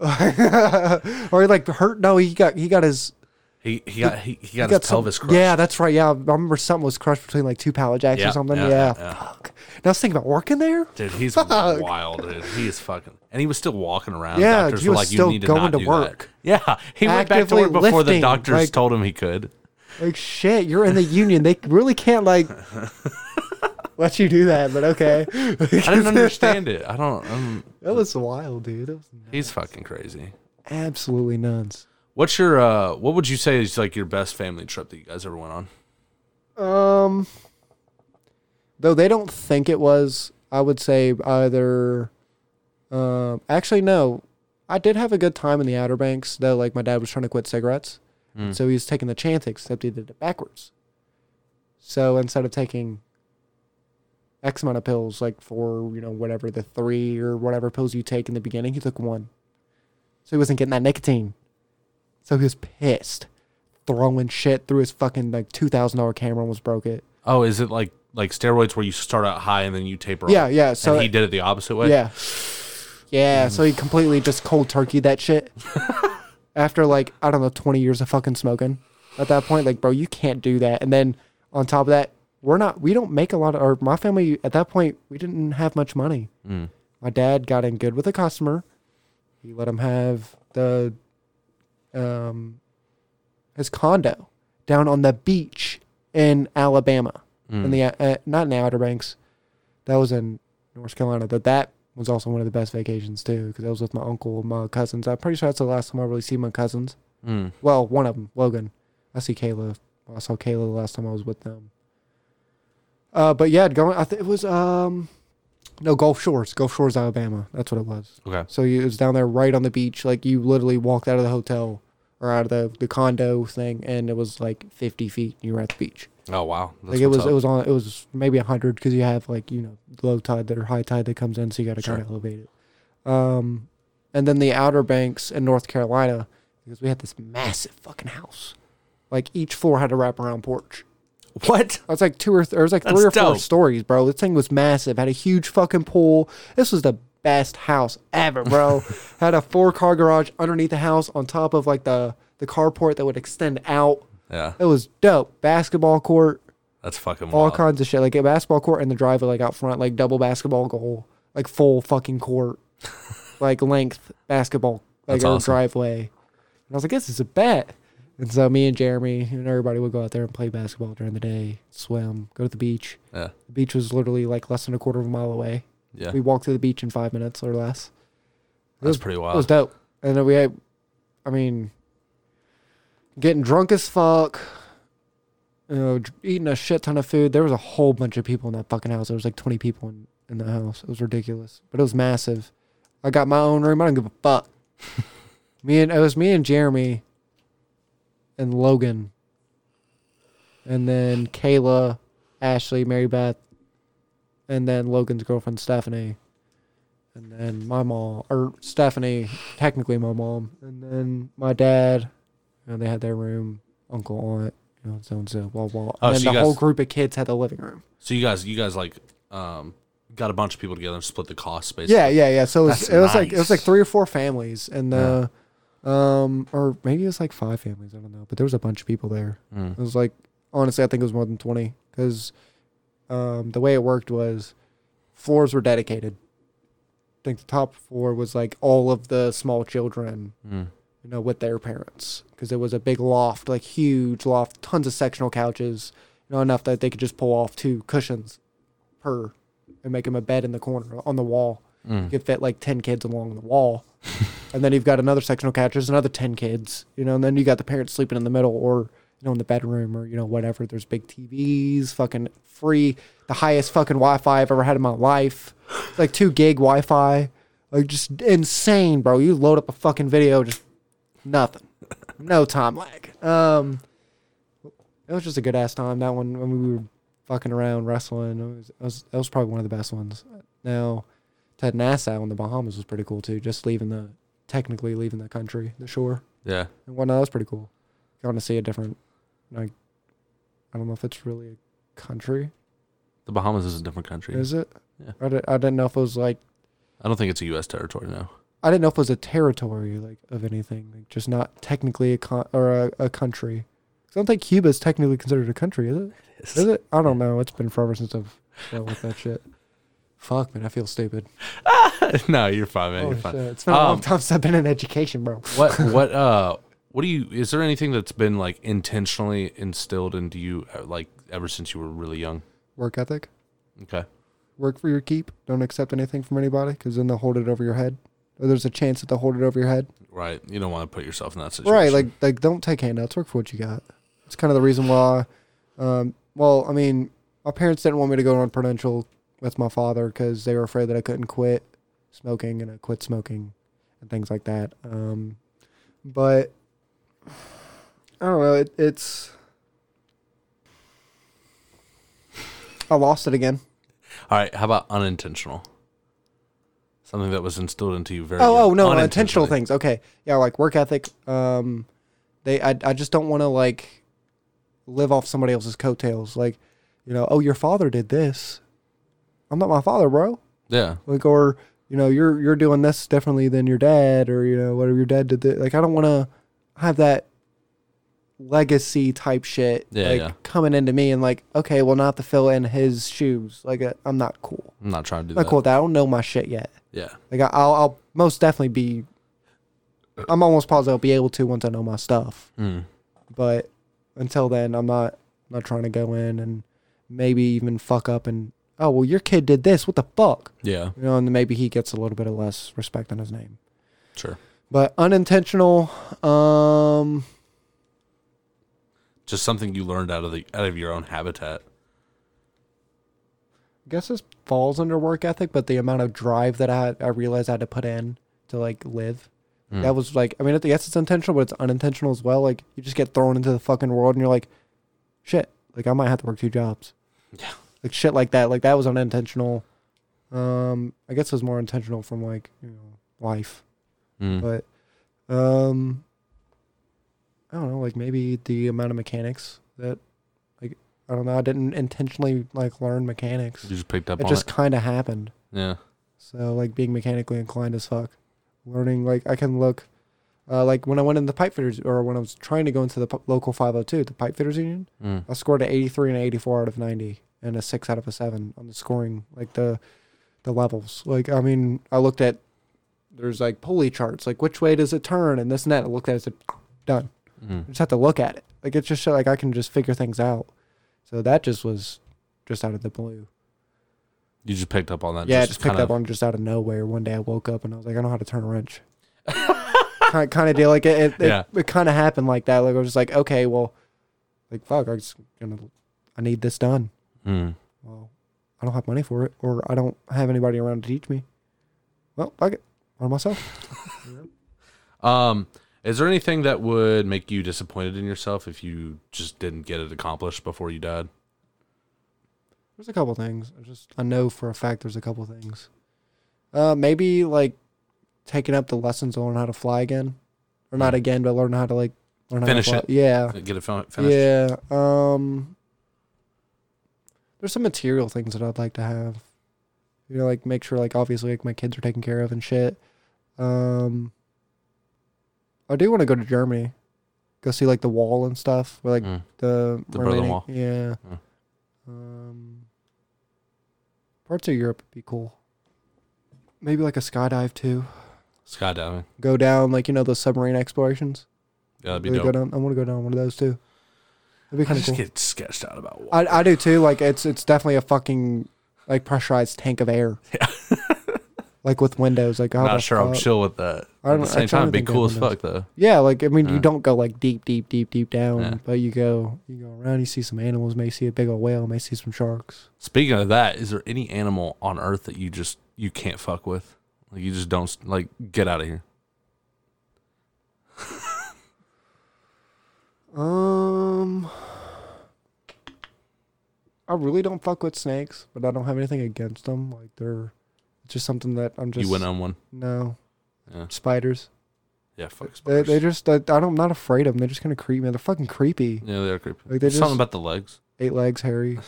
S3: (laughs) or he like hurt. No, he got he got his
S2: He he got he, he got
S3: he
S2: his
S3: some-
S2: pelvis crushed.
S3: Yeah, that's right. Yeah, I remember something was crushed between like two pallet jacks
S2: Yeah,
S3: or something.
S2: yeah,
S3: Yeah,
S2: yeah, yeah.
S3: fuck. And I was thinking about working there.
S2: dude, he's
S3: Fuck.
S2: wild, dude. He is fucking, and he was still walking around.
S3: Yeah,
S2: doctors
S3: he
S2: were
S3: was
S2: like,
S3: still
S2: you need to
S3: going
S2: not
S3: to
S2: do
S3: work.
S2: That. Yeah, he went back to
S3: Actively
S2: work before the
S3: lifting,
S2: doctors
S3: like-
S2: told him he could.
S3: Like shit, you're in the union. They really can't like. (laughs) let you do that, but okay.
S2: I didn't understand it. I don't. Um,
S3: That was wild, dude. That was
S2: he's fucking crazy.
S3: absolutely nuts.
S2: What's your uh? What would you say is like your best family trip that you guys ever went on?
S3: Um, though they don't think it was, I would say either. Um, actually, no. I did have a good time in the Outer Banks. Though, like my dad was trying to quit cigarettes,
S2: Mm.
S3: so he was taking the chance except he did it backwards. So instead of taking X amount of pills, like for you know whatever the three or whatever pills you take in the beginning, he took one. So he wasn't getting that nicotine. So he was pissed, throwing shit through his fucking like two thousand dollar camera, and was broke it.
S2: Oh, is it like like steroids where you start out high and then you taper
S3: Yeah,
S2: off?
S3: yeah. So
S2: and he did it the opposite way.
S3: yeah, yeah. So he completely just cold turkey that shit. (laughs) After like I don't know twenty years of fucking smoking, at that point, like bro, you can't do that. And then on top of that, we're not. We don't make a lot of. Or my family at that point, we didn't have much money.
S2: Mm.
S3: My dad got in good with a customer. He let him have the um his condo down on the beach in Alabama.
S2: Mm.
S3: In the uh, not in the Outer Banks. That was in North Carolina. But that was also one of the best vacations too, because I was with my uncle and my cousins. I'm pretty sure that's the last time I really see my cousins.
S2: Mm.
S3: Well, one of them, Logan. I see Kayla. I saw Kayla the last time I was with them. Uh, but yeah, going. I think it was um, no Gulf Shores, Gulf Shores, Alabama. That's what it was.
S2: Okay.
S3: So you, it was down there, right on the beach. Like you literally walked out of the hotel or out of the the condo thing, and it was like 50 feet. And you were at the beach.
S2: Oh wow. That's
S3: like it was,
S2: up.
S3: it was on. It was maybe hundred because you have like you know low tide that or high tide that comes in, so you got to
S2: Sure.
S3: kind of elevate it. Um, and then the Outer Banks in North Carolina because we had this massive fucking house. Like each floor had a wraparound porch.
S2: What?
S3: It's like two or th- there was like three
S2: That's
S3: or four stories, bro. This thing was massive. Had a huge fucking pool. This was the best house ever, bro. (laughs) had a four car garage underneath the house on top of like the the carport that would extend out.
S2: Yeah.
S3: It was dope. Basketball court,
S2: That's fucking
S3: all
S2: wild.
S3: kinds of shit. Like a basketball court and the driveway like out front, like double basketball goal, like full fucking court, (laughs) like length basketball, like
S2: That's
S3: our
S2: awesome.
S3: driveway. And I was like, this is a bet. And so me and Jeremy and everybody would go out there and play basketball during the day, swim, go to the beach.
S2: Yeah.
S3: The beach was literally like less than a quarter of a mile away.
S2: Yeah.
S3: We walked to the beach in five minutes or less. It
S2: That's
S3: was,
S2: pretty wild.
S3: it was dope. And then we had, I mean, getting drunk as fuck, you know, eating a shit ton of food. There was a whole bunch of people in that fucking house. There was like 20 people in, in the house. It was ridiculous, but it was massive. I got my own room. I don't give a fuck. (laughs) me and it was me and Jeremy and Logan, and then Kayla, Ashley, Mary Beth, and then Logan's girlfriend Stephanie, and then my mom or Stephanie, technically my mom, and then my dad. You know, they had their room, uncle, aunt, you know, so and so, blah blah.
S2: Oh,
S3: and
S2: so
S3: the
S2: you
S3: whole group of kids had the living room.
S2: So you guys, you guys like, um, got a bunch of people together and split the cost, basically.
S3: Yeah, yeah, yeah. So it was, it was like it was like three or four families, and the, um, or maybe it was like five families. I don't know, but there was a bunch of people there.
S2: Mm.
S3: It was like honestly, I think it was more than twenty because, um, the way it worked was, floors were dedicated. I think the top floor was like all of the small children,
S2: Mm.
S3: you know, with their parents because it was a big loft, like huge loft, tons of sectional couches, you know, enough that they could just pull off two cushions per and make them a bed in the corner on the wall. You
S2: Mm.
S3: could fit like 10 kids along the wall. (laughs) and then you've got another sectional couch, there's another 10 kids, you know, and then you got the parents sleeping in the middle or, you know, in the bedroom or, you know, whatever. There's big TVs, fucking free, the highest fucking Wi Fi I've ever had in my life. Like two gig Wi Fi. Like just insane, bro. You load up a fucking video, just nothing. No time lag. Um, it was just a good ass time. That one when we were fucking around wrestling, it was, it was was probably one of the best ones. Now, Ted Nassau in the Bahamas was pretty cool too. Just leaving the technically leaving the country, the shore,
S2: Yeah.
S3: and whatnot. That was pretty cool. Going to see a different, like, I don't know if it's really a country.
S2: The Bahamas is a different country.
S3: Is it?
S2: Yeah.
S3: I, did, I didn't know if it was like
S2: I don't think it's a U.S. territory now.
S3: I didn't know if it was a territory like of anything, like just not technically a con- or a, a country. I don't think Cuba is technically considered a country, is it? Is it? I don't know. It's been forever since I've dealt with that shit. Fuck, man, I feel stupid. (laughs)
S2: no, you're fine, man.
S3: Holy
S2: you're fine.
S3: shit. It's been a long
S2: Um,
S3: time since I've been in education, bro.
S2: What (laughs) what uh what do you is there anything that's been like intentionally instilled into you uh, like ever since you were really young?
S3: Work ethic.
S2: Okay.
S3: Work for your keep. Don't accept anything from anybody because then they'll hold it over your head. Or there's a chance that they'll hold it over your head.
S2: Right. You don't want to put yourself in that situation.
S3: Right. Like like don't take handouts. Work for what you got. It's kind of the reason why. Um, well, I mean, my parents didn't want me to go on Prudential with my father because they were afraid that I couldn't quit smoking and I quit smoking and things like that. Um, but I don't know. It, it's I lost it again.
S2: All right. How about unintentional? Something that was instilled into you very.
S3: Oh, oh no, intentional things. Okay, yeah, like work ethic. Um, they, I, I just don't want to like live off somebody else's coattails. Like, you know, oh, your father did this. I'm not my father, bro.
S2: Yeah.
S3: Like, or you know, you're you're doing this differently than your dad, or you know, whatever your dad did. Like, I don't want to have that legacy type shit
S2: Yeah,
S3: like
S2: yeah.
S3: coming into me and like, okay, well, not to fill in his shoes. Like, uh, I'm not cool.
S2: I'm not trying to do
S3: not
S2: that.
S3: cool that. I don't know my shit yet.
S2: Yeah.
S3: Like I- I'll, I'll most definitely be. I'm almost positive I'll be able to once I know my stuff.
S2: Mm.
S3: But until then, I'm not not trying to go in and maybe even fuck up and oh well, your kid did this. What the fuck?
S2: Yeah.
S3: You know, and maybe he gets a little bit of less respect on his name.
S2: Sure.
S3: But unintentional. Um,
S2: Just something you learned out of the out of your own habitat.
S3: I guess this falls under work ethic, but the amount of drive that I I realized I had to put in to like live.
S2: Mm.
S3: That was like, I mean, I guess it's intentional, but it's unintentional as well. Like, you just get thrown into the fucking world and you're like, shit, like, I might have to work two jobs.
S2: Yeah.
S3: Like, shit like that. Like, that was unintentional. Um, I guess it was more intentional from, like, you know, life.
S2: Mm.
S3: But, um, I don't know, like, maybe the amount of mechanics that, like, I don't know, I didn't intentionally, like, learn mechanics.
S2: you just picked up
S3: It just kind of happened.
S2: Yeah.
S3: So like being mechanically inclined as fuck, learning like I can look, uh, like when I went in the pipe fitters or when I was trying to go into the p- local 502, the pipe fitters union,
S2: Mm.
S3: I scored an 83 and 84 out of 90 and a six out of a seven on the scoring, like the, the levels. Like I mean, I looked at, there's like pulley charts, like which way does it turn and this and that. I looked at it, said, done.
S2: Mm.
S3: I just have to look at it. Like it's just like I can just figure things out. So that just was just out of the blue.
S2: You just picked up on that.
S3: Yeah, I just picked
S2: kind
S3: up
S2: of-
S3: on just out of nowhere. One day I woke up and I was like, I don't know how to turn a wrench. (laughs) kind, kind of deal. Like it, it,
S2: Yeah.
S3: it, kind of happened like that. Like I was just like, okay, well, like fuck, I just gonna, I need this done.
S2: Mm.
S3: Well, I don't have money for it, or I don't have anybody around to teach me. Well, fuck it, on myself. (laughs)
S2: Um, is there anything that would make you disappointed in yourself if you just didn't get it accomplished before you died?
S3: There's a couple things. I just I know for a fact there's a couple things. Uh, maybe like taking up the lessons to learn how to fly again, or not again, but learn how to like learn
S2: Finish
S3: how to
S2: it.
S3: Yeah,
S2: Get it fin- finished.
S3: Yeah. Um there's some material things that I'd like to have. You know, like make sure like obviously like my kids are taken care of and shit. Um I do want to go to Germany. Go see like the wall and stuff. Like
S2: Mm.
S3: the
S2: The Berlin Wall.
S3: Yeah.
S2: Yeah.
S3: Um parts of Europe would be cool. Maybe like a skydive too.
S2: Skydiving.
S3: Go down like you know those submarine explorations.
S2: Yeah, that'd be
S3: Really
S2: dope.
S3: down. I want to go down one of those too. That'd be
S2: I
S3: kind of
S2: just
S3: cool.
S2: get sketched out about water.
S3: I, I do too. Like it's it's definitely a fucking like pressurized tank of air. (laughs)
S2: Yeah.
S3: like with windows. Like I'm
S2: Not
S3: the
S2: sure I'm
S3: fuck-
S2: chill with that.
S3: I
S2: At
S3: don't-
S2: the
S3: I
S2: same
S3: try
S2: time,
S3: to
S2: it'd be cool as
S3: windows.
S2: fuck though.
S3: Yeah, like I mean,
S2: Yeah.
S3: you don't go like deep, deep, deep, deep down,
S2: Yeah.
S3: but you go you go around. You see some animals. May see a big old whale. May see some sharks.
S2: Speaking of that, is there any animal on Earth that you just you can't fuck with? Like you just don't like get out of here.
S3: Um, I really don't fuck with snakes, but I don't have anything against them. Like they're just something that I'm just
S2: you went on one.
S3: no
S2: Yeah.
S3: spiders.
S2: Yeah, fuck
S3: They
S2: spiders.
S3: they just I, I don't I'm not afraid of them. They're just kind of creep me. They're fucking creepy.
S2: yeah, they're creepy.
S3: Like, they
S2: There's something
S3: just-
S2: about the legs.
S3: Eight legs, hairy,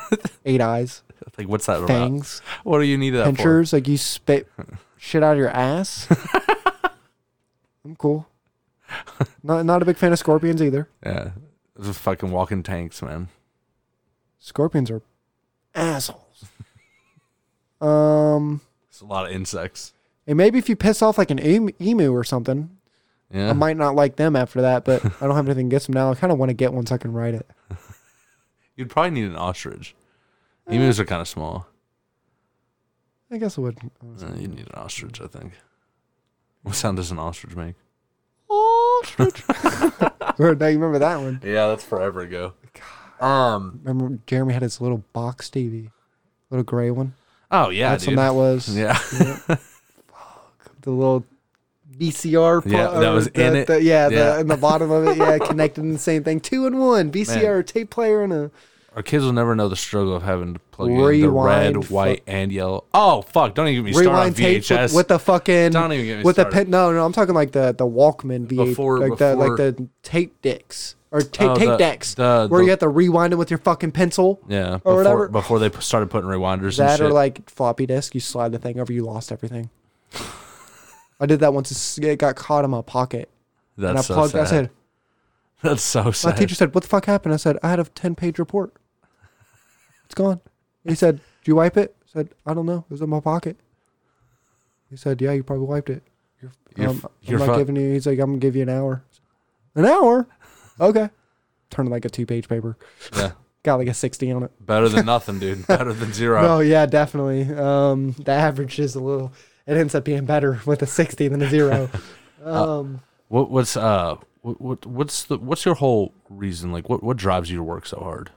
S3: (laughs) eight eyes,
S2: Like what's that about?
S3: fangs,
S2: What do you need that for?
S3: pinchers. Like you spit (laughs) shit out of your ass. (laughs) I'm cool. (laughs) Not not a big fan of scorpions either.
S2: Yeah, are fucking walking tanks, man.
S3: Scorpions are assholes. (laughs) um,
S2: It's a lot of insects.
S3: and maybe if you piss off like an emu, or something,
S2: Yeah,
S3: I might not like them after that. But I don't have anything against them now. I kind of want to get one so I can ride it. (laughs)
S2: you'd probably need an ostrich. Emus are kind of small.
S3: I guess it would.
S2: Uh, you need an ostrich, I think. What sound does an ostrich make?
S3: Ostrich. (laughs) now you remember that one?
S2: Yeah, that's forever ago. Um.
S3: Remember Jeremy had his little box TV, little gray one.
S2: Oh yeah,
S3: That's
S2: dude.
S3: when that was. (laughs)
S2: yeah.
S3: The little VCR. pl-
S2: Yeah, that
S3: or
S2: was
S3: the-
S2: in it.
S3: the- yeah,
S2: Yeah.
S3: The, in the bottom of it. Yeah, (laughs) connected in the same thing. Two in one. VCR tape player and a.
S2: Our kids will never know the struggle of having to plug in the
S3: Rewind
S2: red, white, and yellow. Oh fuck! Don't even get me started on
S3: rewind tape
S2: VHS.
S3: with, with the fucking
S2: Don't even get me
S3: with the
S2: started.
S3: pen. No, no, I'm talking like the the Walkman VH,
S2: Before-
S3: like the
S2: before-
S3: like the tape decks or tape
S2: Oh,
S3: tape
S2: the-
S3: decks,
S2: the-
S3: where
S2: the-
S3: you have to rewind it with your fucking pencil.
S2: yeah,
S3: or
S2: before,
S3: whatever.
S2: before they p- started putting rewinders and
S3: That
S2: shit.
S3: or like floppy disk, you slide the thing over, you lost everything. I did that once. it's- It got caught in my pocket,
S2: That's
S3: and I
S2: so
S3: plugged.
S2: sad.
S3: I said,
S2: That's so
S3: my
S2: sad.
S3: teacher said, "What the fuck happened?" I said, "I had a ten page report. It's gone." He said, "Did you wipe it?" I said, "I don't know. It was in my pocket." He said, "Yeah, you probably wiped it." You're,
S2: You're
S3: um,
S2: f-
S3: I'm
S2: you're
S3: not
S2: fu-
S3: giving you. He's like, "I'm gonna give you an hour." An hour? Okay. Turned like a two page paper.
S2: yeah, (laughs)
S3: Got like a sixty on it.
S2: better than (laughs) nothing, dude. Better than zero.
S3: No, yeah, definitely. Um, the average is a little. It ends up being better with a sixty than a zero. (laughs) Um,
S2: What what's uh what, what what's the what's your whole reason? Like what what drives you to work so hard?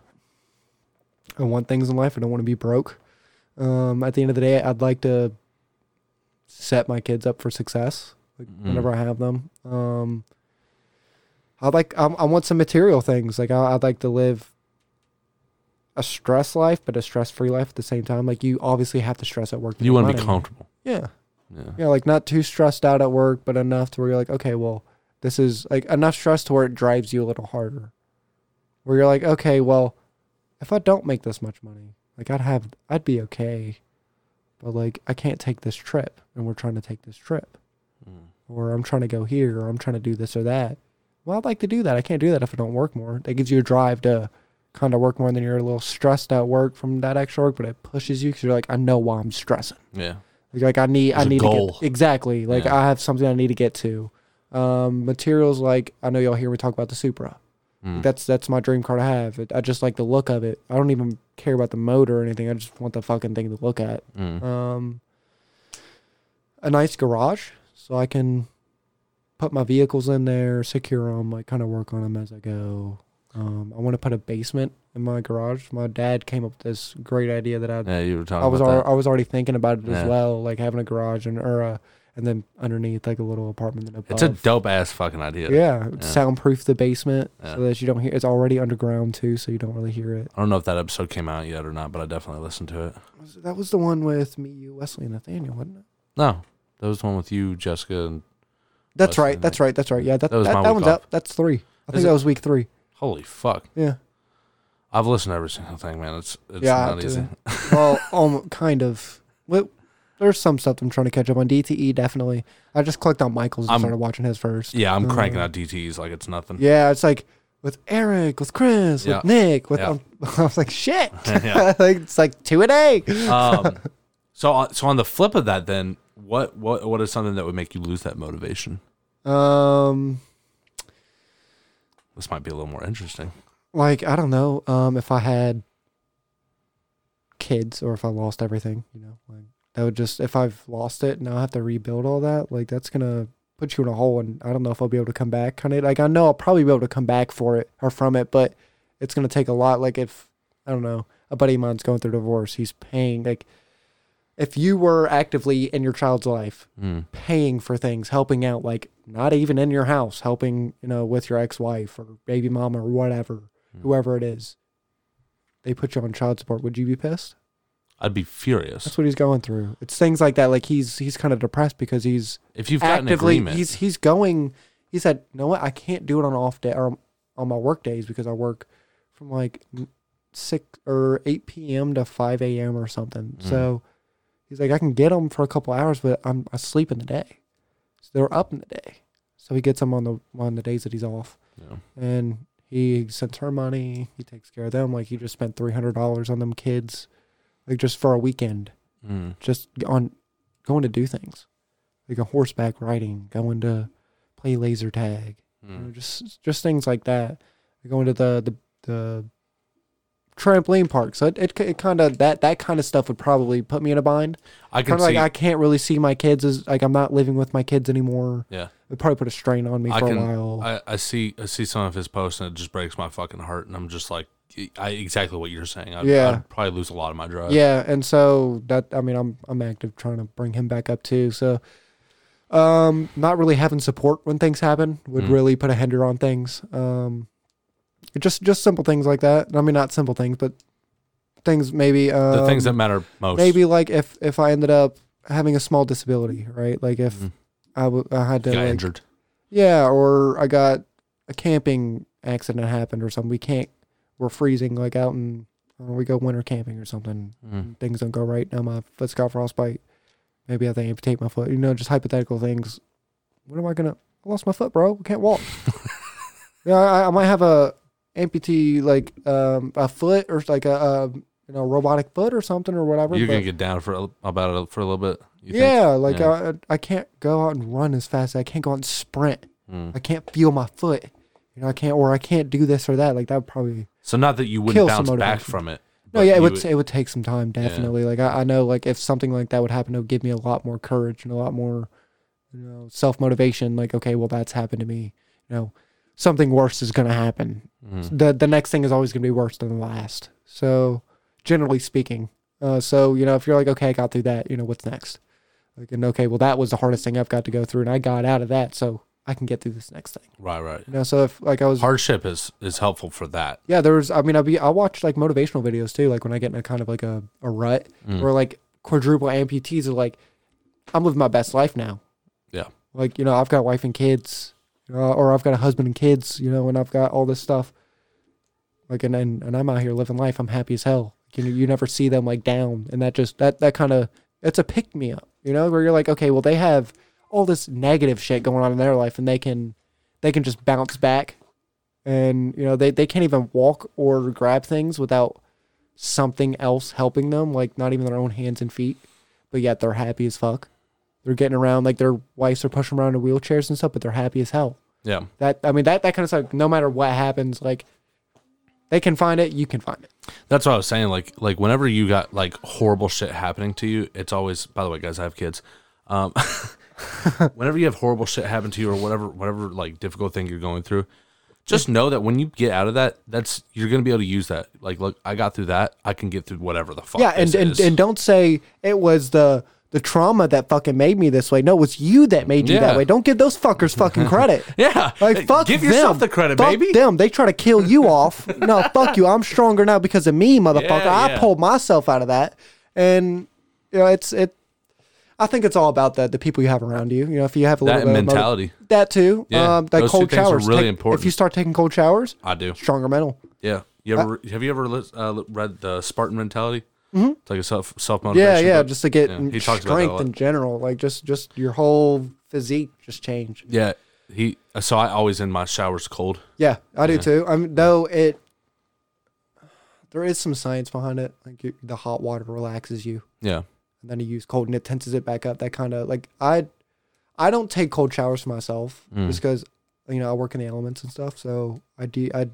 S3: I want things in life. I don't want to be broke. Um, at the end of the day, I'd like to set my kids up for success like,
S2: Mm.
S3: whenever I have them. Um, I like I, I want some material things. Like I, I'd like to live a stress life, but a stress-free life at the same time. Like you obviously have to stress at work.
S2: You want to be comfortable.
S3: Yeah.
S2: Yeah.
S3: Yeah, like not too stressed out at work, but enough to where you're like, okay, well, this is like enough stress to where it drives you a little harder. Where you're like, okay, well, if I don't make this much money, like I'd have, I'd be okay, but like I can't take this trip, and we're trying to take this trip,
S2: Mm.
S3: or I'm trying to go here, or I'm trying to do this or that. Well, I'd like to do that. I can't do that if I don't work more. That gives you a drive to kind of work more. Than you're a little stressed at work from that extra work, but it pushes you because you're like, I know why I'm stressing.
S2: Yeah.
S3: Like, like I need, I
S2: There's a
S3: need to get exactly. Like
S2: Yeah.
S3: I have something I need to get to. Um, materials like I know y'all hear me talk about the Supra.
S2: Mm.
S3: That's that's my dream car to have. It, I just like the look of it. I don't even care about the motor or anything. I just want the fucking thing to look at.
S2: Mm.
S3: Um, a nice garage so I can put my vehicles in there, secure them, like kind of work on them as I go. Um, I want to put a basement in my garage. My dad came up with this great idea that I
S2: Yeah, you were talking
S3: I was
S2: about
S3: al-
S2: that.
S3: I was already thinking about it
S2: Yeah.
S3: as well, like having a garage and or a, and then underneath like a little apartment above.
S2: It's a dope ass fucking idea.
S3: yeah,
S2: Yeah.
S3: soundproof the basement
S2: Yeah.
S3: so that you don't hear. It's already underground too, so you don't really hear it.
S2: I don't know if that episode came out yet or not, but I definitely listened to it.
S3: That was the one with me, you, Wesley, and Nathaniel, wasn't it?
S2: No, that was the one with you, Jessica, and
S3: That's
S2: Wesley
S3: right.
S2: and
S3: That's right. That's right. Yeah, that
S2: That was
S3: that, that one's up. That's three. I think
S2: Is
S3: that was week three.
S2: holy fuck,
S3: Yeah.
S2: I've listened to every single thing, man. It's it's
S3: Yeah,
S2: not easy.
S3: well, (laughs) um, kind of. There's some stuff I'm trying to catch up on. DTE definitely. I just clicked on Michael's and
S2: I'm-
S3: started watching his first.
S2: Yeah, I'm cranking
S3: Uh,
S2: out DTS like it's nothing.
S3: Yeah, it's like with Eric, with Chris,
S2: Yeah.
S3: with Nick, with
S2: Yeah.
S3: um, (laughs) I was like, shit. (laughs)
S2: Yeah. (laughs)
S3: like it's like two a day.
S2: um, so on- so on the flip of that, then what what what is something that would make you lose that motivation?
S3: Um,
S2: This might be a little more interesting.
S3: like I don't know. Um, if I had kids or if I lost everything, you know, like that would just if I've lost it now I have to rebuild all that. Like that's gonna put you in a hole, and I don't know if I'll be able to come back. Kind of like I know I'll probably be able to come back for it or from it, but it's gonna take a lot. Like if I don't know, a buddy of mine's going through divorce. He's paying like if you were actively in your child's life
S2: Mm.
S3: paying for things, helping out, like not even in your house, helping, you know, with your ex wife or baby mama or whatever,
S2: Mm.
S3: whoever it is. They put you on child support. Would you be pissed?
S2: I'd be furious
S3: That's what he's going through. It's things like that. Like he's he's kind of depressed because he's
S2: if you've got an
S3: actively
S2: agreement.
S3: he's he's going. He said, "You know what? I can't do it on off day or on my work days because I work from like six or eight p.m. to five a.m. or something."
S2: Mm.
S3: So he's like, "I can get them for a couple hours, but I'm I sleep in the day, so they're up in the day." So he gets them on the on the days that he's off,
S2: Yeah.
S3: and he sends her money. He takes care of them. Like he just spent three hundred dollars on them kids, like just for a weekend
S2: Mm.
S3: just on going to do things like a horseback riding, going to play laser tag, you know,
S2: Mm.
S3: just just things like that. Going to the the the trampoline park. So it it, it kind of that that kind of stuff would probably put me in a bind.
S2: I can
S3: Kind of
S2: see.
S3: like I can't really see my kids as like I'm not living with my kids anymore.
S2: yeah.
S3: It probably put a strain on me
S2: I
S3: for
S2: can.
S3: a while.
S2: I, I see. I see some of his posts, and it just breaks my fucking heart. And I'm just like, I exactly what you're saying. I'd,
S3: Yeah.
S2: I'd probably lose a lot of my drive.
S3: yeah, and so that I mean I'm I'm active trying to bring him back up too. So um not really having support when things happen would
S2: Mm.
S3: really put a hinder on things. Um just just simple things like that. I mean not simple things, but things maybe um,
S2: The things that matter most.
S3: maybe like if if I ended up having a small disability, right? Like if
S2: Mhm.
S3: I w- I had to
S2: got
S3: like,
S2: injured.
S3: yeah, or I got a camping accident happened or something. We can't. We're freezing like out in. Or we go winter camping or something.
S2: Mm.
S3: and Things don't go right. Now my foot's got frostbite. Maybe I have to amputate my foot. You know, just hypothetical things. What am I gonna? I lost my foot, bro. I can't walk. (laughs) yeah, I, I might have a amputee like um, a foot or like a, a you know robotic foot or something or whatever.
S2: You're gonna get down for a, about it for a little bit. you think?
S3: yeah, like
S2: Yeah.
S3: I I can't go out and run as fast. I can't go out and sprint.
S2: Mm.
S3: I can't feel my foot. You know, I can't, or I can't do this or that. Like that would probably.
S2: So not that you wouldn't
S3: Kill some
S2: bounce back
S3: motivation.
S2: from it.
S3: No,
S2: but
S3: yeah, it
S2: you
S3: would, it would take some time, definitely. Like I, I know, like if something like that would happen, it would give me a lot more courage and a lot more, you know, self motivation. Like, okay, well, that's happened to me. You know, something worse is gonna happen.
S2: Mhm.
S3: The the next thing is always gonna be worse than the last. So, generally speaking, uh, so you know, if you're like, okay, I got through that, you know, what's next? Like, and okay, well, that was the hardest thing I've got to go through, and I got out of that, so I can get through this next thing.
S2: Right, right.
S3: You know, so if like I was
S2: Hardship is is helpful for that.
S3: yeah, there was. I mean, I be I watch like motivational videos too. Like when I get in a kind of like a, a rut,
S2: Mm.
S3: or like quadruple amputees are like, I'm living my best life now.
S2: Yeah.
S3: Like you know, I've got wife and kids, you know, or I've got a husband and kids, you know, and I've got all this stuff. Like and and, and I'm out here living life. I'm happy as hell. You know, you never see them like down, and that just that that kind of it's a pick me up. You know, where you're like, okay, well they have all this negative shit going on in their life, and they can they can just bounce back and you know they, they can't even walk or grab things without something else helping them like not even their own hands and feet but yet they're happy as fuck they're getting around like their wives are pushing around in wheelchairs and stuff but they're happy as hell
S2: Yeah.
S3: that i mean that that kind of stuff no matter what happens like they can find it you can find it
S2: That's what I was saying. Like, like whenever you got like horrible shit happening to you, it's always. By the way, guys, I have kids. Um, (laughs) (laughs) whenever you have horrible shit happen to you, or whatever, whatever like difficult thing you're going through, just know that when you get out of that, that's you're gonna be able to use that. Like, look, I got through that. I can get through whatever the fuck.
S3: yeah and, and
S2: is.
S3: and don't say it was the the trauma that fucking made me this way no it was you that made you
S2: Yeah.
S3: that way don't give those fuckers fucking credit (laughs)
S2: yeah,
S3: Like fuck
S2: give
S3: them.
S2: yourself the credit,
S3: fuck
S2: baby.
S3: them. They try to kill you (laughs) off. No, fuck you. I'm stronger now because of me, motherfucker.
S2: Yeah,
S3: I
S2: yeah.
S3: pulled myself out of that, and you know it's it. I think it's all about the the people you have around you. You know, if you have a
S2: That
S3: little bit of motiv-
S2: mentality.
S3: that too.
S2: Yeah,
S3: um, like
S2: those two
S3: cold showers.
S2: really
S3: Take-
S2: important.
S3: If you start taking cold showers,
S2: I do.
S3: stronger mental.
S2: Yeah. You ever have you ever uh, read the Spartan mentality? Mm-hmm. It's like a self self motivation.
S3: Yeah, yeah. Just to get
S2: Yeah, he talks
S3: strength in general, like just just your whole physique just change.
S2: Yeah, he. So I always end my showers cold.
S3: Yeah, I do
S2: Yeah.
S3: too. I mean, though it, there is some science behind it. Like you, the hot water relaxes you,
S2: Yeah,
S3: and then you use cold and it tenses it back up. That kind of like I, I don't take cold showers for myself
S2: Mm.
S3: just because you know I work in the elements and stuff. So I do I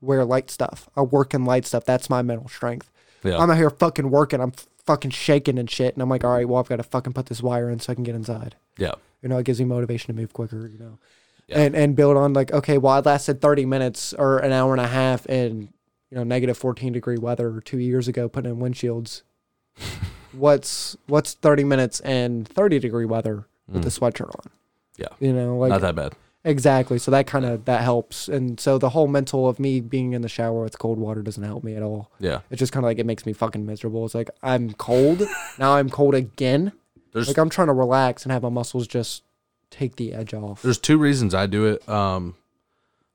S3: wear light stuff. I work in light stuff. That's my mental strength.
S2: yeah,
S3: I'm out here fucking working. I'm fucking shaking and shit, and I'm like, all right, well I've got to fucking put this wire in so I can get inside.
S2: yeah,
S3: You know, it gives me motivation to move quicker. You know,
S2: Yeah.
S3: and and build on like, okay, well, I lasted thirty minutes or an hour and a half in you know negative fourteen degree weather two years ago, putting in windshields. (laughs) what's what's thirty minutes and thirty degree weather with the sweatshirt on?
S2: Mm. Yeah.
S3: you know, like
S2: not that bad.
S3: exactly. So that kind of that helps, and so the whole mental of me being in the shower with cold water doesn't help me at all.
S2: Yeah,
S3: It's just kind of like it makes me fucking miserable. It's like I'm cold (laughs) now. I'm cold again.
S2: there's
S3: Like I'm trying to relax and have my muscles just take the edge off.
S2: there's two reasons I do it. Um,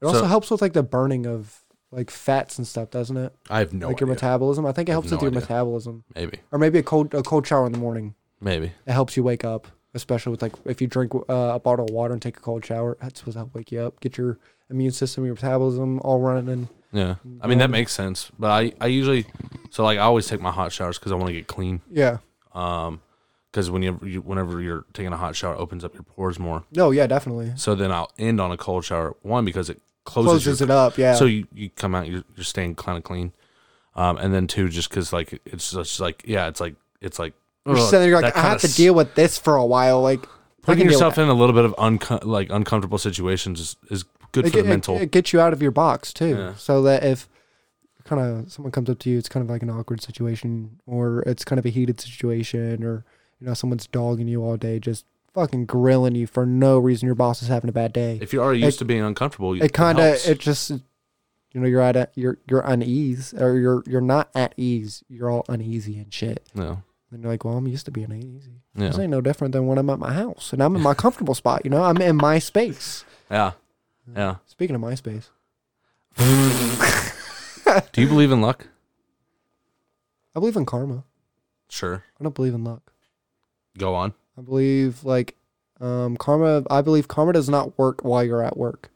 S3: It also helps with like the burning of like fats and stuff, doesn't it?
S2: I have no
S3: like your metabolism. I think it helps
S2: no
S3: with your
S2: idea.
S3: metabolism.
S2: Maybe,
S3: Or maybe a cold a cold shower in the morning.
S2: maybe.
S3: It helps you wake up, especially with like if you drink uh, a bottle of water and take a cold shower. That's supposed to help wake you up, get your immune system, your metabolism all running.
S2: Yeah, I mean that makes sense. But I I usually so like I always take my hot showers because I want to get clean.
S3: Yeah.
S2: Um, because whenever you whenever you're taking a hot shower, it opens up your pores more.
S3: No, yeah, definitely.
S2: So then I'll end on a cold shower. One because it closes,
S3: Closes
S2: your
S3: it up. Yeah.
S2: So you, you come out, you're, you're staying kind of clean. Um, and then two, just because like it's just like yeah, it's like it's like
S3: You're
S2: ugh,
S3: sitting there, like, I have to
S2: s-
S3: deal with this for a while. Like,
S2: Putting yourself in a little bit of unco- like uncomfortable situations is, is good
S3: that.
S2: for
S3: it,
S2: the
S3: it-
S2: mental.
S3: It, gets you out of your box too,
S2: Yeah.
S3: so that if kind of someone comes up to you, it's kind of like an awkward situation, or it's kind of a heated situation, or you know someone's dogging you all day, just fucking grilling you for no reason. Your boss is having a bad day.
S2: if you're already used to being uncomfortable,
S3: it kind of it just you know you're at a, you're you're unease or you're you're not at ease. You're all uneasy and shit.
S2: No.
S3: And you're like, well, I'm used to being uneasy.
S2: yeah,
S3: This ain't no different than when I'm at my house and I'm in my (laughs) comfortable spot. You know, I'm in my space.
S2: yeah, yeah.
S3: Speaking of my space, (laughs)
S2: Do you believe in luck?
S3: I believe in karma.
S2: Sure.
S3: I don't believe in luck.
S2: Go on.
S3: I believe like um, karma. I believe karma does not work while you're at work.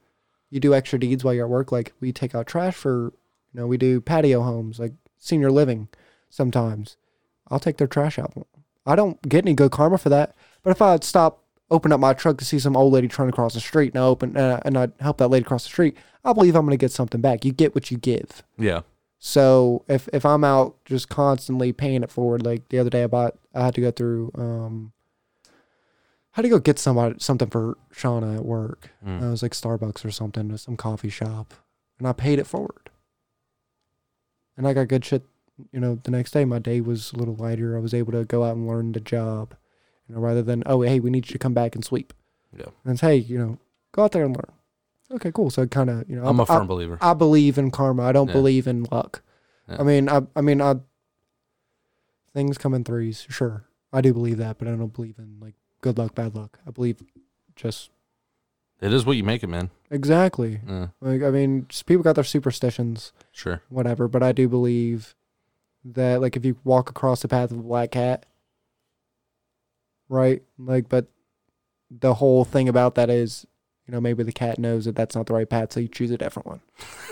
S3: You do extra deeds while you're at work. Like we take out trash for, you know, we do patio homes, like senior living. Sometimes I'll take their trash out. I don't get any good karma for that. But if I stop, open up my truck to see some old lady trying to cross the street, and I open uh, and I help that lady cross the street, I believe I'm going to get something back. You get what you give.
S2: Yeah.
S3: So if if I'm out just constantly paying it forward, like the other day I bought, I had to go through, um, had to go get somebody something for Shauna at work.
S2: Mm.
S3: It was like Starbucks or something, some coffee shop, and I paid it forward. And I got good shit. You know, the next day my day was a little lighter. I was able to go out and learn the job, you know, rather than oh hey we need you to come back and sweep.
S2: Yeah.
S3: And it's hey you know go out there and learn. Okay, cool. So kind of you know
S2: I'm a
S3: I-
S2: firm believer.
S3: I believe in karma. I don't
S2: Yeah.
S3: believe in luck.
S2: Yeah.
S3: I mean, I, I mean, I things come in threes. Sure, I do believe that, but I don't believe in like good luck, bad luck. I believe just
S2: It is what you make it, man.
S3: exactly.
S2: Yeah,
S3: Like I mean, people got their superstitions,
S2: sure.
S3: whatever. But I do believe that like if you walk across the path of a black cat, right? Like, but the whole thing about that is, you know, maybe the cat knows that that's not the right path, so you choose a different one.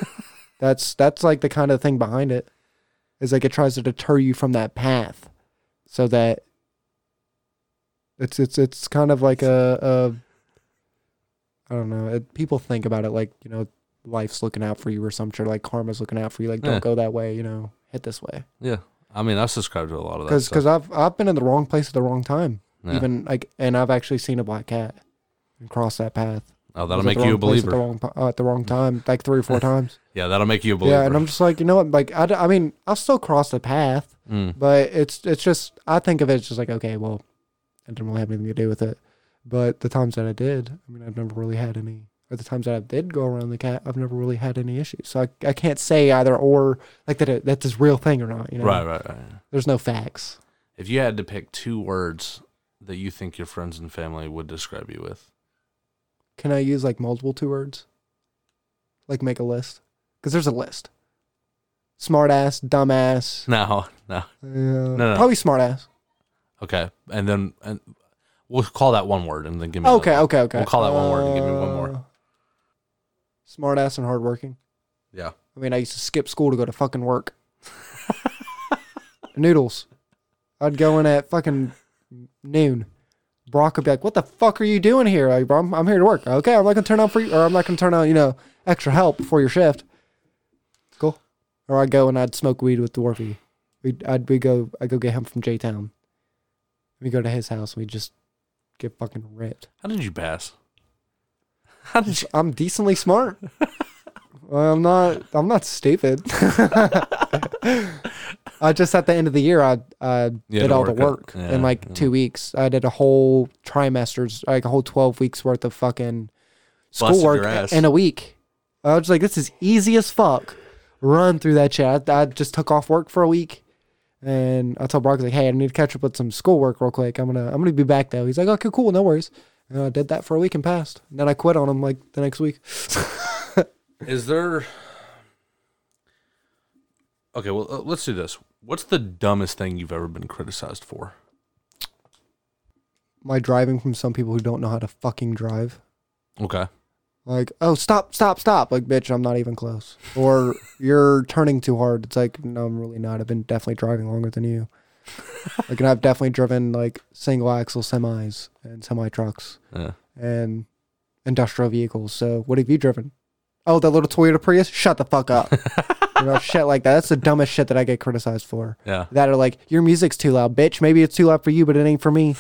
S3: (laughs) that's that's like the kind of thing behind it. Is like it tries to deter you from that path, so that it's it's it's kind of like a, a I don't know. It, people think about it like you know life's looking out for you or some shit like karma's looking out for you. Like don't
S2: Yeah.
S3: go that way. You know, hit this way.
S2: Yeah. I mean, I subscribe to a lot of that.
S3: Because because I've I've been in the wrong place at the wrong time.
S2: Yeah.
S3: Even like and I've actually seen a black cat and cross that path.
S2: oh, that'll make you a believer.
S3: At the wrong uh, at the wrong time, like three or four (laughs) times.
S2: yeah, that'll make you a believer.
S3: Yeah, and I'm just like, you know what? Like, I, I mean, I'll still cross the path,
S2: Mm.
S3: but it's it's just I think of it as just like, okay, well, it didn't really have anything to do with it. But the times that I did, I mean, I've never really had any. Or the times that I did go around the cat, I've never really had any issues. So I, I can't say either or like that it, that's this real thing or not. You know,
S2: Right, right, right.
S3: There's no facts.
S2: If you had to pick two words that you think your friends and family would describe you with,
S3: Can I use like multiple two words? Like make a list? Because there's a list. Smart ass, dumbass.
S2: no, no,
S3: Uh,
S2: no.
S3: Probably smart ass.
S2: Okay, and then and we'll call that one word, and then give me.
S3: Okay,
S2: another.
S3: okay, okay.
S2: We'll call that one word and give me one more.
S3: Uh, Smart ass and hardworking.
S2: Yeah.
S3: I mean, I used to skip school to go to fucking work. (laughs) Noodles. I'd go in at fucking noon. Brock would be like, "What the fuck are you doing here?" Like, bro, I'm, I'm here to work. Okay, I'm not gonna turn on for you, or I'm not gonna turn on, you know, extra help for your shift. Cool. Or I'd go and I'd smoke weed with Dwarfy. We'd I'd we go I go get him from J Town. We go to his house. and We just get fucking ripped.
S2: How did you pass? (laughs) How did you?
S3: I'm decently smart. (laughs) I'm not. I'm not stupid. (laughs) I just at the end of the year, I I
S2: You had
S3: did
S2: to
S3: all the
S2: work
S3: in like
S2: yeah.
S3: two weeks. I did a whole trimesters, like a whole twelve weeks worth of fucking
S2: Busted
S3: schoolwork
S2: your ass.
S3: in a week. I was like, this is easy as fuck. Run through that shit. I, I just took off work for a week, and I tell Brock like, hey, I need to catch up with some schoolwork real quick. I'm gonna I'm gonna be back though. He's like, okay, cool, no worries. And I did that for a week and passed. And then I quit on him like the next week. (laughs)
S2: Is there? Okay, well, uh, let's do this. What's the dumbest thing you've ever been criticized for?
S3: My driving from some people who don't know how to fucking drive.
S2: Okay.
S3: Like, oh, stop, stop, stop. Like, bitch, I'm not even close. Or (laughs) you're turning too hard. It's like, no, I'm really not. I've been definitely driving longer than you. (laughs) like, and I've definitely driven like single axle semis and semi trucks
S2: Yeah.
S3: and industrial vehicles. So, what have you driven? Oh, that little Toyota Prius? Shut the fuck up. (laughs) you know, shit like that. That's the dumbest shit that I get criticized for.
S2: Yeah.
S3: That are like, your music's too loud, bitch. Maybe it's too loud for you, but it ain't for me.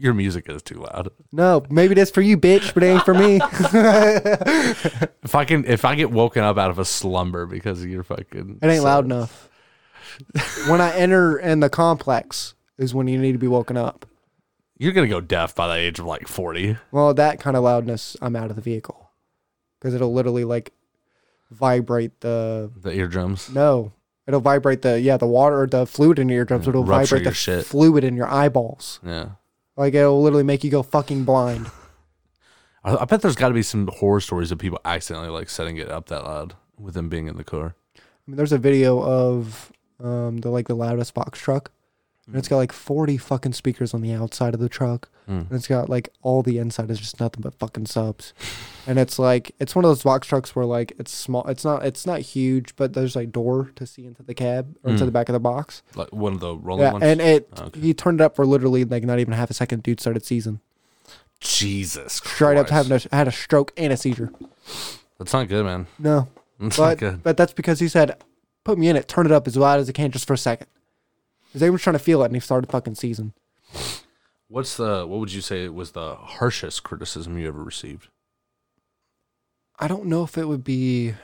S2: Your music is too loud.
S3: No, maybe that's for you, bitch, but it ain't for me. (laughs)
S2: If I can, if I get woken up out of a slumber because you're fucking,
S3: It ain't loud enough. when I enter in the complex is when you need to be woken up.
S2: You're gonna go deaf by the age of like forty.
S3: Well, that kind of loudness, I'm out of the vehicle because it'll literally like vibrate the
S2: The eardrums.
S3: no, it'll vibrate the yeah the water or the fluid in your eardrums. It'll
S2: rupture
S3: vibrate the
S2: shit.
S3: fluid in your eyeballs.
S2: Yeah.
S3: Like it'll literally make you go fucking blind. (laughs)
S2: I, I bet there's got to be some horror stories of people accidentally like setting it up that loud with them being in the car.
S3: I mean, there's a video of um the like the loudest box truck. And it's got like 40 fucking speakers on the outside of the truck.
S2: Mm.
S3: And it's got like all the inside is just nothing but fucking subs. and it's like it's one of those box trucks where like it's small it's not it's not huge, but there's like door to see into the cab or into
S2: Mm.
S3: the back of the box.
S2: Like one of the rolling
S3: Yeah.
S2: ones.
S3: And it
S2: Okay.
S3: he turned it up for literally like not even half a second dude started seizing.
S2: Jesus.
S3: Straight up having a had a stroke and a seizure.
S2: That's not good, man.
S3: No. (laughs)
S2: That's not
S3: But
S2: good.
S3: but that's because he said, Put me in it, turn it up as loud as it can just for a second. Because they were trying to feel it and he started fucking season.
S2: What's the what would you say was the harshest criticism you ever received?
S3: I don't know if it would be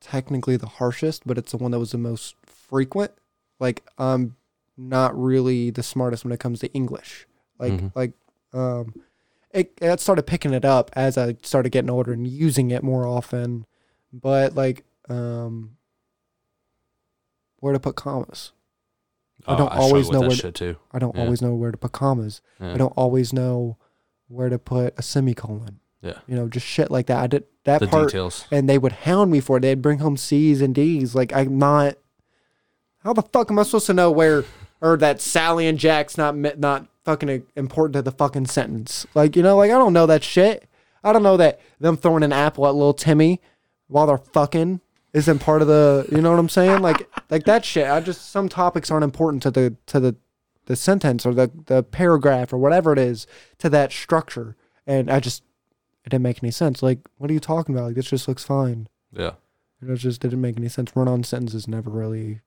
S3: technically the harshest, but it's the one that was the most frequent. Like I'm not really the smartest when it comes to English. Like
S2: Mhm.
S3: like um it, it started picking it up as I started getting older and using it more often. But like um where to put commas. I oh, don't
S2: Oh, struggle
S3: always
S2: with
S3: know where-
S2: too.
S3: I don't
S2: Yeah.
S3: always know where to put commas.
S2: Yeah.
S3: I don't always know where to put a semicolon.
S2: Yeah.
S3: You know, just shit like that. I did that
S2: the
S3: part
S2: details.
S3: and they would hound me for it. They'd bring home C's and D's. Like I'm not. How the fuck am I supposed to know where or that Sally and Jack's not not fucking important to the fucking sentence? Like you know, like I don't know that shit. I don't know that them throwing an apple at little Timmy while they're fucking isn't part of the. You know what I'm saying? Like like that shit. I just some topics aren't important to the to the the sentence or the the paragraph or whatever it is to that structure, and I just it didn't make any sense. Like, what are you talking about? Like, this just looks fine.
S2: Yeah.
S3: It just didn't make any sense. Run on sentences never really.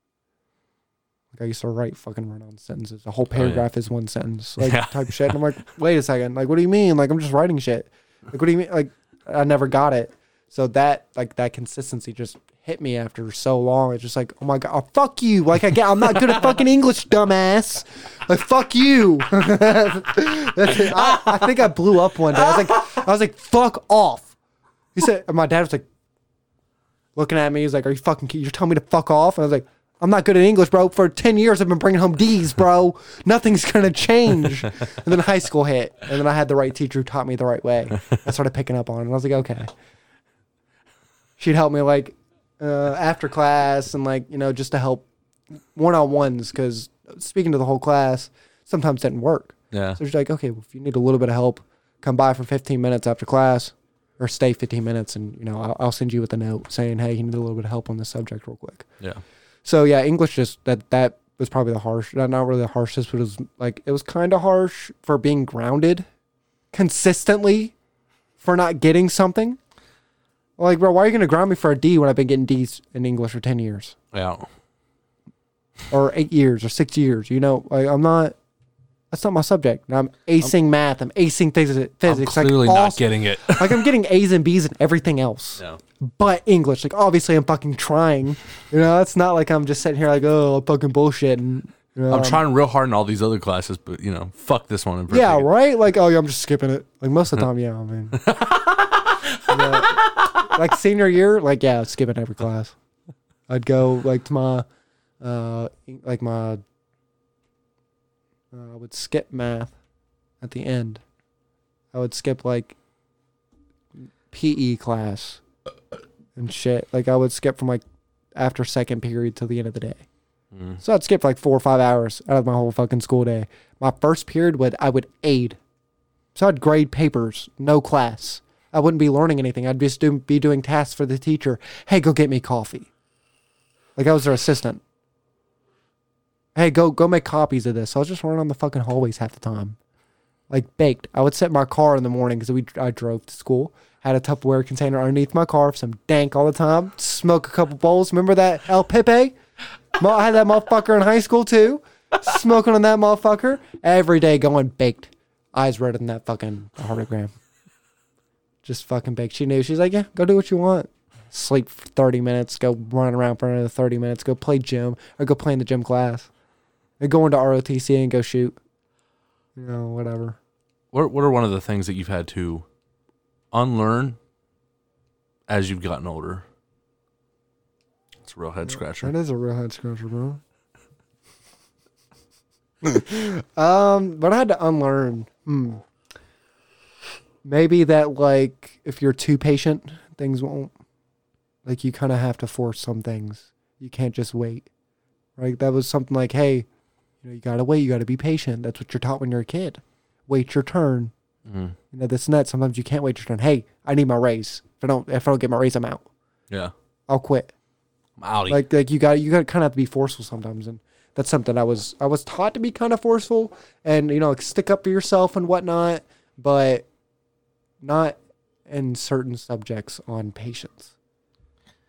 S3: Like I used to write fucking run on sentences. A whole
S2: Oh, yeah.
S3: paragraph is one sentence, like
S2: Yeah.
S3: type shit. And I'm like, wait a second, like what do you mean? Like I'm just writing shit. Like what do you mean? Like I never got it. So that like that consistency just hit me after so long. It's just like, oh my god, oh, fuck you. Like I get, I'm not good at fucking English, (laughs) dumbass. Like fuck you. (laughs) I, I think I blew up one day. I was like, I was like, fuck off. He said, my dad was like, looking at me. He's like, "Are you fucking? You're telling me to fuck off?" And I was like, "I'm not good at English, bro. For ten years, I've been bringing home D's, bro. Nothing's gonna change." and then high school hit, and then I had the right teacher who taught me the right way. I started picking up on it, and I was like, "Okay." She'd help me like uh, after class, and like you know just to help one on ones because speaking to the whole class sometimes didn't work.
S2: Yeah.
S3: So she's like, "Okay, well, if you need a little bit of help, come by for 15 minutes after class." Or stay 15 minutes, and you know I'll, I'll send you with a note saying, "Hey, you need a little bit of help on this subject, real quick."
S2: Yeah.
S3: So yeah, English just that that was probably the harsh, not not really the harshest, but it was like it was kind of harsh for being grounded consistently for not getting something. Like, bro, why are you gonna ground me for a D when I've been getting D's in English for ten years
S2: Yeah.
S3: or eight years or six years? You know, like I'm not. That's not my subject. And I'm acing math. I'm acing phys- physics.
S2: I'm clearly
S3: like,
S2: not
S3: awesome.
S2: getting it.
S3: like I'm getting A's and B's and everything else
S2: No.
S3: but English. Like obviously I'm fucking trying. You know, it's not like I'm just sitting here like, oh, I'm fucking bullshit. And you know,
S2: I'm trying real hard in all these other classes, but you know, fuck this one
S3: Yeah, right. Like, oh yeah, I'm just skipping it. Like most of the time, yeah. I mean, (laughs) Yeah. Like senior year, like yeah, skipping every class. I'd go like to my, uh, like my. Uh, I would skip math at the end. I would skip like PE class and shit. Like I would skip from like after second period till the end of the day.
S2: Mm.
S3: So I'd skip like four or five hours out of my whole fucking school day. My first period would I would aid. So I'd grade papers, no class. I wouldn't be learning anything. I'd just do, be doing tasks for the teacher. Hey, go get me coffee. Like I was their assistant. Hey, go go make copies of this. So I was just running on the fucking hallways half the time, like baked. I would set my car in the morning because we I drove to school. Had a Tupperware container underneath my car some dank all the time. Smoke a couple bowls. Remember that El Pepe? I had that motherfucker in high school too. Smoking on that motherfucker every day, going baked. Eyes redder than that fucking heartagram. Just fucking baked. She knew. She's like, yeah, go do what you want. Sleep for 30 minutes, go run around for another 30 minutes, go play gym or go play in the gym class. And go into ROTC and go shoot. You know, whatever.
S2: What What are one of the things that you've had to unlearn as you've gotten older? It's a real head scratcher.
S3: That is a real head scratcher, bro. (laughs) um, but I had to unlearn. Hmm. Maybe that like if you're too patient, things won't. Like you kind of have to force some things. You can't just wait. Right? That was something like, hey, you know, you gotta wait. You gotta be patient. That's what you're taught when you're a kid. Wait your turn.
S2: Mhm.
S3: You know this and that. Sometimes you can't wait your turn. Hey, I need my raise. If I don't, if I don't get my raise, I'm out.
S2: Yeah,
S3: I'll quit
S2: I'm outie.
S3: like like you got you got to kind of have to be forceful sometimes and that's something i was i was taught to be kind of forceful and you know like stick up for yourself and whatnot but not in certain subjects on patience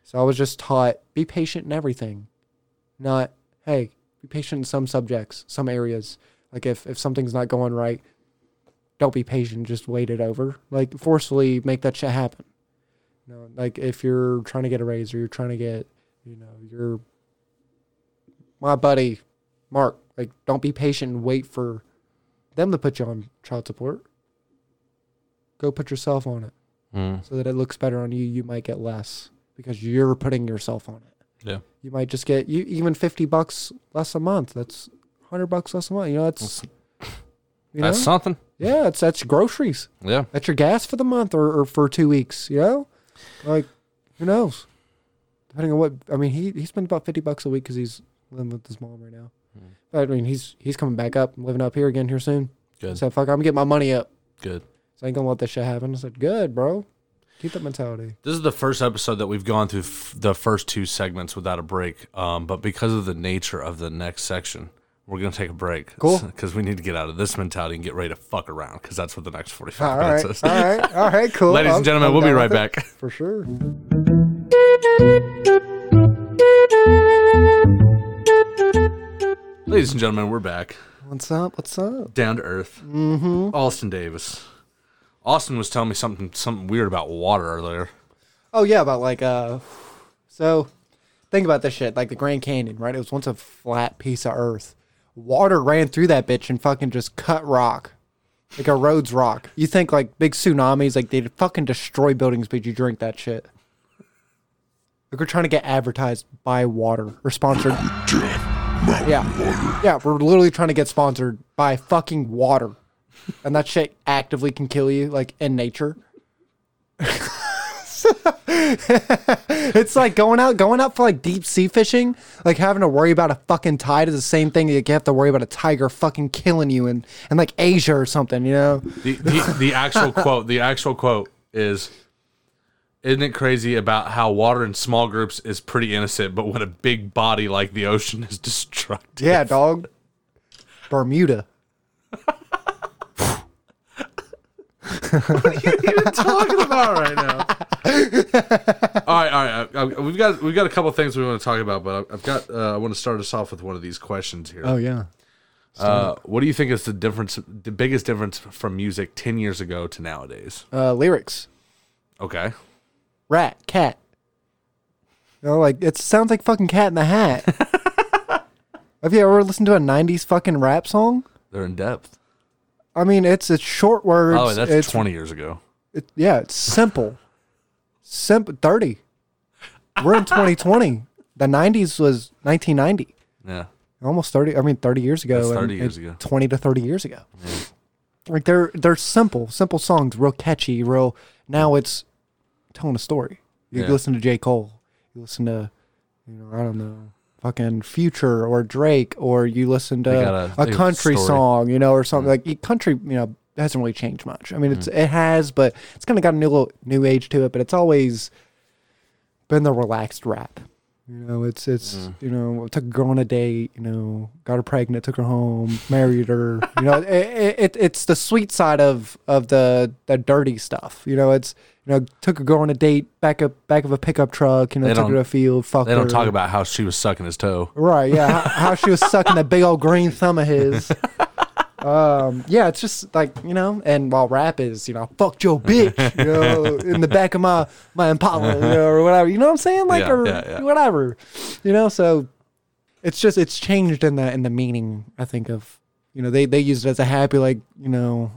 S3: so i was just taught be patient in everything not hey be patient in some subjects some areas like if if something's not going right don't be patient just wait it over like forcefully make that shit happen you know like if you're trying to get a raise or you're trying to get you know, you're my buddy, Mark. Like, don't be patient and wait for them to put you on child support. Go put yourself on it
S2: Mm.
S3: so that it looks better on you. You might get less because you're putting yourself on it.
S2: Yeah.
S3: You might just get you even fifty bucks less a month. That's hundred bucks less a month. You know, that's you know,
S2: That's something.
S3: yeah, it's that's groceries.
S2: Yeah.
S3: That's your gas for the month or, or for two weeks, you know? Like, who knows? Depending on what, I mean, he, he spends about 50 bucks a week because he's living with his mom right now. But I mean, he's he's coming back up, living up here again here soon.
S2: Good.
S3: So, fuck, I'm getting my money up.
S2: Good.
S3: So I ain't gonna let this shit happen. I said, good, bro. Keep that mentality.
S2: This is the first episode that we've gone through f- the first two segments without a break. Um, but because of the nature of the next section, we're gonna take a break.
S3: Cool. (laughs)
S2: Because we need to get out of this mentality and get ready to fuck around. Because that's what the next forty-five
S3: All
S2: minutes
S3: right.
S2: is.
S3: All right. (laughs) All right. Cool.
S2: Ladies
S3: I'm-
S2: and gentlemen,
S3: I'm
S2: we'll be right back.
S3: For sure.
S2: Ladies and gentlemen, we're back.
S3: What's up? What's up?
S2: Down to earth. Mm-hmm. Austin Davis. Austin was telling me something something weird about water earlier.
S3: Oh yeah, about like uh, so think about this shit. Like the Grand Canyon, right? It was once a flat piece of earth. Water ran through that bitch and fucking just cut rock, like a Rhodes rock. You think like big tsunamis, like they'd fucking destroy buildings, but you drink that shit. Like we're trying to get advertised by water or sponsored. Yeah, yeah, we're literally trying to get sponsored by fucking water, and that shit actively can kill you, like in nature. (laughs) it's like going out going out for like deep sea fishing like having to worry about a fucking tide is the same thing that you have to worry about a tiger fucking killing you in, in like asia or something you know
S2: The, the, the actual (laughs) quote, the actual quote is, "Isn't it crazy about how water in small groups is pretty innocent, but when a big body like the ocean is (laughs) destructive."
S3: yeah dog bermuda
S2: talking about right now? (laughs) all right, all right. uh, uh, we've got we've got a couple things we want to talk about, but I've got uh, I want to start us off with one of these questions here.
S3: oh yeah
S2: Uh, what do you think is the difference, the biggest difference from music ten years ago to nowadays?
S3: uh lyrics
S2: Okay,
S3: rat cat you know like it sounds like fucking cat in the hat (laughs) have you ever listened to a 90s fucking rap song
S2: they're in depth.
S3: I mean it's it's short words
S2: Oh, that's
S3: it's
S2: twenty years ago.
S3: It, yeah, it's simple. Simple. 30. We're in 2020. The 90s was 1990.
S2: Yeah,
S3: Almost 30. I mean, 30 years ago.
S2: That's
S3: and-
S2: 30 years
S3: and
S2: ago.
S3: 20 to 30 years ago. Like they're they're simple, simple songs, real catchy, real. Now it's telling a story. You
S2: Yeah.
S3: listen to J Cole. You listen to, you know, I don't know, fucking Future or Drake, or you listen to
S2: a-
S3: a,
S2: they got a
S3: country song, you know, or something like y- country. You know, hasn't really changed much. I mean, it's it has, but it's kind of got a new little new age to it. But it's always been the relaxed rap. You know, it's it's you know took a girl on a date. You know, got her pregnant, took her home, married her. You know, (laughs) it, it it's the sweet side of of the the dirty stuff. You know, it's you know took a girl on a date back up back of a pickup truck. You know,
S2: They
S3: took her to a field. Fucked
S2: They don't talk about how she was sucking his toe.
S3: Right, yeah. how, how she was sucking that big old green thumb of his. (laughs) Um, yeah, it's just like, you know, and while rap is, you know, fuck your bitch, you know, (laughs) in the back of my my Impala, you know, or whatever. You know what I'm saying? Like
S2: Yeah,
S3: or
S2: yeah, yeah.
S3: whatever. You know, so it's just it's changed in the in the meaning, I think, of you know, they they use it as a happy, like, you know,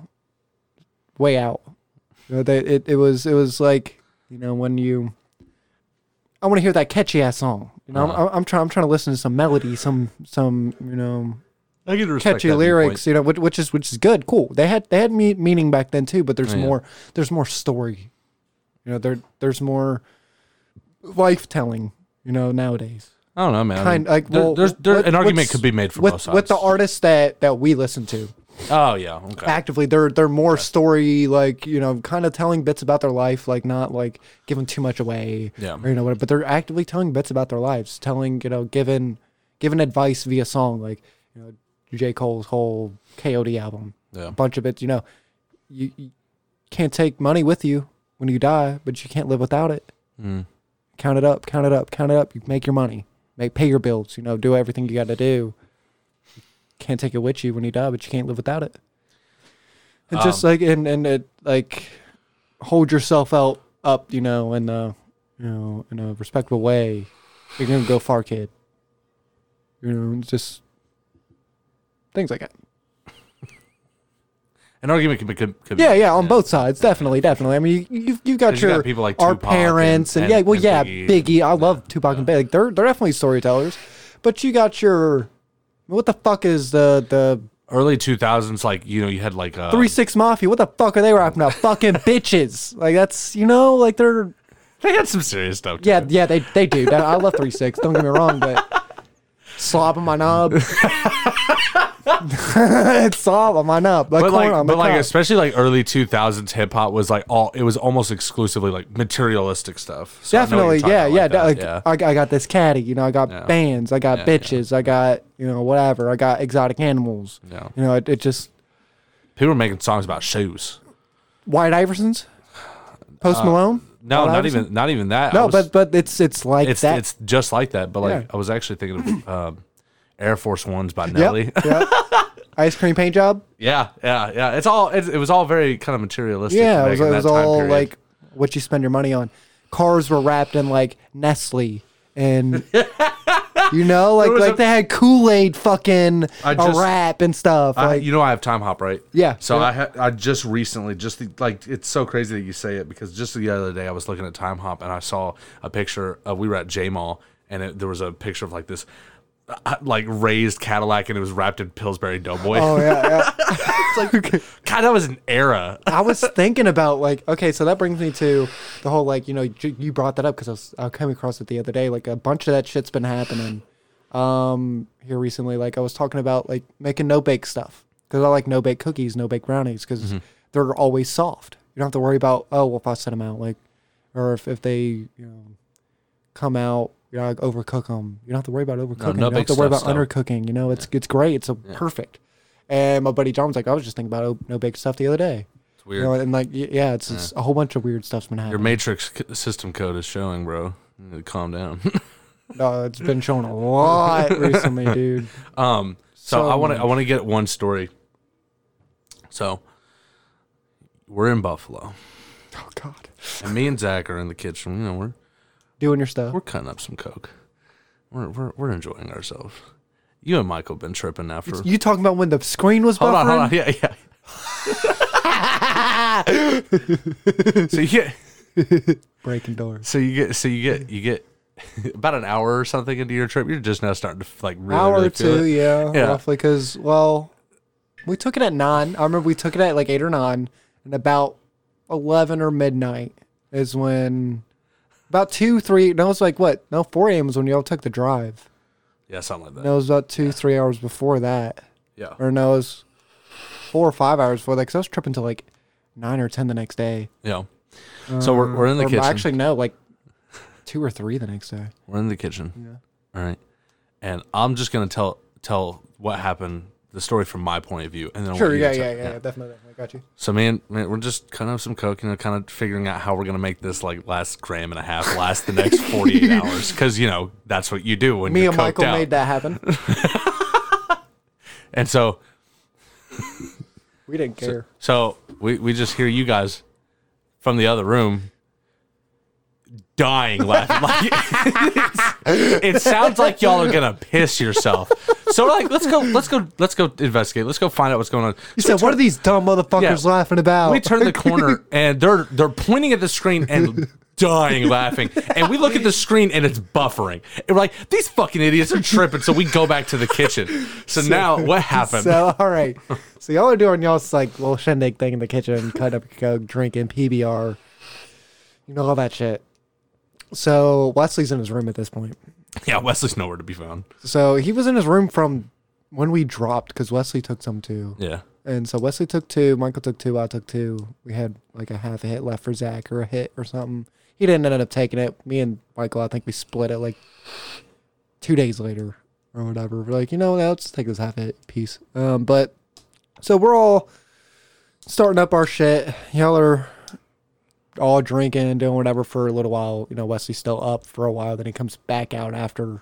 S3: way out. You know, they it, it was it was like, you know, when you I want to hear that catchy ass song. You know,
S2: Uh-huh.
S3: I'm, I'm trying. I'm trying to listen to some melody, some some you know
S2: I can respect
S3: catchy lyrics. You know, which, which is which is good, cool. They had they had me- meaning back then too, but there's
S2: Oh, yeah.
S3: more. There's more story. You know, there there's more life telling. You know, nowadays.
S2: I don't know, man. I
S3: Kind
S2: mean,
S3: like
S2: there-
S3: well,
S2: there's there,
S3: what-
S2: an argument
S3: what's-
S2: could be made for
S3: with
S2: both sides.
S3: with the artists that that we listen to
S2: oh yeah, okay.
S3: actively. They're they're more story like you know, kind of telling bits about their life, like not like giving too much away.
S2: Yeah.
S3: or, you know what but they're actively telling bits about their lives telling you know giving giving advice via song like you know j cole's whole kod album
S2: Yeah.
S3: a bunch of it you know you, you can't take money with you when you die but you can't live without it
S2: Mm.
S3: count it up count it up count it up you make your money make pay your bills you know do everything you got to do can't take it with you when you die but you can't live without it. And just
S2: Um,
S3: like and and it like hold yourself out up you know in a you know in a respectable way. You're gonna go far kid. You know just things like that. (laughs)
S2: An argument could be could, could be
S3: yeah yeah on both sides. Definitely definitely. I mean you you, you got
S2: 'Cause you
S3: your
S2: got people like
S3: our
S2: Tupac
S3: parents and,
S2: and-
S3: yeah well
S2: and
S3: yeah
S2: Biggie.
S3: biggie, i love tupac and biggie. Like they're they're definitely storytellers. But you got your what the fuck is the the
S2: early 2000s like you know you had like uh
S3: three six mafia what the fuck are they rapping about fucking (laughs) bitches like that's you know like they're
S2: they had some serious stuff too.
S3: Yeah, yeah, they they do. I love three six. Don't get me wrong, but (laughs) slob on my knob. (laughs) it's slob on my knob. Like
S2: but like,
S3: on
S2: but like, especially like early 2000s hip hop was like all it was almost exclusively like materialistic stuff. So I know what you're
S3: Definitely, yeah, yeah.
S2: like
S3: that, I, I got this caddy, you know. I got
S2: Yeah.
S3: bands, I got
S2: Yeah, yeah.
S3: bitches, I got you know whatever. I got exotic animals.
S2: yeah.
S3: You know, it, it just
S2: People were making songs about shoes.
S3: White Iversons, Post Malone.
S2: Uh, No,
S3: White
S2: not
S3: Iverson?
S2: even not even that.
S3: No,
S2: was-
S3: but but it's it's like
S2: it's
S3: that.
S2: it's just like that. But like
S3: Yeah.
S2: I was actually thinking of um, Air Force Ones by Nelly.
S3: yep, yep. (laughs) Ice cream paint job.
S2: yeah, yeah, yeah. It's all it, it was all very kind of materialistic.
S3: Yeah, it was, it was all
S2: period.
S3: like what you spend your money on. Cars were wrapped in like Nestle and (laughs) you know, like like
S2: a-
S3: they had Kool Aid fucking
S2: I
S3: a
S2: just-
S3: wrap and stuff.
S2: I,
S3: Like
S2: you know, I have Timehop, right?
S3: Yeah,
S2: So
S3: yeah.
S2: I ha- I just recently, just the, like it's so crazy that you say it because just the other day I was looking at Timehop and I saw a picture. Of, we were at J Mall and it, there was a picture of like this. Like raised Cadillac and it was wrapped in Pillsbury Doughboy.
S3: oh yeah, yeah. (laughs)
S2: it's like, God, that was an era.
S3: I was thinking about like okay, so that brings me to the whole like you know you you brought that up because I was I came across it the other day. Like a bunch of that shit's been happening um here recently. Like I was talking about like making no bake stuff because I like no bake cookies, no bake brownies because they're always soft. You don't have to worry about oh well if I set them out like or if if they you know come out. You know, like overcook them. You don't have to worry about overcooking.
S2: no
S3: you don't have to worry about
S2: stuff's dope.
S3: undercooking. You know, it's it's great. It's a perfect. And my buddy John was like, I was just thinking about oh, no bake stuff the other day.
S2: It's weird.
S3: You know, and like, yeah, it's, it's a whole bunch of weird stuff's been happening.
S2: Your matrix system code is showing, bro. You need to calm down. (laughs)
S3: No, it's been shown a lot (laughs) recently, dude.
S2: um, so,
S3: So
S2: I want to I want to get one story. So we're in Buffalo,
S3: Oh God,
S2: and me and Zach are in the kitchen. You know, we're
S3: doing your stuff.
S2: we're cutting up some coke. We're we're, we're enjoying ourselves. You and Michael been tripping after.
S3: You talking about when the screen was
S2: hold
S3: buffering?
S2: on, hold on. Yeah, yeah. (laughs) so you get (laughs)
S3: Breaking doors.
S2: so you get so you get you get (laughs) about an hour or something into your trip. You're just now starting to like really,
S3: Hour
S2: really
S3: or two,
S2: it.
S3: yeah,
S2: Yeah.
S3: roughly. Because well, we took it at nine. I remember we took it at like eight or nine, and about eleven or midnight is when. About two, three. No, it was like what? No, four a.m. was when y'all took the drive.
S2: Yeah, something like that.
S3: No, it was about two, three hours before that.
S2: Yeah.
S3: Or no, it was four or five hours before that. Because I was tripping to like nine or ten the next day.
S2: Yeah. So we're, we're in the um,
S3: Or
S2: kitchen.
S3: Actually, no, like two or three the next day.
S2: We're in the kitchen. Yeah. All right. And I'm just gonna tell tell what happened, the story from my point of view, and then
S3: Sure, yeah, yeah, yeah, yeah, definitely, definitely. Got you.
S2: So man, man, we're just kind of some coke, you know, kind of figuring out how we're gonna make this like last gram and a half last the next 48 (laughs) hours, because you know that's what you do when
S3: Me
S2: you're
S3: and Michael
S2: out.
S3: made that happen. (laughs)
S2: And so,
S3: We didn't care.
S2: so we we just hear you guys from the other room dying laughing. Like, (laughs) it sounds like y'all are gonna piss yourself. So we're like, let's go, let's go, let's go investigate. Let's go find out what's going on.
S3: You said, "What are these dumb motherfuckers
S2: Yeah.
S3: laughing about?"
S2: We turn the corner (laughs) and they're they're pointing at the screen and (laughs) dying laughing. And we look at the screen and it's buffering. And we're like, these fucking idiots are tripping. So we go back to the kitchen. So, now what happened?
S3: So all right, so y'all are doing y'all's like little shindig thing in the kitchen, cut up coke, drinking PBR, you know all that shit. So Wesley's in his room at this point. (laughs)
S2: yeah, Wesley's nowhere to be found.
S3: So he was in his room from when we dropped because Wesley took some too.
S2: Yeah.
S3: And so Wesley took two, Michael took two, I took two. We had like a half a hit left for Zach or a hit or something. He didn't end up taking it. Me and Michael, I think we split it like two days later or whatever. We're like, you know, let's take this half a hit piece. Um, but so we're all starting up our shit. Y'all are all drinking and doing whatever for a little while. You know, Wesley's still up for a while. Then he comes back out after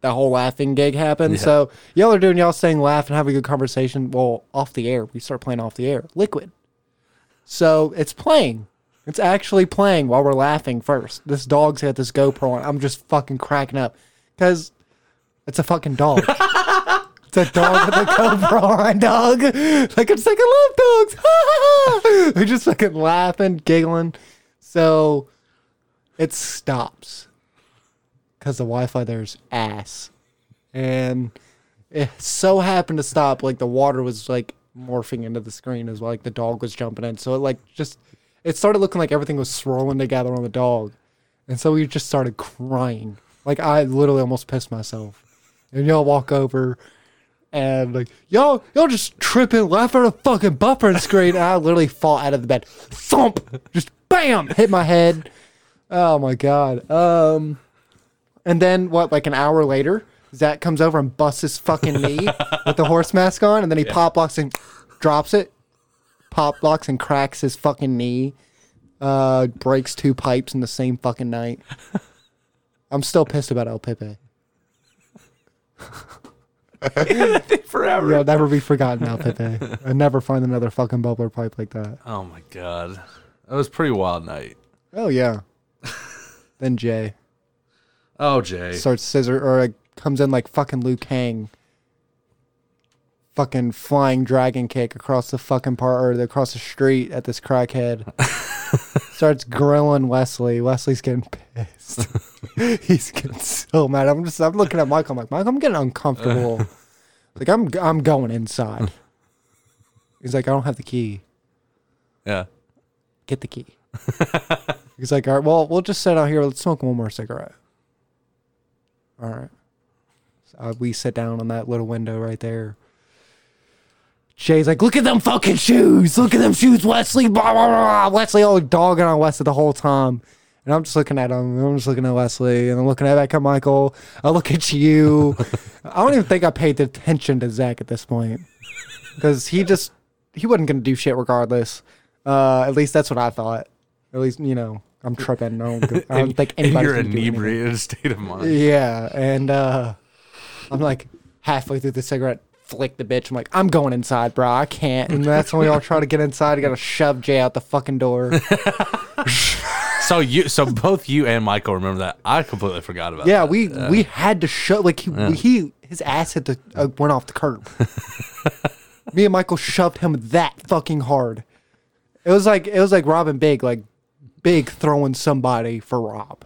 S3: that whole laughing gig happened.
S2: Yeah.
S3: So y'all are doing y'all saying laugh and having a good conversation. Well, off the air, we start playing off the air. Liquid. So it's playing. It's actually playing while we're laughing first. This dog's got this GoPro on. I'm just fucking cracking up because it's a fucking dog. (laughs) it's a dog with a GoPro on, dog. Like it's like I love dogs. We're just fucking laughing, giggling. So it stops because the Wi-Fi there's ass, and it so happened to stop. Like the water was like morphing into the screen as well. Like the dog was jumping in, so it like just it started looking like everything was swirling together on the dog, and so we just started crying. Like I literally almost pissed myself. And y'all walk over. And like y'all, y'all just tripping, laughing at a fucking buffer screen. And I literally fall out of the bed, thump, just bam, hit my head. Oh my god. Um, and then what? Like an hour later, Zach comes over and busts his fucking knee (laughs) with the horse mask on, and then he pop locks and drops it, pop locks and cracks his fucking knee. Uh, breaks two pipes in the same fucking night. I'm still pissed about El Pepe. (laughs) (laughs)
S2: Forever.
S3: You'll never be forgotten, out that day. I never find another fucking bubbler pipe like that.
S2: Oh my god. That was a pretty wild night.
S3: Oh yeah. (laughs) then Jay
S2: Oh, Jay.
S3: starts scissor or like, comes in like fucking Liu Kang. Fucking flying dragon kick across the fucking part or across the street at this crackhead. (laughs) starts grilling Wesley. Wesley's getting pissed. (laughs) He's getting so mad. I'm just I'm looking at Michael. I'm like, Michael, I'm getting uncomfortable. (laughs) like I'm I'm going inside. He's like, I don't have the key.
S2: yeah.
S3: Get the key. He's like, all right, well, we'll just sit out here. Let's smoke one more cigarette. All right. So, uh, we sit down on that little window right there. Jay's like, look at them fucking shoes. Look at them shoes, Wesley. Blah, blah, blah. Wesley all dogging on Wesley the whole time. And I'm just looking at him. I'm just looking at Wesley. And I'm looking at back at Michael. I look at you. (laughs) I don't even think I paid attention to Zach at this point. Because he just, he wasn't going to do shit regardless. Uh, at least that's what I thought. At least, you know, I'm tripping. I don't, I don't think (laughs)
S2: in
S3: anybody's
S2: your
S3: gonna do anything.
S2: inebriated state of mind.
S3: Yeah, and uh I'm like halfway through the cigarette, flick the bitch. I'm like, I'm going inside, bro. I can't. And that's when we all try to get inside. I gotta shove Jay out the fucking door. (laughs)
S2: So you, so both you and Michael remember that. I completely forgot about.
S3: Yeah,
S2: that.
S3: we we had to shove like he, he his ass hit the uh, went off the curb. (laughs) Me and Michael shoved him that fucking hard. It was like it was like Rob and Big, like Big throwing somebody for Rob,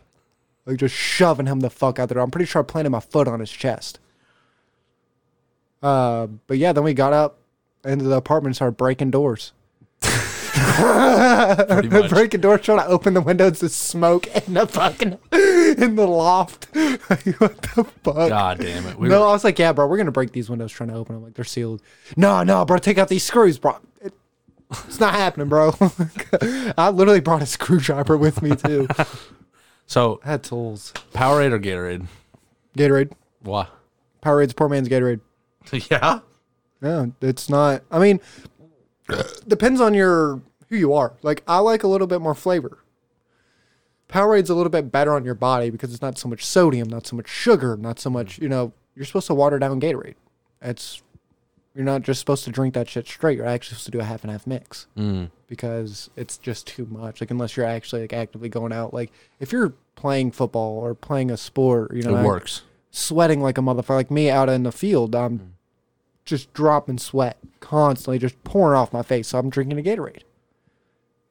S3: like just shoving him the fuck out there. I'm pretty sure I planted my foot on his chest. Uh, but yeah, then we got up into the apartment and started breaking doors. (laughs) (laughs) breaking doors, trying to open the windows to smoke in the fucking (laughs) in the loft. what the fuck?
S2: God damn it. We
S3: no,
S2: were-
S3: I was like, yeah, bro, we're gonna break these windows trying to open them. Like they're sealed. No, no, bro, take out these screws, bro. It, it's not happening, bro. I literally brought a screwdriver with me too.
S2: So
S3: I had tools.
S2: Powerade or Gatorade?
S3: Gatorade.
S2: Why?
S3: Powerade's poor man's Gatorade. (laughs)
S2: yeah.
S3: Yeah, it's not. I mean, depends on your who you are. Like I like a little bit more flavor. Powerade's a little bit better on your body because it's not so much sodium, not so much sugar, not so much. You know, you're supposed to water down Gatorade. It's you're not just supposed to drink that shit straight. You're actually supposed to do a half and half mix
S2: Mm.
S3: because it's just too much. Like unless you're actually like actively going out. Like if you're playing football or playing a sport, you know,
S2: It works.
S3: sweating like a motherfucker. Like me out in the field, I'm just dropping sweat constantly, just pouring off my face. So I'm drinking a Gatorade.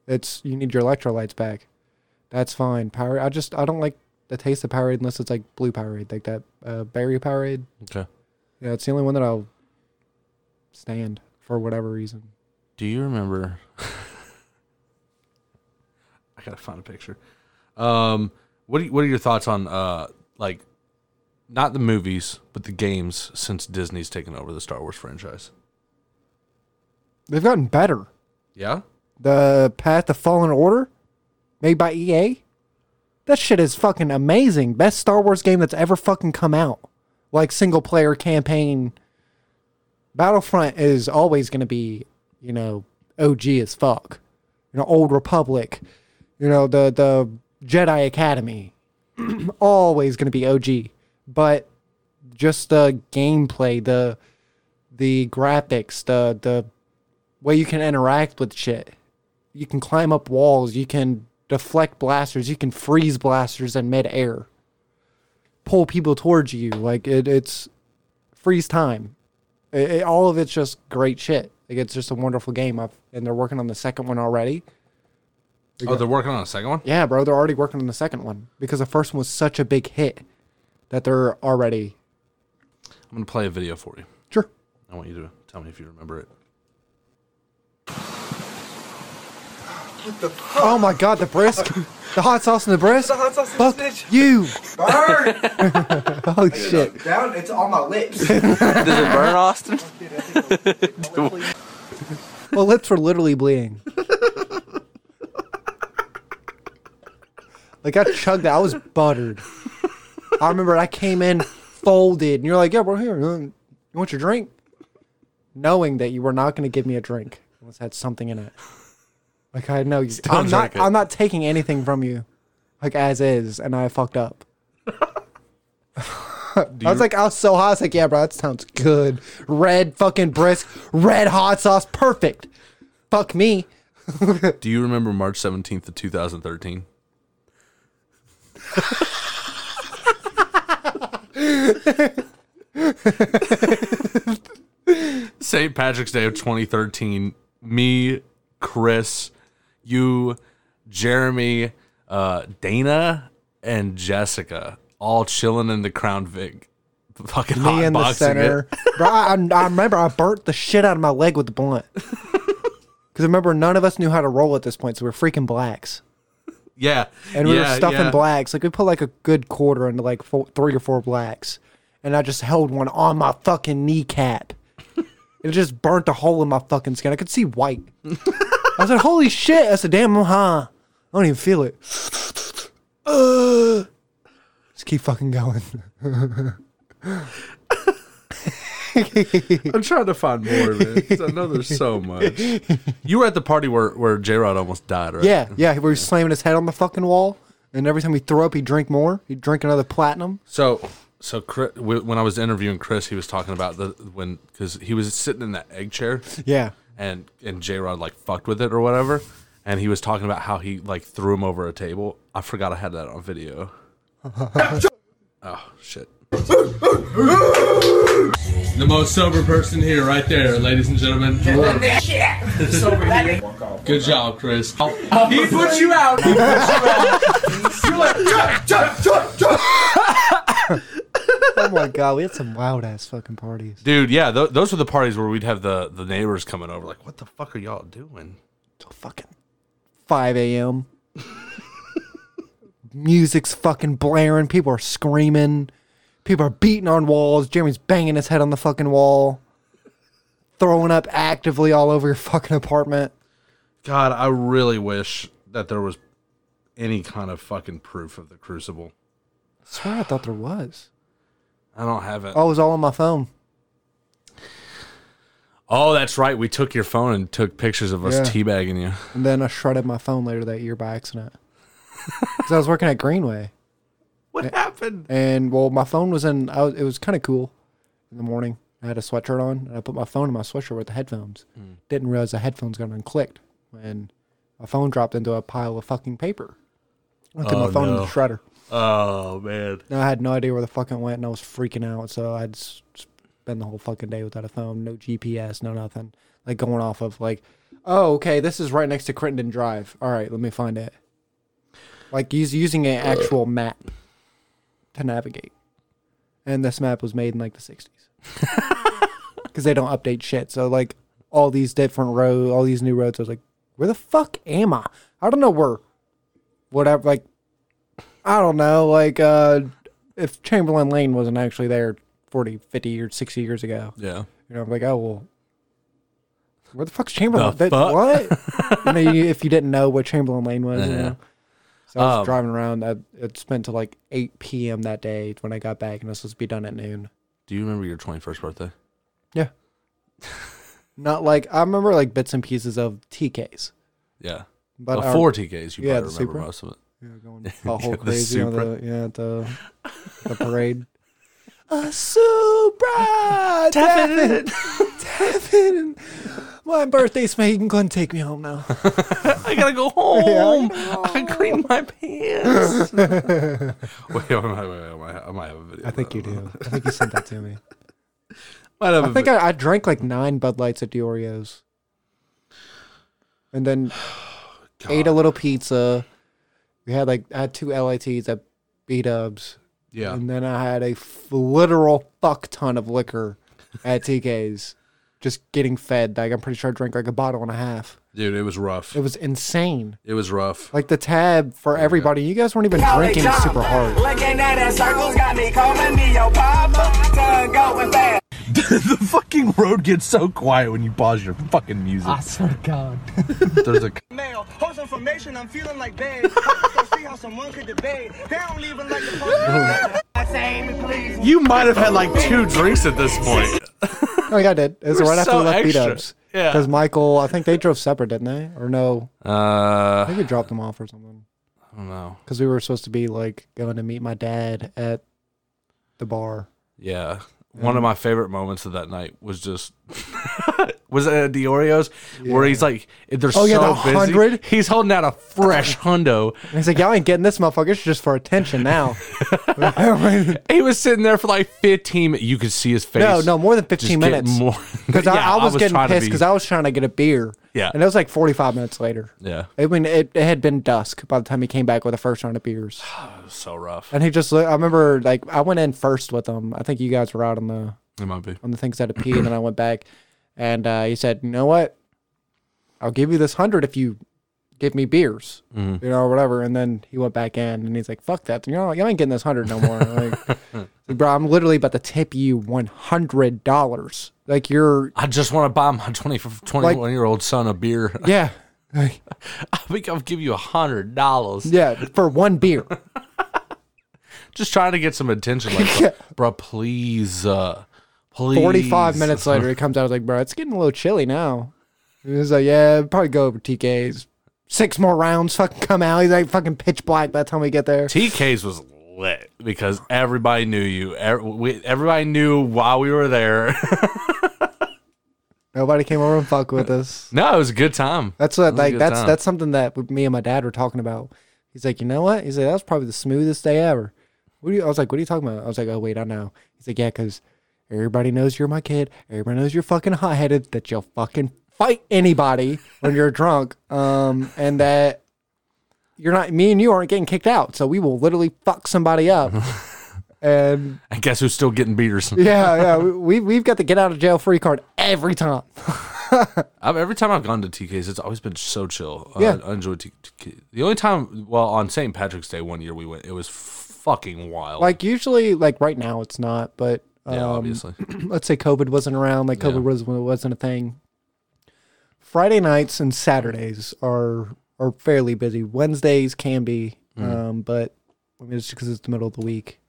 S3: It's you need your electrolytes back. That's fine. Power. I just I don't like the taste of Powerade unless it's like blue Powerade, like that uh, berry Powerade.
S2: Okay.
S3: Yeah, it's the only one that I'll stand for whatever reason.
S2: Do you remember? (laughs) I gotta find a picture. Um, what are, what are your thoughts on uh like not the movies but the games since Disney's taken over the Star Wars franchise?
S3: They've gotten better.
S2: Yeah.
S3: The Path to Fallen Order, made by EA. That shit is fucking amazing. Best Star Wars game that's ever fucking come out. Like single player campaign. Battlefront is always going to be, you know, OG as fuck. You know, Old Republic. You know, the the Jedi Academy. (clears throat) always going to be OG. But just the gameplay, the the graphics, the the way you can interact with shit. You can climb up walls, you can deflect blasters, you can freeze blasters in midair. Pull people towards you. Like it, it's freeze time. It, it- all of it's just great shit. Like it's just a wonderful game. I've, and they're working on the second one already.
S2: Oh, they're working on a second one.
S3: Yeah, bro, they're already working on the second one because the first one was such a big hit that they're already
S2: I'm gonna play a video for you.
S3: sure.
S2: I want you to tell me if you remember it.
S3: Oh my god, the brisk, the hot sauce and the brisk.
S4: hot sauce and
S3: Fuck
S4: bitch.
S3: you!
S4: Burn! (laughs)
S3: Oh shit!
S4: Down, it's on my lips. (laughs)
S5: Does it burn, Austin? (laughs)
S3: Oh, my lips were literally bleeding. like I chugged that. I was buttered. I remember I came in folded, and you're like, "Yeah, bro, here. You want your drink?" Knowing that you were not going to give me a drink unless it had something in it. Like I know you. (laughs) I'm not.
S2: it.
S3: I'm not taking anything from you, like as is, and I fucked up. (laughs) I was like, I was so hot. I was like, yeah, bro, that sounds good. Red fucking brisk, red hot sauce, perfect. Fuck me. (laughs)
S2: Do you remember March 17th of 2013? (laughs) St. Patrick's Day of 2013. Me, Chris, you, Jeremy, uh, Dana, and Jessica all chilling in the Crown Vic. Fucking
S3: Me in the center. bro, I, I remember I burnt the shit out of my leg with the blunt. (laughs) Because remember, none of us knew how to roll at this point, so we're freaking blacks.
S2: Yeah.
S3: And we
S2: yeah,
S3: were stuffing
S2: yeah.
S3: blacks. Like, we put like a good quarter into like four, three or four blacks. And I just held one on my fucking kneecap. it just burnt a hole in my fucking skin. I could see white. I said, holy shit. I said, damn, I'm high. I don't even feel it. Uh, (sighs) just keep fucking going. (laughs) (laughs)
S2: I'm trying to find more, man. I know there's so much. You were at the party where, where J Rod almost died, right?
S3: Yeah, yeah. Where he's slamming his head on the fucking wall, and every time he threw up, he'd drink more. He'd drink another platinum.
S2: So, so Chris, when I was interviewing Chris, he was talking about the when because he was sitting in that egg chair,
S3: Yeah,
S2: and and J Rod like fucked with it or whatever, and he was talking about how he like threw him over a table. I forgot I had that on video. (laughs) oh shit. The most sober person here, right there, ladies and gentlemen. (laughs) Good job, Chris.
S4: he put you out. He put you out. You're like.
S3: Oh my god, we had some wild ass fucking parties.
S2: Dude, yeah, th- those were the parties where we'd have the, the neighbors coming over, like, what the fuck are y'all doing?
S3: Till fucking 5 a.m. (laughs) Music's fucking blaring. People are screaming. People are beating on walls. Jeremy's banging his head on the fucking wall. Throwing up actively all over your fucking apartment.
S2: God, I really wish that there was any kind of fucking proof of the Crucible.
S3: I swear I thought there was.
S2: I don't have it.
S3: Oh, it was all on my phone.
S2: Oh, that's right. We took your phone and took pictures of us
S3: Yeah.
S2: teabagging you.
S3: And then I shredded my phone later that year by accident. (laughs) Because I was working at Greenway.
S2: What happened?
S3: And well, my phone was in. I was, it was kind of cool in the morning. I had a sweatshirt on, and I put my phone in my sweatshirt with the headphones. Mm. Didn't realize the headphones got unclicked when my phone dropped into a pile of fucking paper. I took
S2: Oh,
S3: my phone in the shredder.
S2: Oh man.
S3: And I had no idea where the fuck it went, and I was freaking out. So I'd spend the whole fucking day without a phone, no GPS, no nothing. Like going off of like, oh, okay, this is right next to Crittenden Drive. All right, let me find it. Like he's using an actual map to navigate, and this map was made in like the '60s because (laughs) they don't update shit. So like all these different roads, all these new roads, I was like, where the fuck am I? I don't know where. Whatever, like I don't know, like uh if Chamberlain Lane wasn't actually there 40, 50 years, 60 years ago.
S2: Yeah.
S3: You know, I'm like, oh well where the fuck's Chamberlain?
S2: The
S3: That-
S2: fuck?
S3: What? (laughs) you know, if you didn't know what Chamberlain Lane was, you
S2: Yeah.
S3: know. So I was
S2: Um,
S3: driving around. I, it spent till like 8 p.m. that day when I got back, and it was supposed to be done at noon.
S2: Do you remember your 21st birthday?
S3: Yeah. (laughs) Not like I remember like bits and pieces of TKs,
S2: Yeah.
S3: but
S2: well,
S3: our-
S2: four TKs. You
S3: yeah,
S2: probably
S3: the
S2: remember
S3: Supra.
S2: most of it.
S3: Yeah, (laughs) going all whole
S2: The
S3: crazy on the yeah at the the (laughs) parade. A Supra, Devin, Devin. My birthday's made. You can go and take me home now. (laughs)
S2: I gotta go home. I cleaned my pants. (laughs) wait, wait, wait, wait, I might, I might have a video.
S3: I think you do. I think you sent that to me. (laughs)
S2: Might have
S3: I
S2: a
S3: think I, I drank like nine Bud Lights at Diorio,'s, and then (sighs) ate a little pizza. We had like I had two LITs at B Dubs.
S2: yeah.
S3: And then I had a f- literal fuck ton of liquor at TK's, just getting fed. Like I'm pretty sure I drank like a bottle and a half.
S2: Dude, it was rough.
S3: It was insane.
S2: It was rough.
S3: Like the tab for everybody. You guys weren't even drinking super hard.
S4: Looking at that circles got me calling me your papa. Tongue going fast. (laughs)
S6: the fucking road gets so quiet when you pause your fucking music. I swear to God. (laughs) There's a
S4: Mail, host information, I'm feeling like bad. so see how someone could debate. They don't even like the post. I say me please.
S2: You might have had like two drinks at this point. (laughs)
S3: Oh yeah, I did. It was
S2: We're
S3: right after
S2: so
S3: we left B
S2: extra.
S3: Dubs.
S2: Yeah.
S3: Because Michael, I think they drove separate, didn't they? Or no? I
S2: Uh,
S3: think we dropped them off or something.
S2: I don't know.
S3: Because we were supposed to be like going to meet my dad at the bar.
S2: Yeah. One of my favorite moments of that night was just (laughs) was it at Dioreo's where he's like they're
S3: Oh,
S2: so
S3: yeah, the
S2: busy.
S3: 100?
S2: He's holding out a fresh (laughs) hundo.
S3: And he's like, y'all ain't getting this motherfucker. It's just for attention now. (laughs)
S2: He was sitting there for like 15. You could see his face.
S3: no, no, more than 15
S2: just
S3: minutes.
S2: More
S3: Because
S2: Yeah,
S3: I, I was getting
S2: trying to
S3: pissed
S2: be-
S3: because I was trying to get a beer.
S2: Yeah.
S3: And it was like 45 minutes later.
S2: yeah,
S3: I mean, it, it had been dusk by the time he came back with the first round of beers. (sighs)
S2: so rough.
S3: And he just, I remember, like, I went in first with him. I think you guys were out on the
S2: It might be.
S3: on the things that pee, and then I went back, and uh, he said, "You know what? I'll give you this hundred if you give me beers,
S2: Mm-hmm.
S3: you know, or whatever." And then he went back in, and he's like, "Fuck that! You know, you ain't getting this hundred no more." like, (laughs) like, bro, I'm literally about to tip you one hundred dollars. Like you're,
S2: I just want to buy my 20, 21 year old son a beer. (laughs)
S3: yeah, (laughs)
S2: I think I'll give you a hundred dollars.
S3: yeah, for one beer.
S2: Just trying to get some attention. Like,
S3: Yeah.
S2: bro, please, uh, please.
S3: Forty-five minutes (laughs) later, he comes out. I was like, "Bro, it's getting a little chilly now." He was like, "Yeah, probably go over TK's." Six more rounds, fucking come out. He's like fucking pitch black by the time we get there.
S2: TK's was lit because everybody knew you. Everybody knew while we were there. (laughs)
S3: Nobody came over and fuck with us.
S2: no, it was a good time.
S3: That's what like that's
S2: time.
S3: that's something that me and my dad were talking about. He's like, you know what? He's like, that was probably the smoothest day ever. What do you? I was like, what are you talking about? I was like, oh wait, I know. He's like, yeah, because everybody knows you're my kid. Everybody knows you're fucking hot headed. That you'll fucking fight anybody when you're drunk. Um, and that you're not. Me and you aren't getting kicked out, so we will literally fuck somebody up. (laughs) and
S2: I guess who's still getting beaters?
S3: yeah, yeah, we we- we've got the get out of jail free card every time. (laughs)
S2: I've, every time I've gone to TK's, it's always been so chill. Uh,
S3: Yeah.
S2: I enjoy T- TK. The only time, well, on St. Patrick's Day one year we went, it was fucking wild.
S3: Like usually, like right now, it's not, but um,
S2: yeah, obviously. (clears throat)
S3: let's say COVID wasn't around, like COVID
S2: Yeah.
S3: was wasn't a thing. Friday nights and Saturdays are are fairly busy. Wednesdays can be, um, but I mean it's because it's the middle of the week.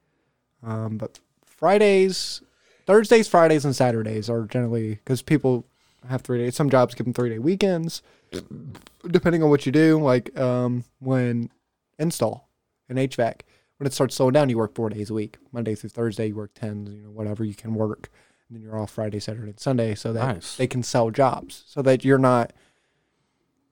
S3: Um, but Fridays, Thursdays, Fridays, and Saturdays are generally because people have three days. Some jobs give them three day weekends, depending on what you do. Like um, when install and HVAC, when it starts slowing down, you work four days a week. Monday through Thursday, you work tens, you know, whatever you can work. And then you're off Friday, Saturday, and Sunday, so that
S2: Nice.
S3: they can sell jobs, so that you're not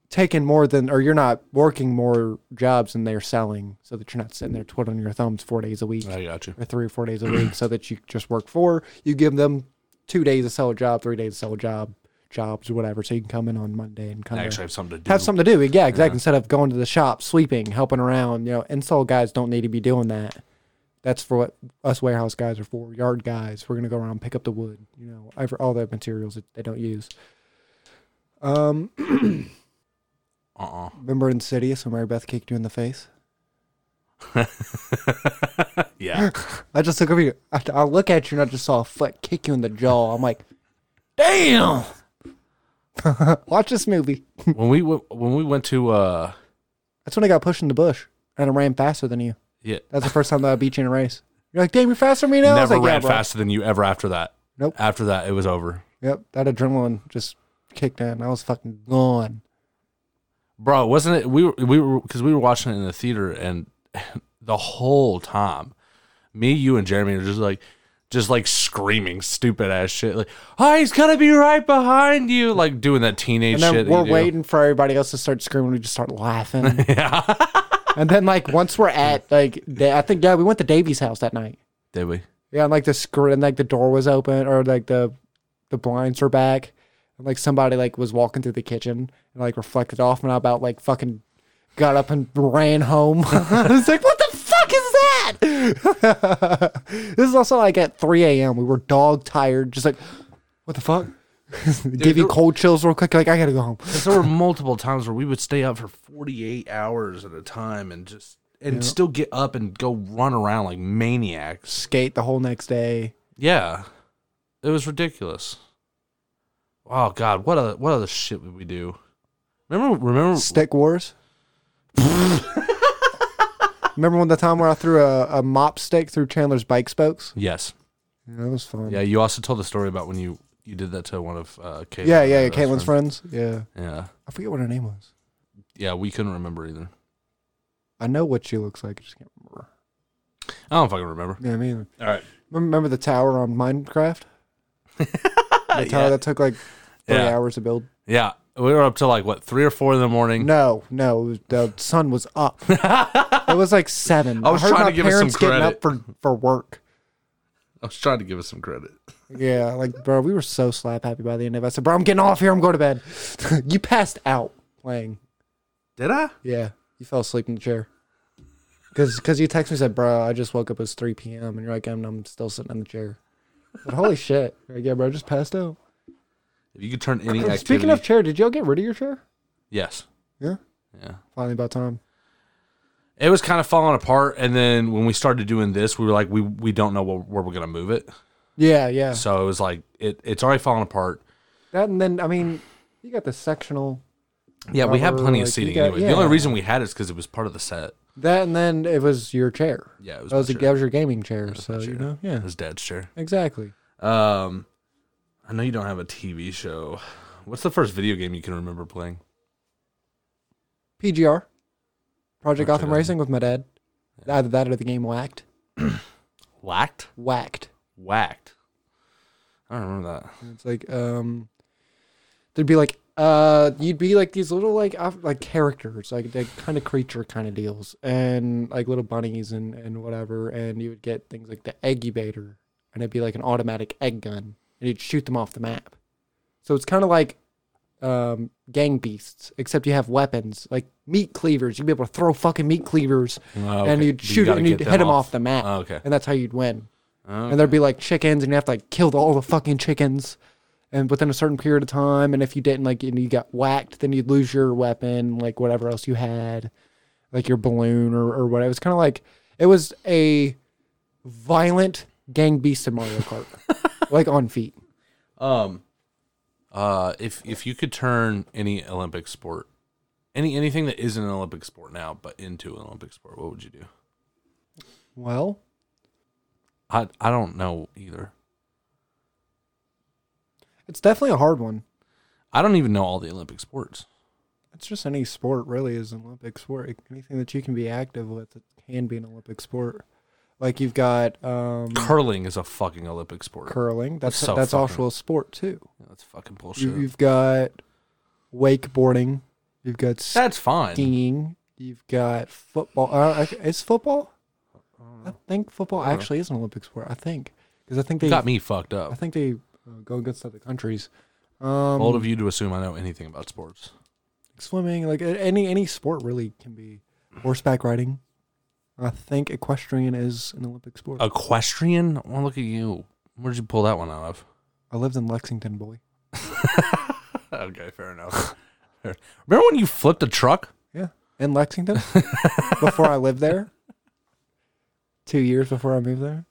S3: taking more than, or you're not working more jobs than they're selling, so that you're not sitting there twiddling your thumbs four days a week
S2: I got you.
S3: or three or four days a week, so that you just work four. You give them two days to sell a job, three days to sell a job, jobs or whatever, so you can come in on Monday and kind
S2: I
S3: of
S2: actually have something to do.
S3: have something to do. Yeah, exactly. Instead of going to the shop, sleeping, helping around, you know, install guys don't need to be doing that. That's for what us warehouse guys are for. Yard guys, we're gonna go around pick up the wood, you know, all the materials that they don't use. Um, (clears throat)
S2: Uh-uh.
S3: remember Insidious when Mary Beth kicked you in the face? (laughs)
S2: Yeah. (laughs)
S3: I just look over you. I, I look at you and I just saw a foot kick you in the jaw. I'm like, damn. (laughs) Watch this movie. (laughs)
S2: when we w- when we went to uh
S3: That's when I got pushed in the bush and I ran faster than you.
S2: yeah,
S3: That's the first time that I beat you in a race. You're like, damn, you're faster than me now. I was
S2: never
S3: like,
S2: ran
S3: yeah, bro.
S2: faster than you ever after that.
S3: Nope.
S2: After that, it was over.
S3: Yep, that adrenaline just kicked in. I was fucking gone.
S2: Bro, wasn't it? We were we were because we were watching it in the theater, and (laughs) the whole time, me, you, and Jeremy are just like, just like screaming stupid ass shit, like, "Oh, he's gonna be right behind you!" Like doing that teenage
S3: And then
S2: shit.
S3: we're waiting for everybody else to start screaming. We just start laughing. (laughs) yeah. (laughs) and then like once we're at like, I think yeah, we went to Davy's house that night.
S2: Did we?
S3: Yeah, and like the screen, like the door was open, or like the the blinds were back, and like somebody like was walking through the kitchen and like reflected off, and I about like fucking got up and ran home. (laughs) I was like, what fuck is that? (laughs) this is also like at 3 a.m. We were dog tired, just like, what the fuck? (laughs) Give you cold chills real quick. Like I gotta go home.
S2: Because there were multiple times where we would stay up for forty eight hours at a time and just and still get up and go run around like maniacs.
S3: Skate the whole next day.
S2: Yeah, it was ridiculous. Oh God, what other what other shit would we do? Remember, remember,
S3: Stick wars. (laughs) Remember when the time where I threw a, a mop stick through Chandler's bike spokes?
S2: yes,
S3: Yeah, that was fun.
S2: yeah. You also told the story about when you you did that to one of uh, Caitlin,
S3: Yeah, yeah, yeah. Caitlin's friends. Yeah.
S2: Yeah,
S3: I forget what her name was.
S2: yeah. We couldn't remember either.
S3: I know what she looks like. I just can't remember.
S2: I don't fucking remember.
S3: Yeah, me either.
S2: All right.
S3: Remember the tower on Minecraft? (laughs) the tower that took like three
S2: Yeah.
S3: hours to build?
S2: Yeah, we were up till like what three or four in the morning.
S3: No, no. The sun was up. (laughs) it was like seven.
S2: I was
S3: heard
S2: trying
S3: my
S2: to give us some
S3: parents getting
S2: credit.
S3: up for, for work.
S2: I was trying to give us some credit.
S3: Yeah, like bro, we were so slap happy by the end of it. I said, bro, I'm getting off here. I'm going to bed. (laughs) you passed out playing.
S2: Did I?
S3: Yeah, you fell asleep in the chair. Cause, cause you texted me and said, bro, I just woke up. It's 3 p.m. and you're like, I'm, I'm still sitting in the chair. But holy (laughs) shit! Like, yeah, bro, I just passed out.
S2: If you could turn any activity.
S3: Speaking of chair, did y'all get rid of your chair?
S2: yes,
S3: Yeah,
S2: yeah.
S3: finally about time.
S2: It was kind of falling apart, and then when we started doing this, we were like, we we don't know where, where we're gonna move it.
S3: Yeah, yeah.
S2: So it was like it it's already falling apart.
S3: That and then I mean, you got the sectional.
S2: Yeah, we have
S3: Rubber,
S2: plenty of
S3: like, you
S2: seating
S3: got-
S2: anyway. The only reason we had it is because it was part of the set.
S3: That and then it was your chair.
S2: Yeah, it was.
S3: That was, a,
S2: chair.
S3: that was your gaming chair. So
S2: my
S3: you know, yeah,
S2: It was Dad's chair.
S3: exactly.
S2: Um, I know you don't have a TV show. What's the first video game you can remember playing?
S3: PGR, Project Gotham. Racing with my dad. Either that or the game Whacked. (clears throat)
S2: Whacked.
S3: Whacked.
S2: Whacked. I don't remember that.
S3: And It's like um, there'd be like uh, you'd be like these little like uh, like characters, like the kind of creature kind of deals, and like little bunnies and and whatever, and you would get things like the eggubator, and it'd be like an automatic egg gun, and you'd shoot them off the map. So it's kind of like um, gang beasts, except you have weapons like meat cleavers. You'd be able to throw fucking meat cleavers,
S2: Oh,
S3: and you'd
S2: But you
S3: shoot it and you'd hit
S2: them
S3: them off the map,
S2: Oh, okay.
S3: and that's how you'd win.
S2: Okay.
S3: And there'd be like chickens, and you have to like kill all the fucking chickens, and within a certain period of time. And if you didn't, like, and you got whacked, then you'd lose your weapon, like whatever else you had, like your balloon or or whatever. It was kind of like it was a violent gang beast in Mario Kart, (laughs) like on feet.
S2: Um, uh, if if you could turn any Olympic sport Any anything that isn't an Olympic sport now, but into an Olympic sport, what would you do?
S3: Well,
S2: I I don't know either.
S3: it's definitely a hard one.
S2: I don't even know all the Olympic sports.
S3: It's just any sport really is an Olympic sport. Anything that you can be active with it can be an Olympic sport. Like you've got um,
S2: Curling is a fucking Olympic sport.
S3: curling. That's
S2: so
S3: that's
S2: fucking-
S3: also a sport too.
S2: That's fucking
S3: You,
S2: bullshit.
S3: you've got wakeboarding. You've got
S2: That's fine.
S3: skiing. You've got football. Uh, is football? I think football
S2: I don't know.
S3: actually is an Olympic sport. I think because I think
S2: You
S3: they
S2: got me fucked up.
S3: I think they uh, go against other countries. Um,
S2: Old of you to assume I know anything about sports.
S3: swimming, like any any sport really can be horseback riding. I think equestrian is an Olympic sport.
S2: Equestrian? Well, look at you. Where'd you pull that one out of?
S3: I lived in Lexington, boy. (laughs)
S2: okay, fair enough. Fair. Remember when you flipped a truck?
S3: Yeah, in Lexington (laughs) before I lived there. Two years before I moved there.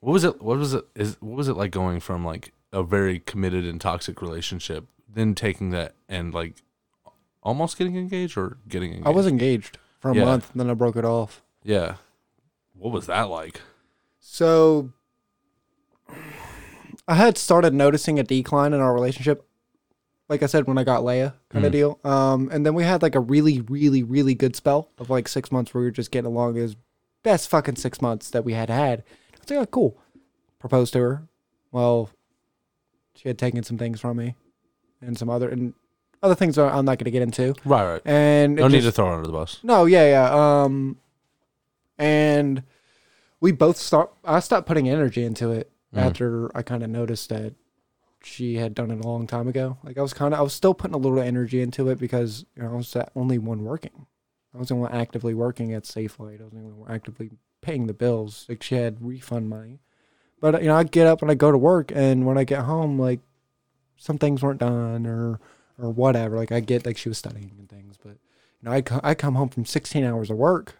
S2: What was it? What was it? Is what was it like going from like a very committed and toxic relationship, then taking that and like almost getting engaged or getting engaged?
S3: I was engaged for a
S2: Yeah.
S3: month, and then I broke it off.
S2: Yeah. What was that like?
S3: So I had started noticing a decline in our relationship. Like I said, when I got Leia kind of
S2: Mhm.
S3: deal. Um, and then we had like a really, really, really good spell of like six months where we were just getting along. It was best fucking six months that we had had. I was like, oh, cool. Proposed to her. Well, she had taken some things from me and some other and other things that I'm not going to get into.
S2: Right, right.
S3: And it
S2: No need
S3: just-
S2: to throw her under the bus.
S3: no, yeah, yeah. Um, and we both start. I stopped putting energy into it
S2: Mhm.
S3: after I kind of noticed that she had done it a long time ago. Like I was kind of, I was still putting a little energy into it because you know I was the only one working. I was the one actively working at Safelite. I was the only one actively paying the bills. Like she had refund money, but you know I get up and I go to work, and when I get home, like some things weren't done or or whatever. Like I get like she was studying and things, but you know I co- I come home from 16 hours of work.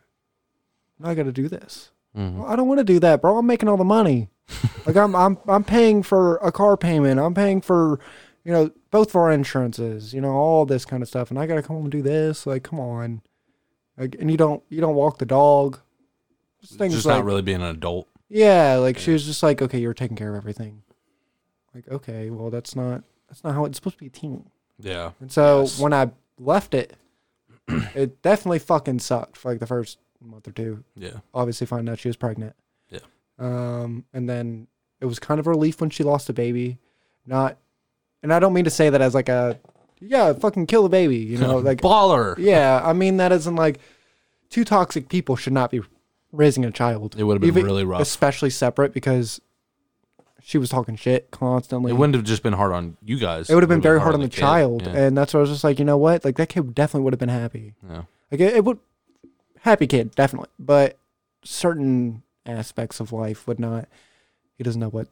S3: Now I got to do this.
S2: Mhm.
S3: Well, I don't want to do that, bro. I'm making all the money. (laughs) like I'm I'm I'm paying for a car payment. I'm paying for, you know, both of our insurances. You know, all this kind of stuff, and I got to come home and do this. Like, come on. Like, and you don't you don't walk the dog. Just
S2: Just
S3: like
S2: not really being an adult.
S3: yeah, like she was just like, okay, you're taking care of everything. Like, okay, well, that's not that's not how it's supposed to be a team.
S2: Yeah.
S3: And so
S2: Yes.
S3: when I left it, (clears throat) it definitely fucking sucked for like the first month or two.
S2: Yeah.
S3: Obviously, find out she was pregnant.
S2: Yeah.
S3: Um, and then it was kind of a relief when she lost a baby. Not, and I don't mean to say that as like a, yeah, fucking kill a baby. You know, (laughs) like
S2: baller.
S3: yeah, I mean that isn't like two toxic people should not be raising a child.
S2: It would have been
S3: Even-
S2: really rough.
S3: especially separate because she was talking shit constantly.
S2: It wouldn't have just been hard on you guys.
S3: It would have been very hard on the,
S2: kid.
S3: child,
S2: Yeah.
S3: and that's why I was just like, you know what, like that kid definitely would have been happy.
S2: yeah.
S3: Like it, it would, happy kid definitely, but certain aspects of life would not. He doesn't know what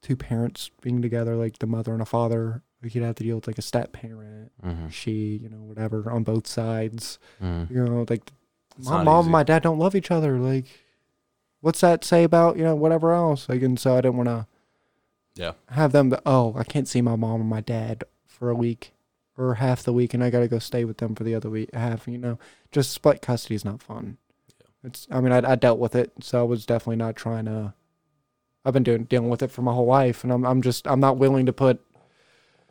S3: two parents being together, like the mother and a father. Like he'd have to deal with like a step parent,
S2: Mhm.
S3: she, you know, whatever on both sides.
S2: Mhm.
S3: You know, like
S2: It's
S3: my
S2: not
S3: mom
S2: easy.
S3: and my dad don't love each other. Like, what's that say about you know whatever else? Like, and so I didn't want to
S2: Yeah.
S3: have them. But, oh, I can't see my mom or my dad for a week or half the week, and I got to go stay with them for the other week. Half, you know, just split custody is not fun. It's. I mean, I, I dealt with it, so I was definitely not trying to. I've been doing dealing with it for my whole life, and I'm I'm just I'm not willing to put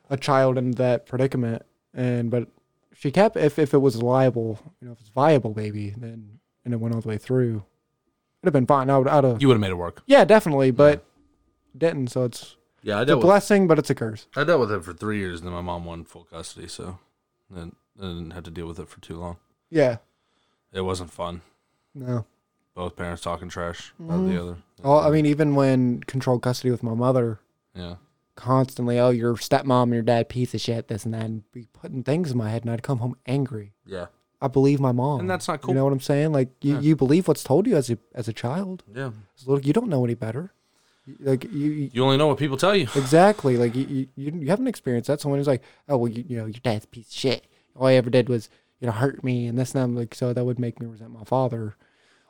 S3: a child in that predicament. And but she kept if if it was liable, you know, if it's viable, baby, then and it went all the way through, it'd have been fine. I would out of
S2: You would have made it work.
S3: yeah, definitely, but didn't. So it's
S2: Yeah, I
S3: it's a blessing, but it's a curse.
S2: I dealt with it for three years, and then my mom won full custody, so then I didn't have to deal with it for too long.
S3: Yeah,
S2: It wasn't fun.
S3: no.
S2: Both parents talking trash about the mm-hmm. other.
S3: Oh, I mean, even when controlled custody with my mother,
S2: yeah,
S3: constantly, oh, your stepmom and your dad piece of shit, this and that, and be putting things in my head, and I'd come home angry.
S2: yeah,
S3: I believe my mom,
S2: And that's not cool.
S3: You know what I'm saying? Like you,
S2: Yeah.
S3: you believe what's told you as a as a child.
S2: yeah.
S3: As a little, you don't know any better. Like you, you
S2: You only know what people tell you. (laughs)
S3: exactly. Like you, you, you, you haven't experienced that. Someone who's like, oh well, you, you know, your dad's a piece of shit. All he ever did was, you know, hurt me and this and that. Like so, that would make me resent my father.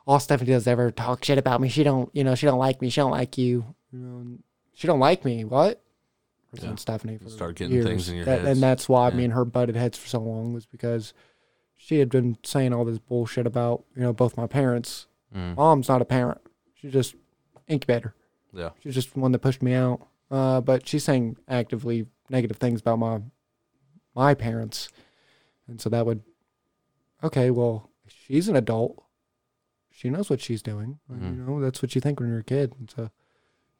S3: All Stephanie does is ever talk shit about me. She don't, you know, she don't like me. She don't like you. You know, she don't like me. What? Represent Stephanie for
S2: Start getting
S3: years.
S2: things in your
S3: That-
S2: heads.
S3: and that's why
S2: Yeah.
S3: me and her butted heads for so long was because she had been saying all this bullshit about you know both my parents.
S2: Mm.
S3: Mom's not a parent; she's just incubator.
S2: Yeah.
S3: She's just one that pushed me out. Uh, but she's saying actively negative things about my my parents, and so that would okay. Well, she's an adult. She knows what she's doing.
S2: Mhm.
S3: You know, that's what you think when you're a kid. And so,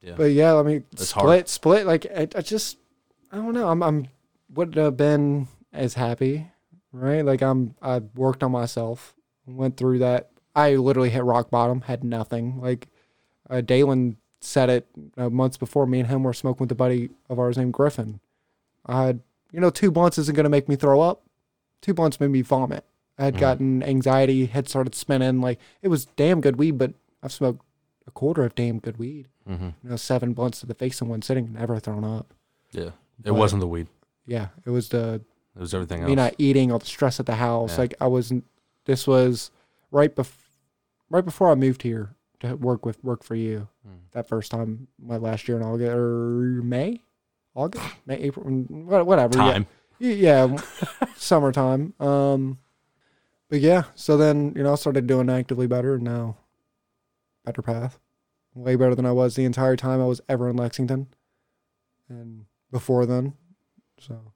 S2: Yeah.
S3: but yeah, I mean, split,
S2: hard.
S3: split. Like I, I just, I don't know. I'm, I'm wouldn't have been as happy, right? Like I'm, I worked on myself, went through that. I literally hit rock bottom, had nothing. Like, uh, Dalen said it uh, months before. Me and him were smoking with a buddy of ours named Griffin. I had, you know, two blunts isn't gonna make me throw up. Two blunts made me vomit. I had
S2: Mhm.
S3: gotten anxiety, head started spinning. Like it was damn good weed, but I've smoked a quarter of damn good weed
S2: hmm
S3: you know, seven blunts to the face in one sitting, never thrown up.
S2: Yeah. It
S3: But-
S2: wasn't the weed.
S3: Yeah, it was the
S2: It was everything else.
S3: me not eating, all the stress at the house.
S2: Yeah.
S3: Like I wasn't. This was right before, right before I moved here to work with work for you.
S2: Mm.
S3: That first time, my last year in August or May, August, May, April, mm, whatever. yeah.
S2: Time.
S3: Y- yeah, (laughs) summertime. Um, but yeah, so then you know I started doing actively better, and now better path, way better than I was the entire time I was ever in Lexington, and before then. So,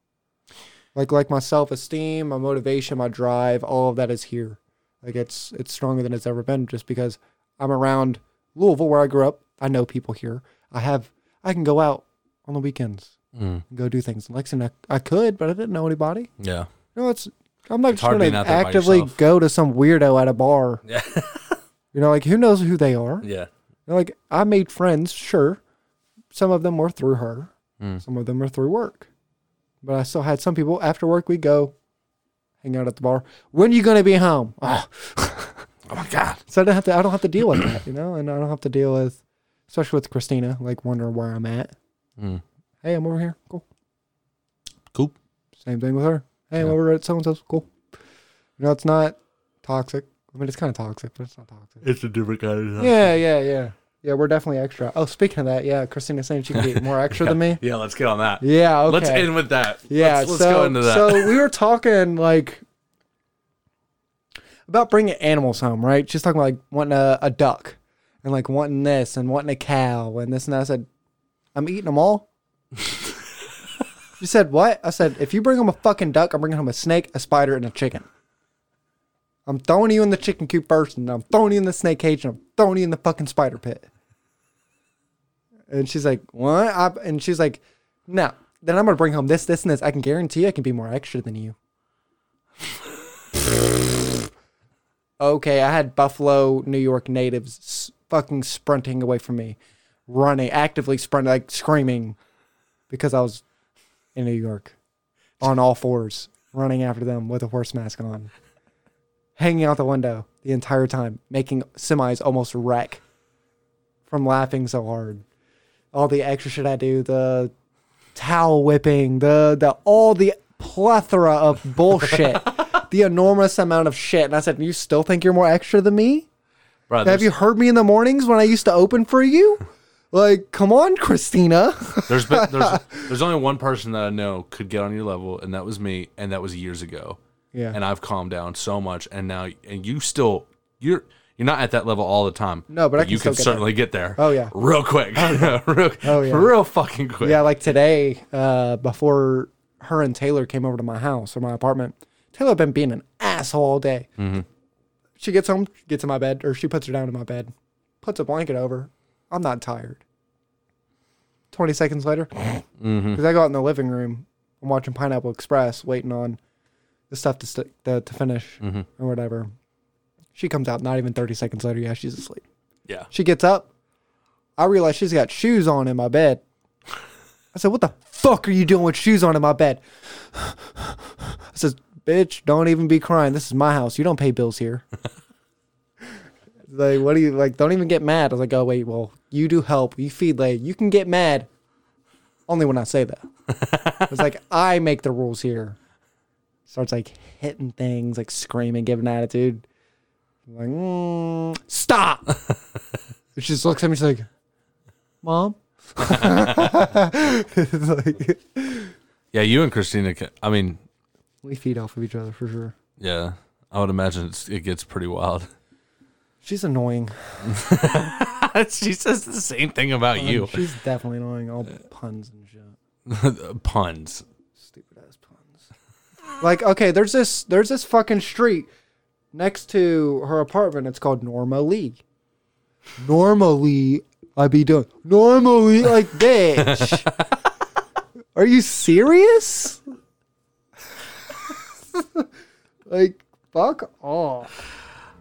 S3: like like my self esteem, my motivation, my drive, all of that is here. Like it's it's stronger than it's ever been, just because I'm around Louisville where I grew up. I know people here. I have I can go out on the weekends
S2: Mm.
S3: and go do things. In Lexington, I, I could, but I didn't know anybody.
S2: Yeah.
S3: No, it's I'm not
S2: It's
S3: just going
S2: being
S3: to
S2: out there by
S3: actively go to some weirdo at a bar.
S2: Yeah. (laughs)
S3: You know, like who knows who they are?
S2: yeah.
S3: You know, like I made friends, sure. Some of them were through her.
S2: Mm.
S3: Some of them were through work. But I still had some people after work we go hang out at the bar. When are you gonna be home? Oh. (laughs)
S2: Oh my God.
S3: So I don't have to I don't have to deal with that, you know, and I don't have to deal with especially with Christina, like wondering where I'm at.
S2: Mm.
S3: Hey, I'm over here. Cool.
S2: Cool.
S3: Same thing with her. Hey, I'm over at so and so's. Cool. You know, it's not toxic. I mean, it's kind of toxic, but it's not toxic.
S2: It's a different kind of thing.
S3: Yeah, yeah, yeah. Yeah, we're definitely extra. Oh, speaking of that, yeah, Christina's saying she can be (laughs) more extra than me.
S2: Yeah, let's get on that.
S3: Yeah, okay.
S2: Let's end with that.
S3: Yeah,
S2: Let's, let's
S3: so,
S2: go into that.
S3: So we were talking like about bringing animals home, right? She's talking about like wanting a, a duck and like wanting this and wanting a cow and this and that. I said, I'm eating them all. (laughs) she said, What? I said, If you bring home a fucking duck, I'm bringing home a snake, a spider, and a chicken. I'm throwing you in the chicken coop first, and I'm throwing you in the snake cage, and I'm throwing you in the fucking spider pit. And she's like, What? I, and she's like, No. Then I'm gonna bring home this, this, and this. I can guarantee I can be more extra than you. (laughs) okay, I had Buffalo, New York natives fucking sprinting away from me, running, actively sprinting, like screaming, because I was in New York, on all fours, running after them with a horse mask on, hanging out the window the entire time, making semis almost wreck from laughing so hard. All the extra shit I do, the towel whipping, the the all the plethora of bullshit, (laughs) the enormous amount of shit. And I said, "You still think you're more extra than me?
S2: Bro,
S3: Have
S2: there's,
S3: you heard me in the mornings when I used to open for you? Like, come on, Christina." (laughs)
S2: there's been there's (laughs) there's only one person that I know could get on your level, and that was me, and that was years ago.
S3: yeah.
S2: And I've calmed down so much, and now and you still you're you're not at that level all the time.
S3: No, but I can
S2: you can
S3: get
S2: certainly get there.
S3: Oh, yeah.
S2: real quick, (laughs) real,
S3: Oh, yeah.
S2: real fucking quick.
S3: Yeah, like today, uh, before her and Taylor came over to my house or my apartment, Taylor had been being an asshole all day.
S2: Mm-hmm.
S3: She gets home, gets in my bed, or she puts her down in my bed, puts a blanket over. I'm not tired. 20 seconds later, because
S2: Mm-hmm.
S3: I go out in the living room, I'm watching Pineapple Express, waiting on the stuff to, st- to, to finish
S2: Mm-hmm.
S3: or whatever. She comes out, not even 30 seconds later, yeah, she's asleep.
S2: yeah.
S3: She gets up. I realize she's got shoes on in my bed. I said, What the fuck are you doing with shoes on in my bed? I says, Bitch, don't even be crying. This is my house. You don't pay bills here. like, what do you like? Don't even get mad. I was like, Oh, wait, well, you do help. You feed Leia. You can get mad only when I say that. it's like, I make the rules here. Starts like hitting things, like screaming, giving attitude. I'm like, mm, stop. (laughs) she just looks at me. She's like, "Mom." (laughs) It's like-
S2: Yeah, you and Christina. Can, I mean,
S3: we feed off of each other for sure.
S2: yeah, I would imagine it's, it gets pretty wild. (laughs)
S3: She's annoying.
S2: she says the same thing about you.
S3: She's definitely annoying. All puns and shit.
S2: Puns.
S3: Stupid ass puns. like, okay, there's this there's this fucking street next to her apartment. It's called Norma Lee. Normally, I'd be doing normally like (laughs) bitch. Are you serious? (laughs) like, fuck off.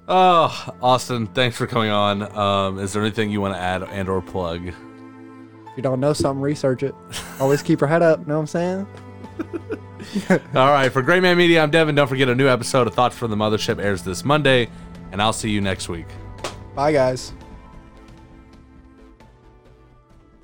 S2: Oh, Austin, thanks for coming on. Um, is there anything you want to add and or plug?
S3: If you don't know something, research it. Always keep your head up. You know what I'm saying? (laughs)
S2: All right, for Great Man Media, I'm Devin. Don't forget a new episode of Thoughts from the Mothership airs this Monday, and I'll see you next week.
S3: Bye, guys.